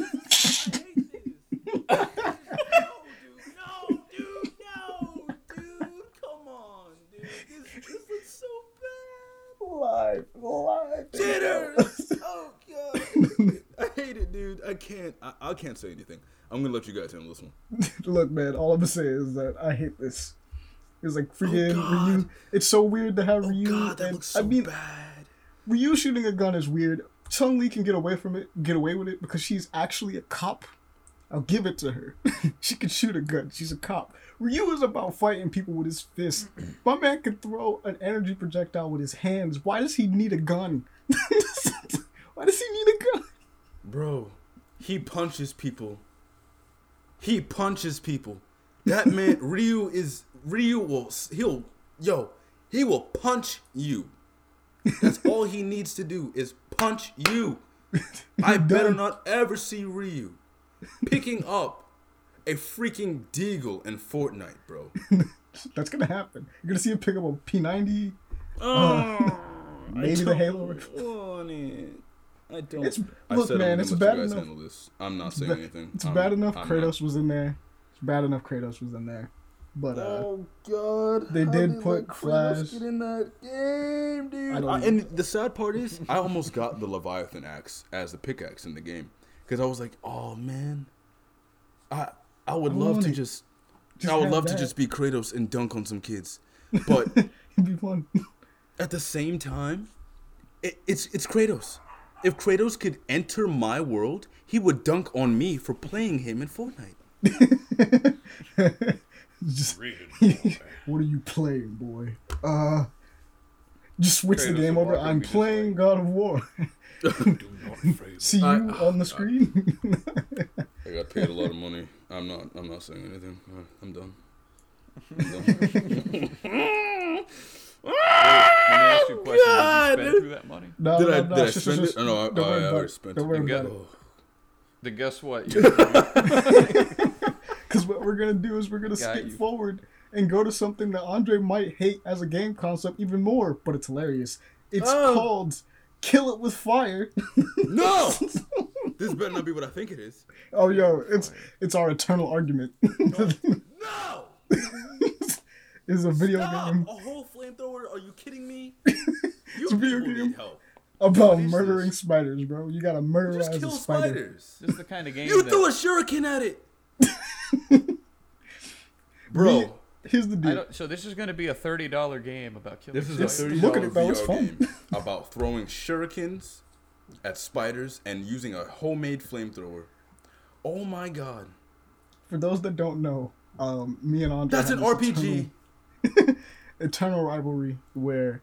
No, dude, no, dude, come on, dude. This, this looks so live. Jitters! Oh god, I hate it, dude. I can't. I, I can't say anything. I'm gonna let you guys handle this one. Look, man, all I'm gonna say is that I hate this. It's like oh, freaking Oh. Ryu. It's so weird to have oh, Ryu. God, that and, looks so I mean, bad. Ryu shooting a gun is weird. Chun Li can get away from it, get away with it because she's actually a cop. I'll give it to her. she can shoot a gun. She's a cop. Ryu is about fighting people with his fists. My man can throw an energy projectile with his hands. Why does he need a gun? Why does he need a gun? Bro, he punches people. He punches people. That man, Ryu is Ryu will he'll yo he will punch you. That's all he needs to do is punch you. I better not ever see Ryu picking up a freaking deagle in Fortnite, bro. That's gonna happen. You're gonna see him pick up a P90. Oh, Maybe the Halo. want it. I don't. It's- look, I'm man, gonna it's let bad you guys enough- this. I'm not saying ba- anything. It's I'm- bad enough I'm Kratos was in there. It's bad enough Kratos was in there. But uh, Oh God! They how did put let Flash- get in that game, dude. I I- know. and the sad part is, I almost got the Leviathan axe as the pickaxe in the game because I was like, oh man, I I would I love to just, Just I would have love to just be Kratos and dunk on some kids, but it'd be fun. at the same time, it, it's it's Kratos. If Kratos could enter my world, he would dunk on me for playing him in Fortnite. just, Read what are you playing, boy? Uh, just switch the game over. I'm and be just playing God of War. Do not fail. See you I- on the screen. I got paid a lot of money. I'm not. I'm not saying anything. I'm done. I'm done. Let me ask you a. God. Did you spend through that money? no, Did no, I- no, did I shush, spend shush, it? Oh, no, I- don't I worry already about it. spent Don't it. worry about it. Then guess what? Because what we're gonna do is we're gonna Got skip you. forward and go to something that Andre might hate as a game concept even more, but it's hilarious. It's Oh. called "Kill It with Fire." No! this better not be what I think it is. oh, yo, it's it's our eternal argument. No! is a video Stop! game A whole flamethrower? Are you kidding me? You a video people game. need help. about murdering this? spiders, bro. You gotta murderize Just a kill spider. spiders. this is the kind of game You that threw a shuriken at it. Bro, Here's the I deal. so this is going to be a thirty dollar game about killing. this is a thirty look at it, bro, it's VR fun. game about throwing shurikens at spiders and using a homemade flamethrower. Oh my god, For those that don't know, um, me and Andre that's an RPG. Eternal, eternal rivalry where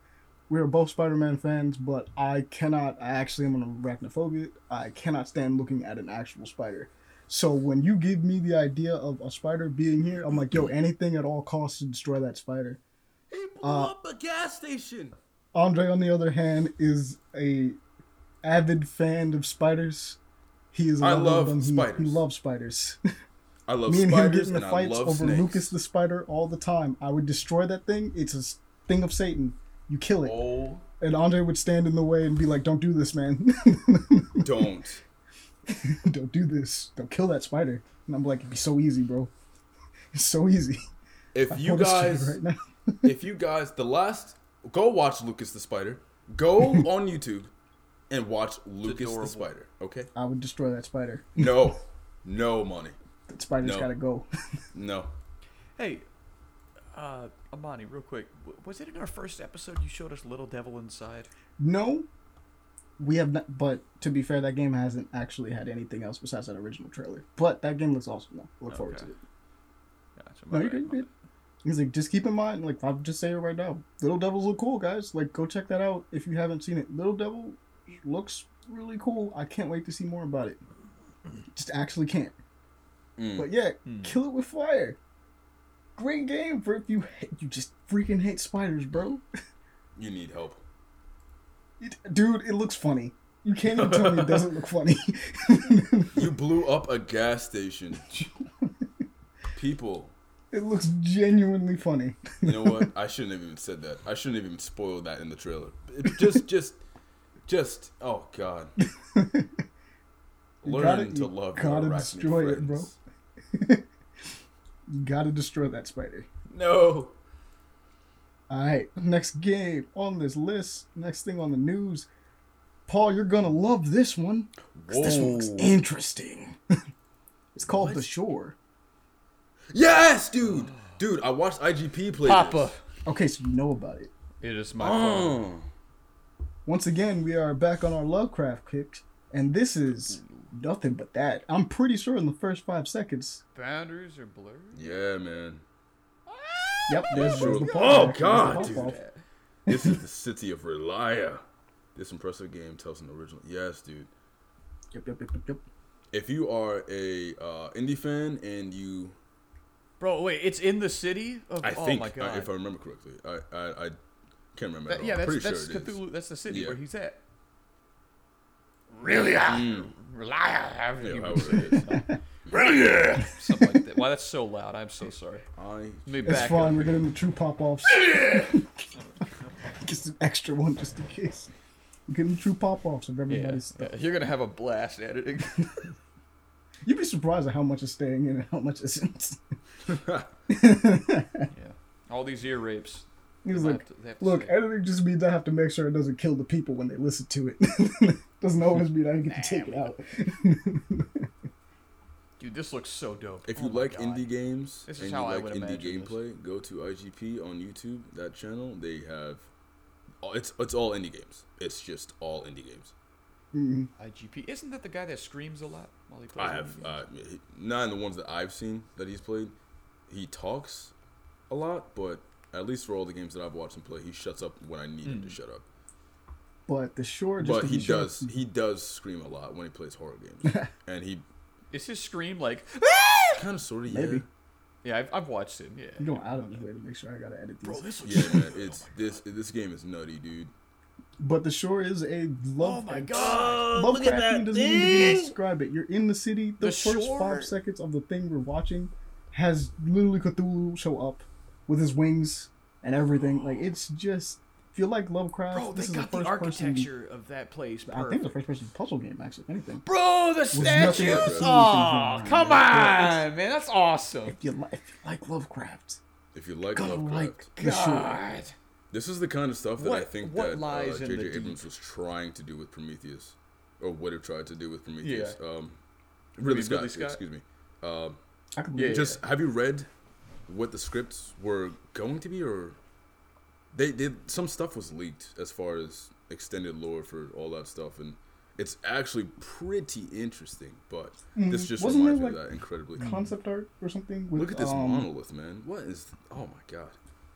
we're both Spider-Man fans, but I cannot. I actually am an arachnophobic. I cannot stand looking at an actual spider. So when you give me the idea of a spider being here, I'm like, yo, anything at all costs to destroy that spider. He blew Uh, up a gas station. Andre, on the other hand, is a avid fan of spiders. He is. a I love them. He- spiders. He, loves spiders. I love Me and him getting I fights love over snakes. Lucas the spider all the time. I would destroy that thing. It's a thing of Satan. You kill it, Oh, and Andre would stand in the way and be like, "Don't do this, man. don't. Don't do this. Don't kill that spider." And I'm like, "It'd be so easy, bro. It's so easy." If I you pulled a string guys, right now. if you guys, the last, go watch Lucas the Spider. Go on YouTube and watch Lucas the. Spider. Okay? I would destroy that spider. No, no money. That spider's No. gotta go. No. Hey, Uh, Amani, real quick, was it in our first episode you showed us Little Devil Inside? No, we have not. But to be fair, that game hasn't actually had anything else besides that original trailer. But that game looks awesome. Though. Look forward to it. Gotcha, No, you're good. you're good. He's like, just keep in mind, like I'll just say it right now. Little Devils look cool, guys. Like, go check that out if you haven't seen it. Little Devil looks really cool. I can't wait to see more about it. Just actually can't. Mm. But yeah, Hmm. kill it with fire. Great game for if you you just freaking hate spiders, bro. You need help. It- dude, it looks funny. You can't even tell me it doesn't look funny. You blew up a gas station. People, it looks genuinely funny. you know what? I shouldn't have even said that. I shouldn't have even spoiled that in the trailer. It just, just, just. Oh God. You Learn gotta- to love gotta destroy it, bro. You gotta destroy that spider. No. Alright, next game on this list. Next thing on the news. Paul, you're gonna love this one. this one looks interesting. it's called What? The Shore. Yes, dude. Dude, I watched IGP play Papa, Okay, so you know about it. it is my This. fault. Oh. Once again, we are back on our Lovecraft kicks, and this is nothing but that. I'm pretty sure in the first five seconds. Boundaries are blurred. Yeah, man. Yep, there's, there's the Oh, pop-off, the God, dude. This is the city of R'lyeh. This impressive game tells an original. Yes, dude. Yep, yep, yep, yep, yep. If you are a uh, indie fan and you, Bro, wait, it's in the city of. I oh think, my uh, god. if I remember correctly, I I, I can't remember. That- at all. yeah, that's Pretty that's sure it is. Cthulhu. That's the city Yeah. where he's at. Really? Mm. Reliable. Yeah, however it is. Really? Something like that. Wow, that's so loud. I'm so sorry. I Let me It's back fine. We're getting the true pop-offs. Just an extra one just in case. We're getting the true pop-offs of Yeah, everybody's yeah, stuff. you're gonna have a blast editing. You'd be surprised at how much is staying in and how much isn't. yeah, all these ear rapes. He was They like, to- to Look, say. editing just means I have to make sure it doesn't kill the people when they listen to it. doesn't always mean I get to take it out. Dude, this looks so dope. If Oh you my like God. indie games This is and you how I like would indie imagine this. gameplay, go to IGP on YouTube. That channel, they have. oh, It's it's all indie games. It's just all indie games. Mhm. IGP, isn't that the guy that screams a lot while he plays? I have indie uh, he- not in the ones that I've seen that he's played. He talks a lot, but at least for all the games that I've watched him play, he shuts up when I need him to shut up. But the shore, just But he sure, does he does scream a lot when he plays horror games, and he Is his scream like? Ah! kind of sort of Maybe. yeah. Yeah, I've, I've watched it. Yeah. You going out of his way to make sure I gotta edit these. Bro, this looks. Yeah, man, it's this this game is nutty, dude. But the shore is a love. Oh my god! Lovecraftian doesn't even begin to describe it. You're in the city. The, The first shore- five seconds of the thing we're watching has literally Cthulhu show up with his wings and everything. Like it's just if you like Lovecraft, Bro, they this is got the the first architecture of that place. person. I think the first person puzzle game actually. Anything. Bro, the nothing statues! Oh, come going on. on, man, that's awesome. If you like, if you like Lovecraft, If you like Lovecraft, like the. God. this is the kind of stuff that I think what that lies uh, in the deep? Abrams was trying to do with Prometheus, or would have tried to do with Prometheus. Yeah. Um, Ridley, mean Scott, Ridley Scott? excuse me. Um, I could Yeah, believe just have you read what the scripts were going to be, or they did some stuff was leaked as far as extended lore for all that stuff, and it's actually pretty interesting. But this Mm, just wasn't reminds there, me of like, that incredibly. concept art or something. With, Look at this um, monolith, man. What is? Oh my god.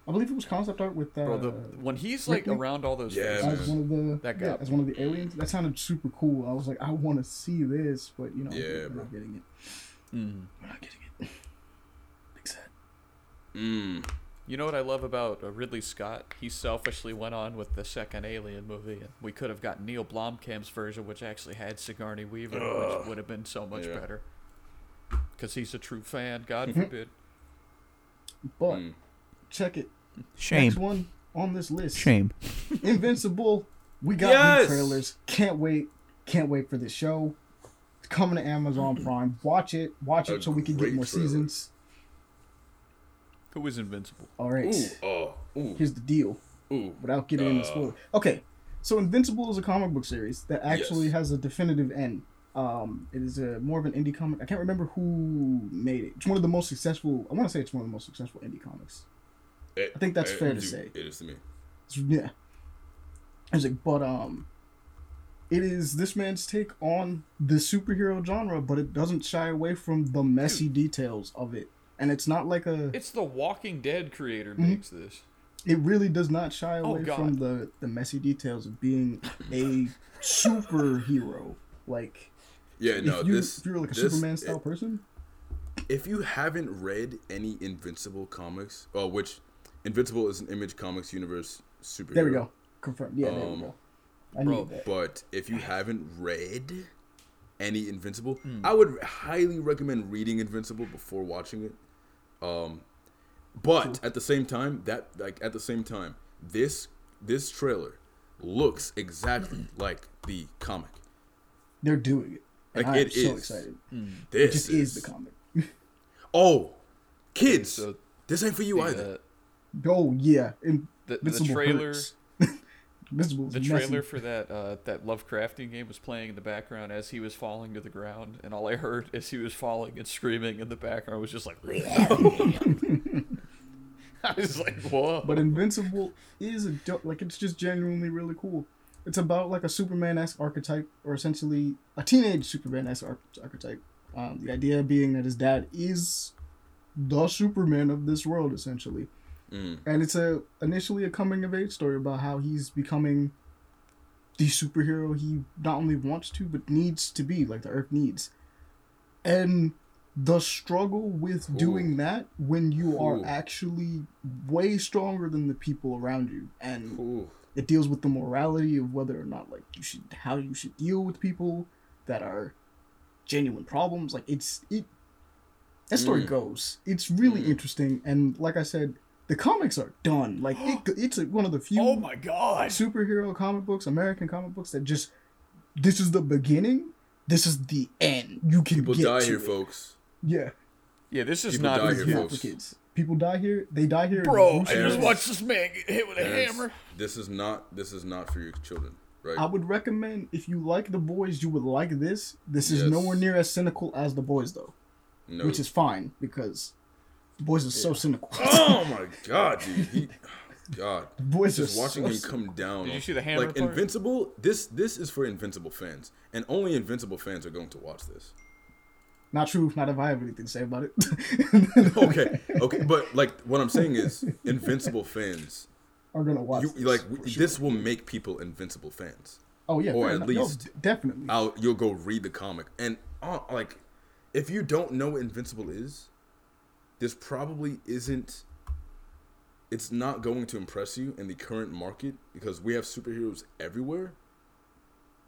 I believe it was concept art with uh, Bro, the, when he's like Ripley? around all those Yeah, faces, as one of the That yeah, guy. as one of the aliens. That sounded super cool. I was like, I want to see this, but you know, Yeah, we're bro. not getting it. Mm. We're not getting it. Big sad. Mm. You know what I love about uh, Ridley Scott? He selfishly went on with the second Alien movie, and we could have gotten Neil Blomkamp's version, which actually had Sigourney Weaver, which would have been so much Yeah. better. Because he's a true fan, God Mm-hmm. forbid. But Mm. check it. Shame. Next one on this list. Shame. Invincible. We got Yes! new trailers. Can't wait. Can't wait for this show. It's coming to Amazon Prime. Watch it. Watch A it so we can get more trailer. seasons. Who is invincible? All right. Ooh. Oh. Ooh. Here's the deal. Ooh. without getting into Uh. spoiler. Okay, so Invincible is a comic book series that actually Yes. has a definitive end. Um, it is a more of an indie comic. I can't remember who made it. It's one of the most successful. I want to say it's one of the most successful indie comics It- I think that's it- fair to dude, say. It is to me. Yeah. I was like, but um, it is this man's take on the superhero genre, but it doesn't shy away from the messy details of it, and it's not like a. It's the Walking Dead creator Mm-hmm. makes this. It really does not shy Oh, away God. from the the messy details of being a superhero. Like, Yeah, no, if you this if you're like a this- Superman style person, If you haven't read any Invincible comics, oh, which Invincible is an Image Comics universe superhero. there we go, confirmed. Yeah, there we Um, go. I bro. But if you haven't read any Invincible, Hmm. I would highly recommend reading Invincible before watching it. Um, but at the same time, that like at the same time, this this trailer looks exactly like the comic. They're doing it. And Like, I am it so is. excited. This It just is the comic. Oh, kids, So this ain't for you the, either. uh, Oh yeah, In- the, the trailer, hurts. The messy. trailer for that uh, that Lovecrafting game was playing in the background as he was falling to the ground, and all I heard as he was falling and screaming in the background was just like. I was like, whoa. But Invincible is a dope, like it's just genuinely really cool. It's about like a Superman esque archetype, or essentially a teenage Superman esque ar- archetype. Um, the idea being that his dad is the Superman of this world, essentially, Mm. and it's a initially a coming of age story about how he's becoming the superhero he not only wants to but needs to be, like the Earth needs, and the struggle with doing that when you are actually way stronger than the people around you and Ooh. it deals with the morality of whether or not like you should how you should deal with people that are genuine problems like it's it that story Mm. goes it's really Mm. interesting and like i said the comics are done like it, it's like one of the few oh my god. superhero comic books american comic books that just this is the beginning this is the end you can People get die to here, it. folks. yeah Yeah, this is People not die it's here, folks. for kids people die here they die here Bro, I just ways. watched this man get hit with a Parents, hammer. This is not. This is not for your children, right? I would recommend if you like the boys, you would like this. This is Yes. nowhere near as cynical as the boys, though, no. which is fine because the boys are so cynical. Oh my god, dude. He, god. the boys Just are watching so him cynical. come down. Did you see the hammer Like part? Invincible. This this is for Invincible fans, and only Invincible fans are going to watch this. Not true. Not if I have anything to say about it. Okay, okay, but like what I'm saying is, Invincible fans, are gonna watch. you this, like sure. this will make people Invincible fans. Oh yeah, or at enough. Least- d- definitely. I'll you'll go read the comic, and uh, like, if you don't know what Invincible is, this probably isn't. It's not going to impress you in the current market because we have superheroes everywhere.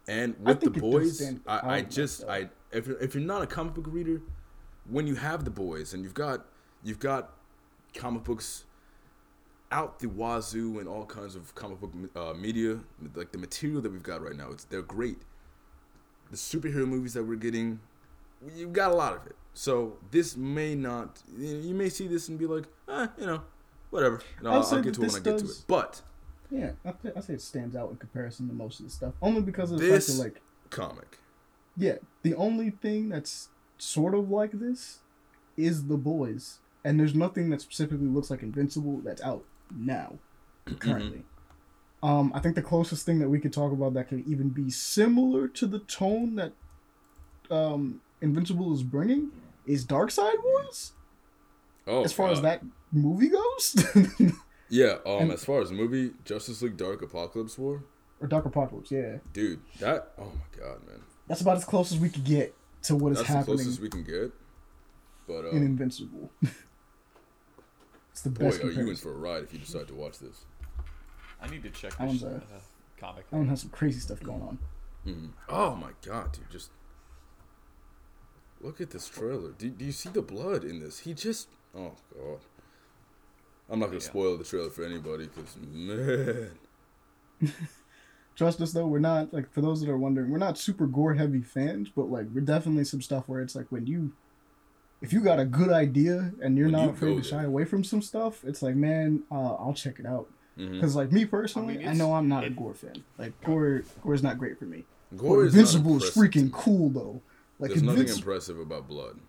And with the think it does boys, I, I just. I if you're, if you're not a comic book reader, when you have the boys and you've got you've got comic books out the wazoo and all kinds of comic book uh, media, like the material that we've got right now, it's they're great. The superhero movies that we're getting, you've got a lot of it. So this may not, you you may see this and be like, eh, you know, whatever. I'll I'll, I'll get to it when I get to it. But yeah, I, th- I say it stands out in comparison to most of the stuff, only because of the This- fact that like comic, yeah, the only thing that's sort of like this is the boys, and there's nothing that specifically looks like Invincible that's out now, currently. Um, I think the closest thing that we could talk about that could even be similar to the tone that um, Invincible is bringing is Darkseid Wars. oh, as far as that movie goes, yeah. Um, and- as far as the movie Justice League Dark Apokolips War, or Dark Apocalypse, yeah, dude, that oh my god, man, that's about as close as we could get to what is that's the happening closest we can get. But in um, Invincible. it's the boy, best are you in for a ride if you decide to watch this. I need to check That this one's uh, a- comic. That one has some crazy stuff going on. Mhm. Oh my god, dude! Just look at this trailer. Do, do you see the blood in this? He just oh god. I'm not gonna Yeah. spoil the trailer for anybody because man, Trust us though, we're not like for those that are wondering, we're not super gore heavy fans, but like we're definitely some stuff where it's like when you if you got a good idea and you're When not you afraid go to shy away from some stuff, it's like man, uh, I'll check it out. Because like me personally, I, it's- know I'm not a gore fan. Like gore, gore is not great for me. gore but is not Invincible is freaking cool though. Like There's nothing impressive about blood,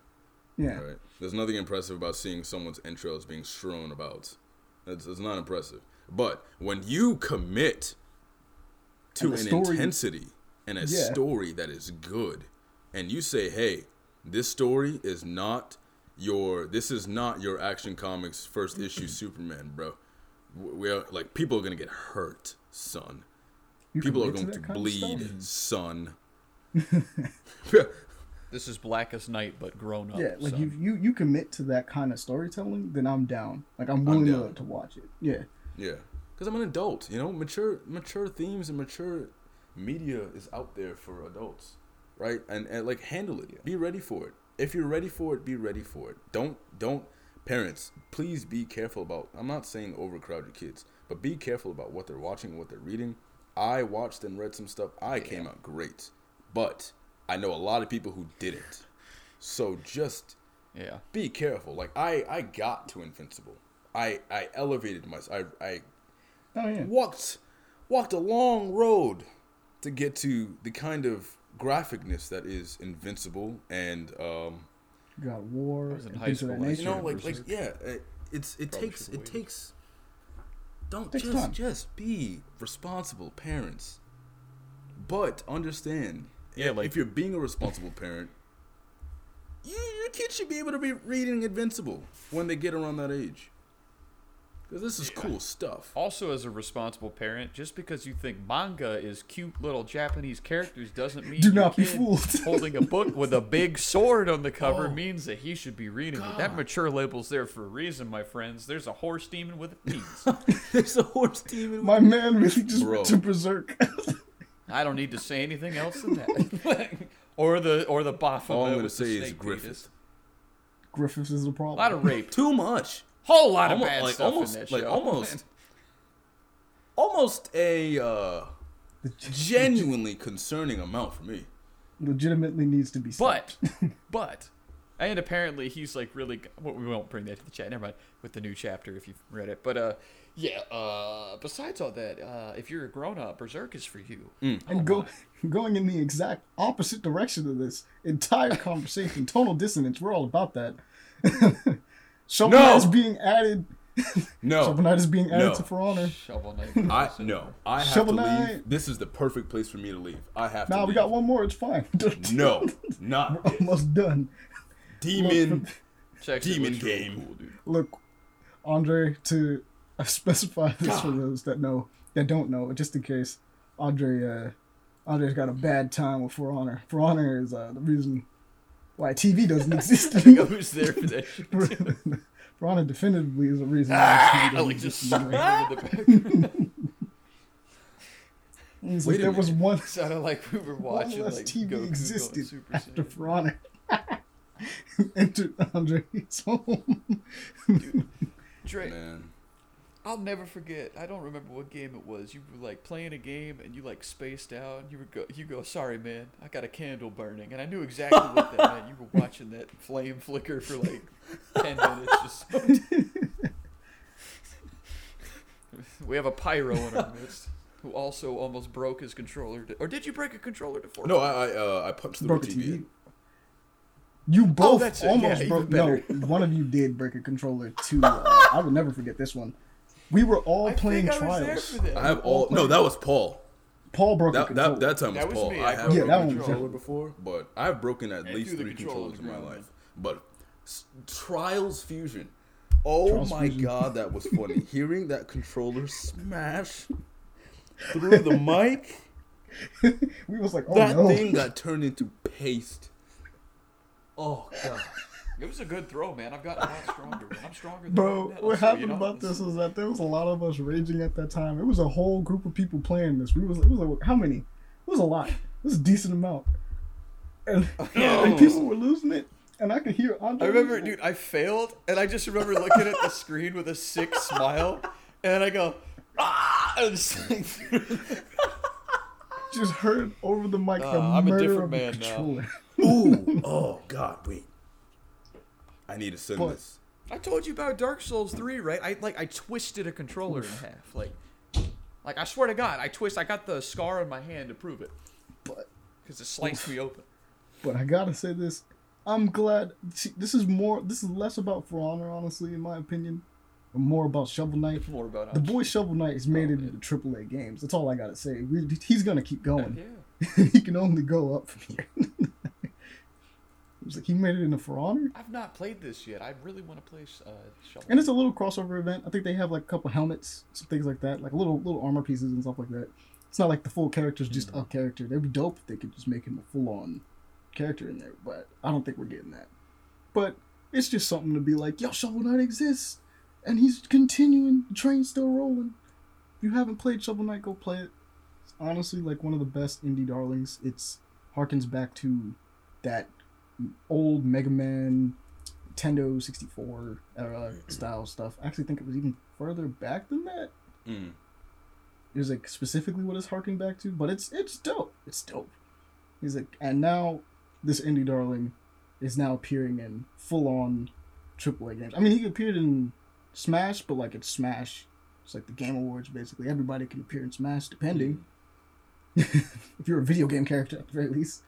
yeah. right? There's nothing impressive about seeing someone's entrails being strewn about. It's, it's not impressive. But when you commit to an story- intensity and a Yeah. story that is good, and you say, "Hey, this story is not your. This is not your Action Comics first issue Superman, bro. We're like people are gonna get hurt, son. You People are going to of bleed, son. This is Blackest Night, but grown up. Yeah, like son. you, you you commit to that kind of storytelling, then I'm down. Like I'm willing to, down. to watch it. Yeah. Yeah, because I'm an adult. You know, mature mature themes and mature media is out there for adults, right? And, and like handle it. Be ready for it. If you're ready for it, be ready for it. Don't don't parents, please be careful about. I'm not saying overcrowd your kids, but be careful about what they're watching, what they're reading. I watched and read some stuff. I came out great, but I know a lot of people who didn't. So just yeah. be careful. Like I, I got to Invincible. I, I elevated myself. I, I Oh yeah. walked, walked a long road to get to the kind of graphicness that is Invincible and um, You got war. In and high things of that school last you know, like like yeah, it's it Probably takes it waited. takes. Don't Takes just time. just be responsible parents, but understand. Yeah, like- if you're being a responsible parent, you, your kids should be able to be reading Invincible when they get around that age. Because this is cool stuff. Also, as a responsible parent, just because you think manga is cute little Japanese characters doesn't mean Do your not be fooled. holding a book with a big sword on the cover Oh. means that he should be reading it. That mature label's there for a reason, my friends. There's a horse demon with a penis. There's a horse demon. My man really just Bro. went to berserk. I don't need to say anything else than that. or the or the Baphomet. All I'm gonna the say is snake Griffith. penis. Griffiths is a A problem. lot of rape. Too much. Whole lot of bad like stuff almost, in that like show. almost, almost a uh, genuinely concerning amount for me. legitimately needs to be But, but, and apparently he's like really. Well, we won't bring that to the chat. Never mind. With the new chapter, if you've read it. But uh, yeah. Uh, besides all that, uh, if you're a grown up, Berserk is for you. Mm. and go going in the exact opposite direction of this entire conversation. Tonal dissonance. We're all about that. Shovel No! Knight is being added. No, Shovel Knight is being added No. to For Honor. Shovel Knight. I no. I have Shovel to leave. Knight. This is the perfect place for me to leave. I have to. Nah, we leave. got one more. It's fine. No, not this. almost done. demon. It's actually Demon looks really game. Cool, dude. Look, Andre, to uh, specify this for those that know, that don't know, just in case, Andre, uh, Andre's got a bad time with For Honor. For Honor is uh, the reason why TV doesn't exist I think I anymore. was there for that. shit. For Honor definitively is the reason why TV doesn't like just exist anymore. screaming the background. Wait like a there was minute. one, Sounded like we were one watching less like TV Goku existed Super after Saiyan. For Honor entered Andre's home. Dre, Man, I'll never forget. I don't remember what game it was. You were like playing a game and you like spaced out. And you were go, you go, sorry man, I got a candle burning, and I knew exactly what that meant. You were watching that flame flicker for like ten minutes. Just we have a pyro in our midst who also almost broke his controller. To, or did you break a controller to four? no, I I, uh, I punched the broke TV. TV. You both that's it. almost Yeah, broke. No, one of you did break a controller too. Uh, I will never forget this one. We were all I playing think I was there trials. I have all. No, that was Paul. Paul broke a That, controller. that, that time was, That was Paul. me. I I have Yeah, broken that a one was controller before, but I've broken at And least three controllers controllers in my around. life. But s- Trials Fusion. Oh Trials my Fusion. god, that was funny. Hearing that controller smash through the mic, we was like, oh that no. thing got turned into paste. Oh god. It was a good throw, man. I've gotten a lot stronger. I'm stronger than you. Bro, now, what so, happened you know, about this is that there was a lot of us raging at that time. It was a whole group of people playing this. We was it was like, how many? It was a lot. It was a decent amount. And, and people were losing it, and I could hear Andre. I remember, dude, I failed, and I just remember looking at the screen with a sick smile, and I go, ah! And just like, just heard over the mic the Uh, I'm a different man now. controller. Ooh. Oh god, wait. I need to send But- this. I told you about Dark Souls 3, right? I like I twisted a controller in half, like, like I swear to God, I twist. I got the scar on my hand to prove it, But because it sliced me open. but I gotta say this. I'm glad. See, this is more. This is less about For Honor, honestly, in my opinion. or more about Shovel Knight. More about The boy Shovel Knight has made Oh, it man. into AAA games. That's all I gotta say. We, he's gonna keep going. Yeah. he can only go up from here. was like he made it into For Honor, I've not played this yet. I really want to play uh, Shovel. and it's a little crossover event. I think they have like a couple helmets, some things like that, like little little armor pieces and stuff like that. It's not like the full character's just a character. That'd be dope if they could just make him a full on character in there, but I don't think we're getting that. But it's just something to be like, yo, Shovel Knight exists, and he's continuing. The train's still rolling. If you haven't played Shovel Knight, go play it. It's honestly like one of the best indie darlings. It's harkens back to that old Mega Man, Nintendo 64 era style stuff. I actually think it was even further back than that. Mm. It was like specifically what it's harking back to, but it's it's dope. It's dope. He's like, and now this indie darling is now appearing in full on AAA games. I mean, he appeared in Smash, but like it's Smash. It's like the Game Awards, basically. Everybody can appear in Smash, depending. if you're a video game character, at the very least.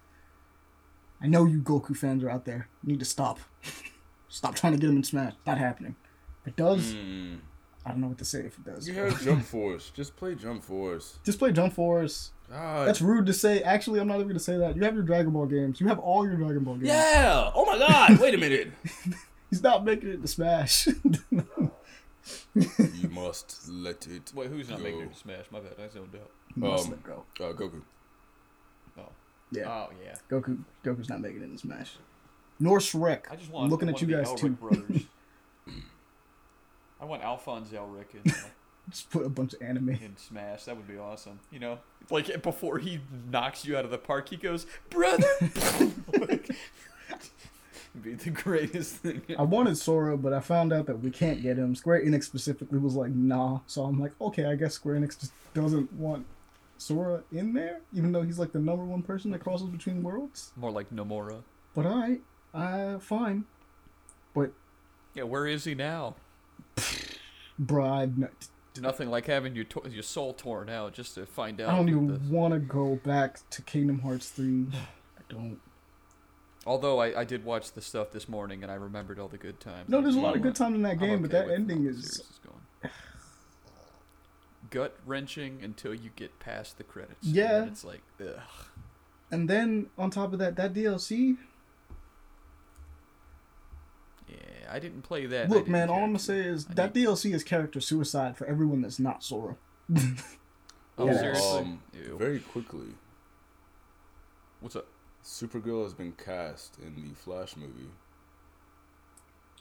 I know you Goku fans are out there. You need to stop. stop trying to get him in Smash. Not happening. If it does, Mm. I don't know what to say if it does. You have Jump Force. Just play Jump Force. Just play Jump Force. God. That's rude to say. Actually, I'm not even gonna say that. You have your Dragon Ball games. You have all your Dragon Ball games. yeah. Oh my God. Wait a minute. He's not making it to Smash. you must let it. Wait, who's not go. making it to Smash? My bad. I zoned out. Must Um, let go. Uh, Goku. Oh. Yeah, Oh yeah. Goku. Goku's not making it in Smash. Nor Shrek. I just want. I'm looking I at you guys Elric too. Brothers. I want Alphonse Elric in, Just put a bunch of anime. in Smash. That would be awesome. You know, like before he knocks you out of the park, he goes, "Brother." be the greatest thing. I wanted Sora, but I found out that we can't get him. Square Enix specifically was like, nah. So I'm like, okay, I guess Square Enix just doesn't want Sora in there, even though he's like the number one person that crosses between worlds. More like Nomura. But alright, uh, fine. But Yeah, where is he now? bruh, I'd n- Nothing like having your to- your soul torn out just to find out. I don't even want to go back to Kingdom Hearts 3. I don't. Although I, I did watch the stuff this morning and I remembered all the good times. No, there's a lot of good times in that I'm game, but that ending how the is. series going. gut wrenching until you get past the credits. Yeah. then it's like, ugh. And then on top of that, that DLC. Yeah, I didn't play that. Look, man, all I'm gonna say is I that need- DLC is character suicide for everyone that's not Sora. Oh, Yeah. seriously? Um, very quickly, What's up? Supergirl has been cast in the Flash movie.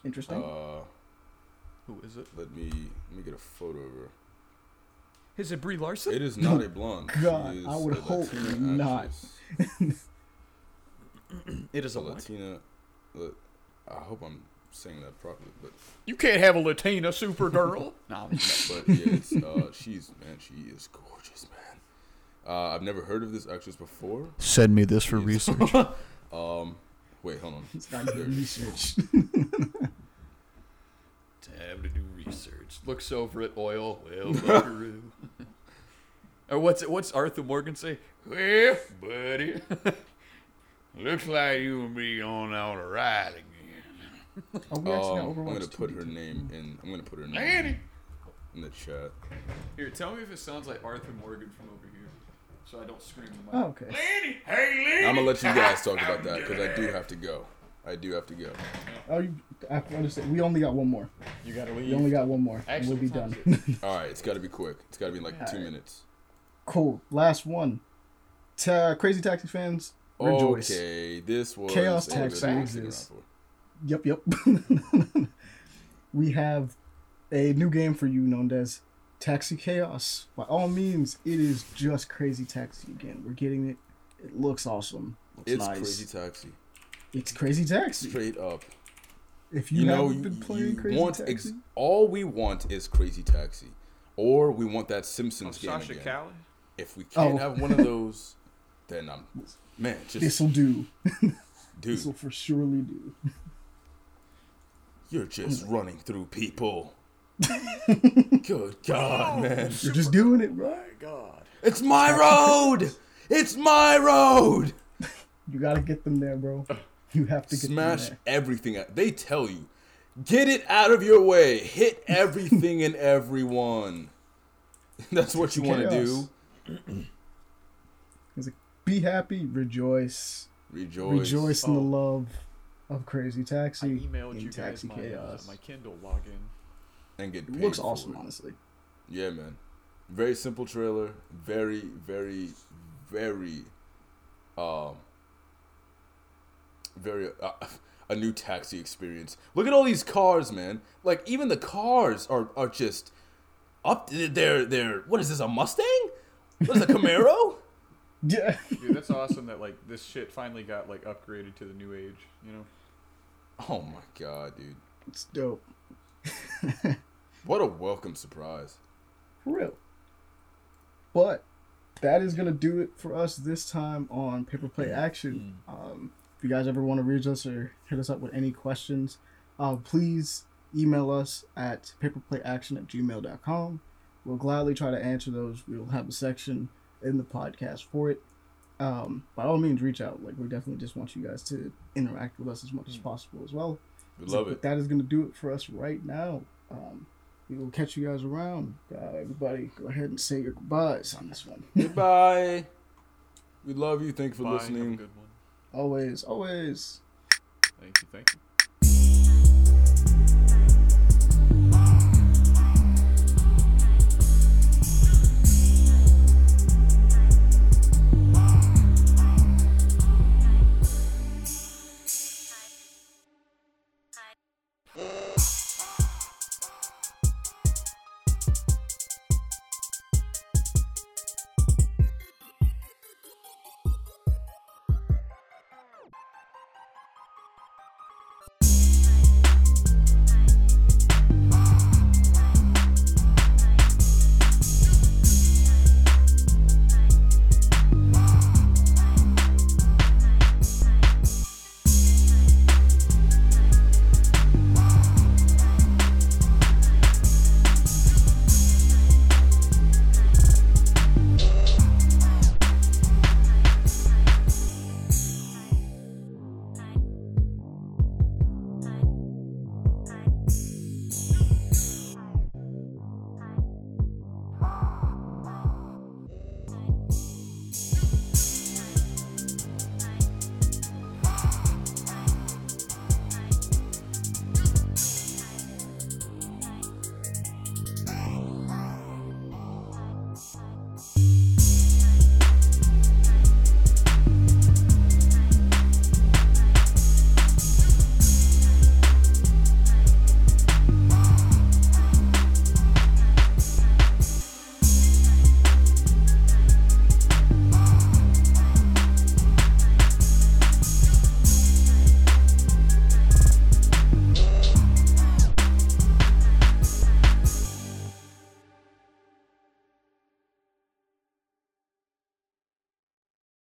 Interesting. Uh, Who is it? let me let me get a photo of her. Is it Brie Larson? It is not a blonde. She God, I would hope Latina not. It is a a? Latina. Look, I hope I'm saying that properly, but You can't have a Latina Supergirl. no, but yeah, it's, uh, she's man, she is gorgeous, man. Uh, I've never heard of this actress before. Send me this for Yes. research. Um, wait, hold on. It's not even research. Time to do research. Looks over at oil. Well, buckaroo. or what's it? What's Arthur Morgan say? Well, buddy, looks like you and me on out a ride again. Oh, we actually got Um, I'm Overwatch gonna 2 put her details. name in. I'm gonna put her name Lanny, in the chat. Here, tell me if it sounds like Arthur Morgan from over here, so I don't scream in Oh, okay. Lanny, hey, Lanny. I'm gonna let you guys talk about that because I do have to go. I do have to go. Oh, you, I understand. We only got one more. You gotta leave. We only got one more. and Actually, we'll be done. All right, it's got to be quick. It's got to be in like two Alright. minutes. cool. Last one. Ta- Crazy Taxi fans, rejoice. Okay, this was Chaos a good Taxi thing to stick exists. around Yep, yep. we have a new game for you known as Taxi Chaos. By all means, it is just Crazy Taxi again. We're getting it. It looks awesome. Looks It's nice. Crazy Taxi, It's Crazy Taxi. straight up. If you, You know, you, been playing you Crazy want Taxi, ex- all we want is Crazy Taxi, or we want that Simpsons game Sasha again. Callie. If we can't Oh. have one of those, then I'm man, just this'll do. dude, This'll for surely do. you're just mm. running through people. Good God, man. You're just doing it, bro. God. It's my road. It's my road. You gotta get them there, bro. You have to get Smash them everything. out- They tell you, Get it out of your way. Hit everything and everyone. That's what you want to do. He's like, be happy, rejoice, Rejoice. rejoice in the Oh. love of Crazy I Taxi. emailed in you guys Taxi my uh, my Kindle login. And get It paid looks awesome, it. honestly. Yeah, man. Very simple trailer. Very, very, very, um, very uh, a new taxi experience. Look at all these cars, man. Like even the cars are are just up. They're they're what is this? A Mustang? What is a Camaro? Yeah. Dude, that's awesome that like this shit finally got like upgraded to the new age. You know. oh my god, dude! It's dope. What a welcome surprise. For real. But that is gonna do it for us this time on Paper Play Action. Um, if you guys ever want to reach us or hit us up with any questions, uh, please email us at paperplayaction at gmail.com. We'll gladly try to answer those. We'll have a section in the podcast for it. Um, by all means, reach out. Like we definitely just want you guys to interact with us as much as possible as well. We So, love but it. that is going to do it for us right now. Um, we will catch you guys around. Uh, everybody, go ahead and say your goodbyes on this one. Goodbye. We love you. Thank you for Bye. Have a listening. Always, always. Thank you. Thank you.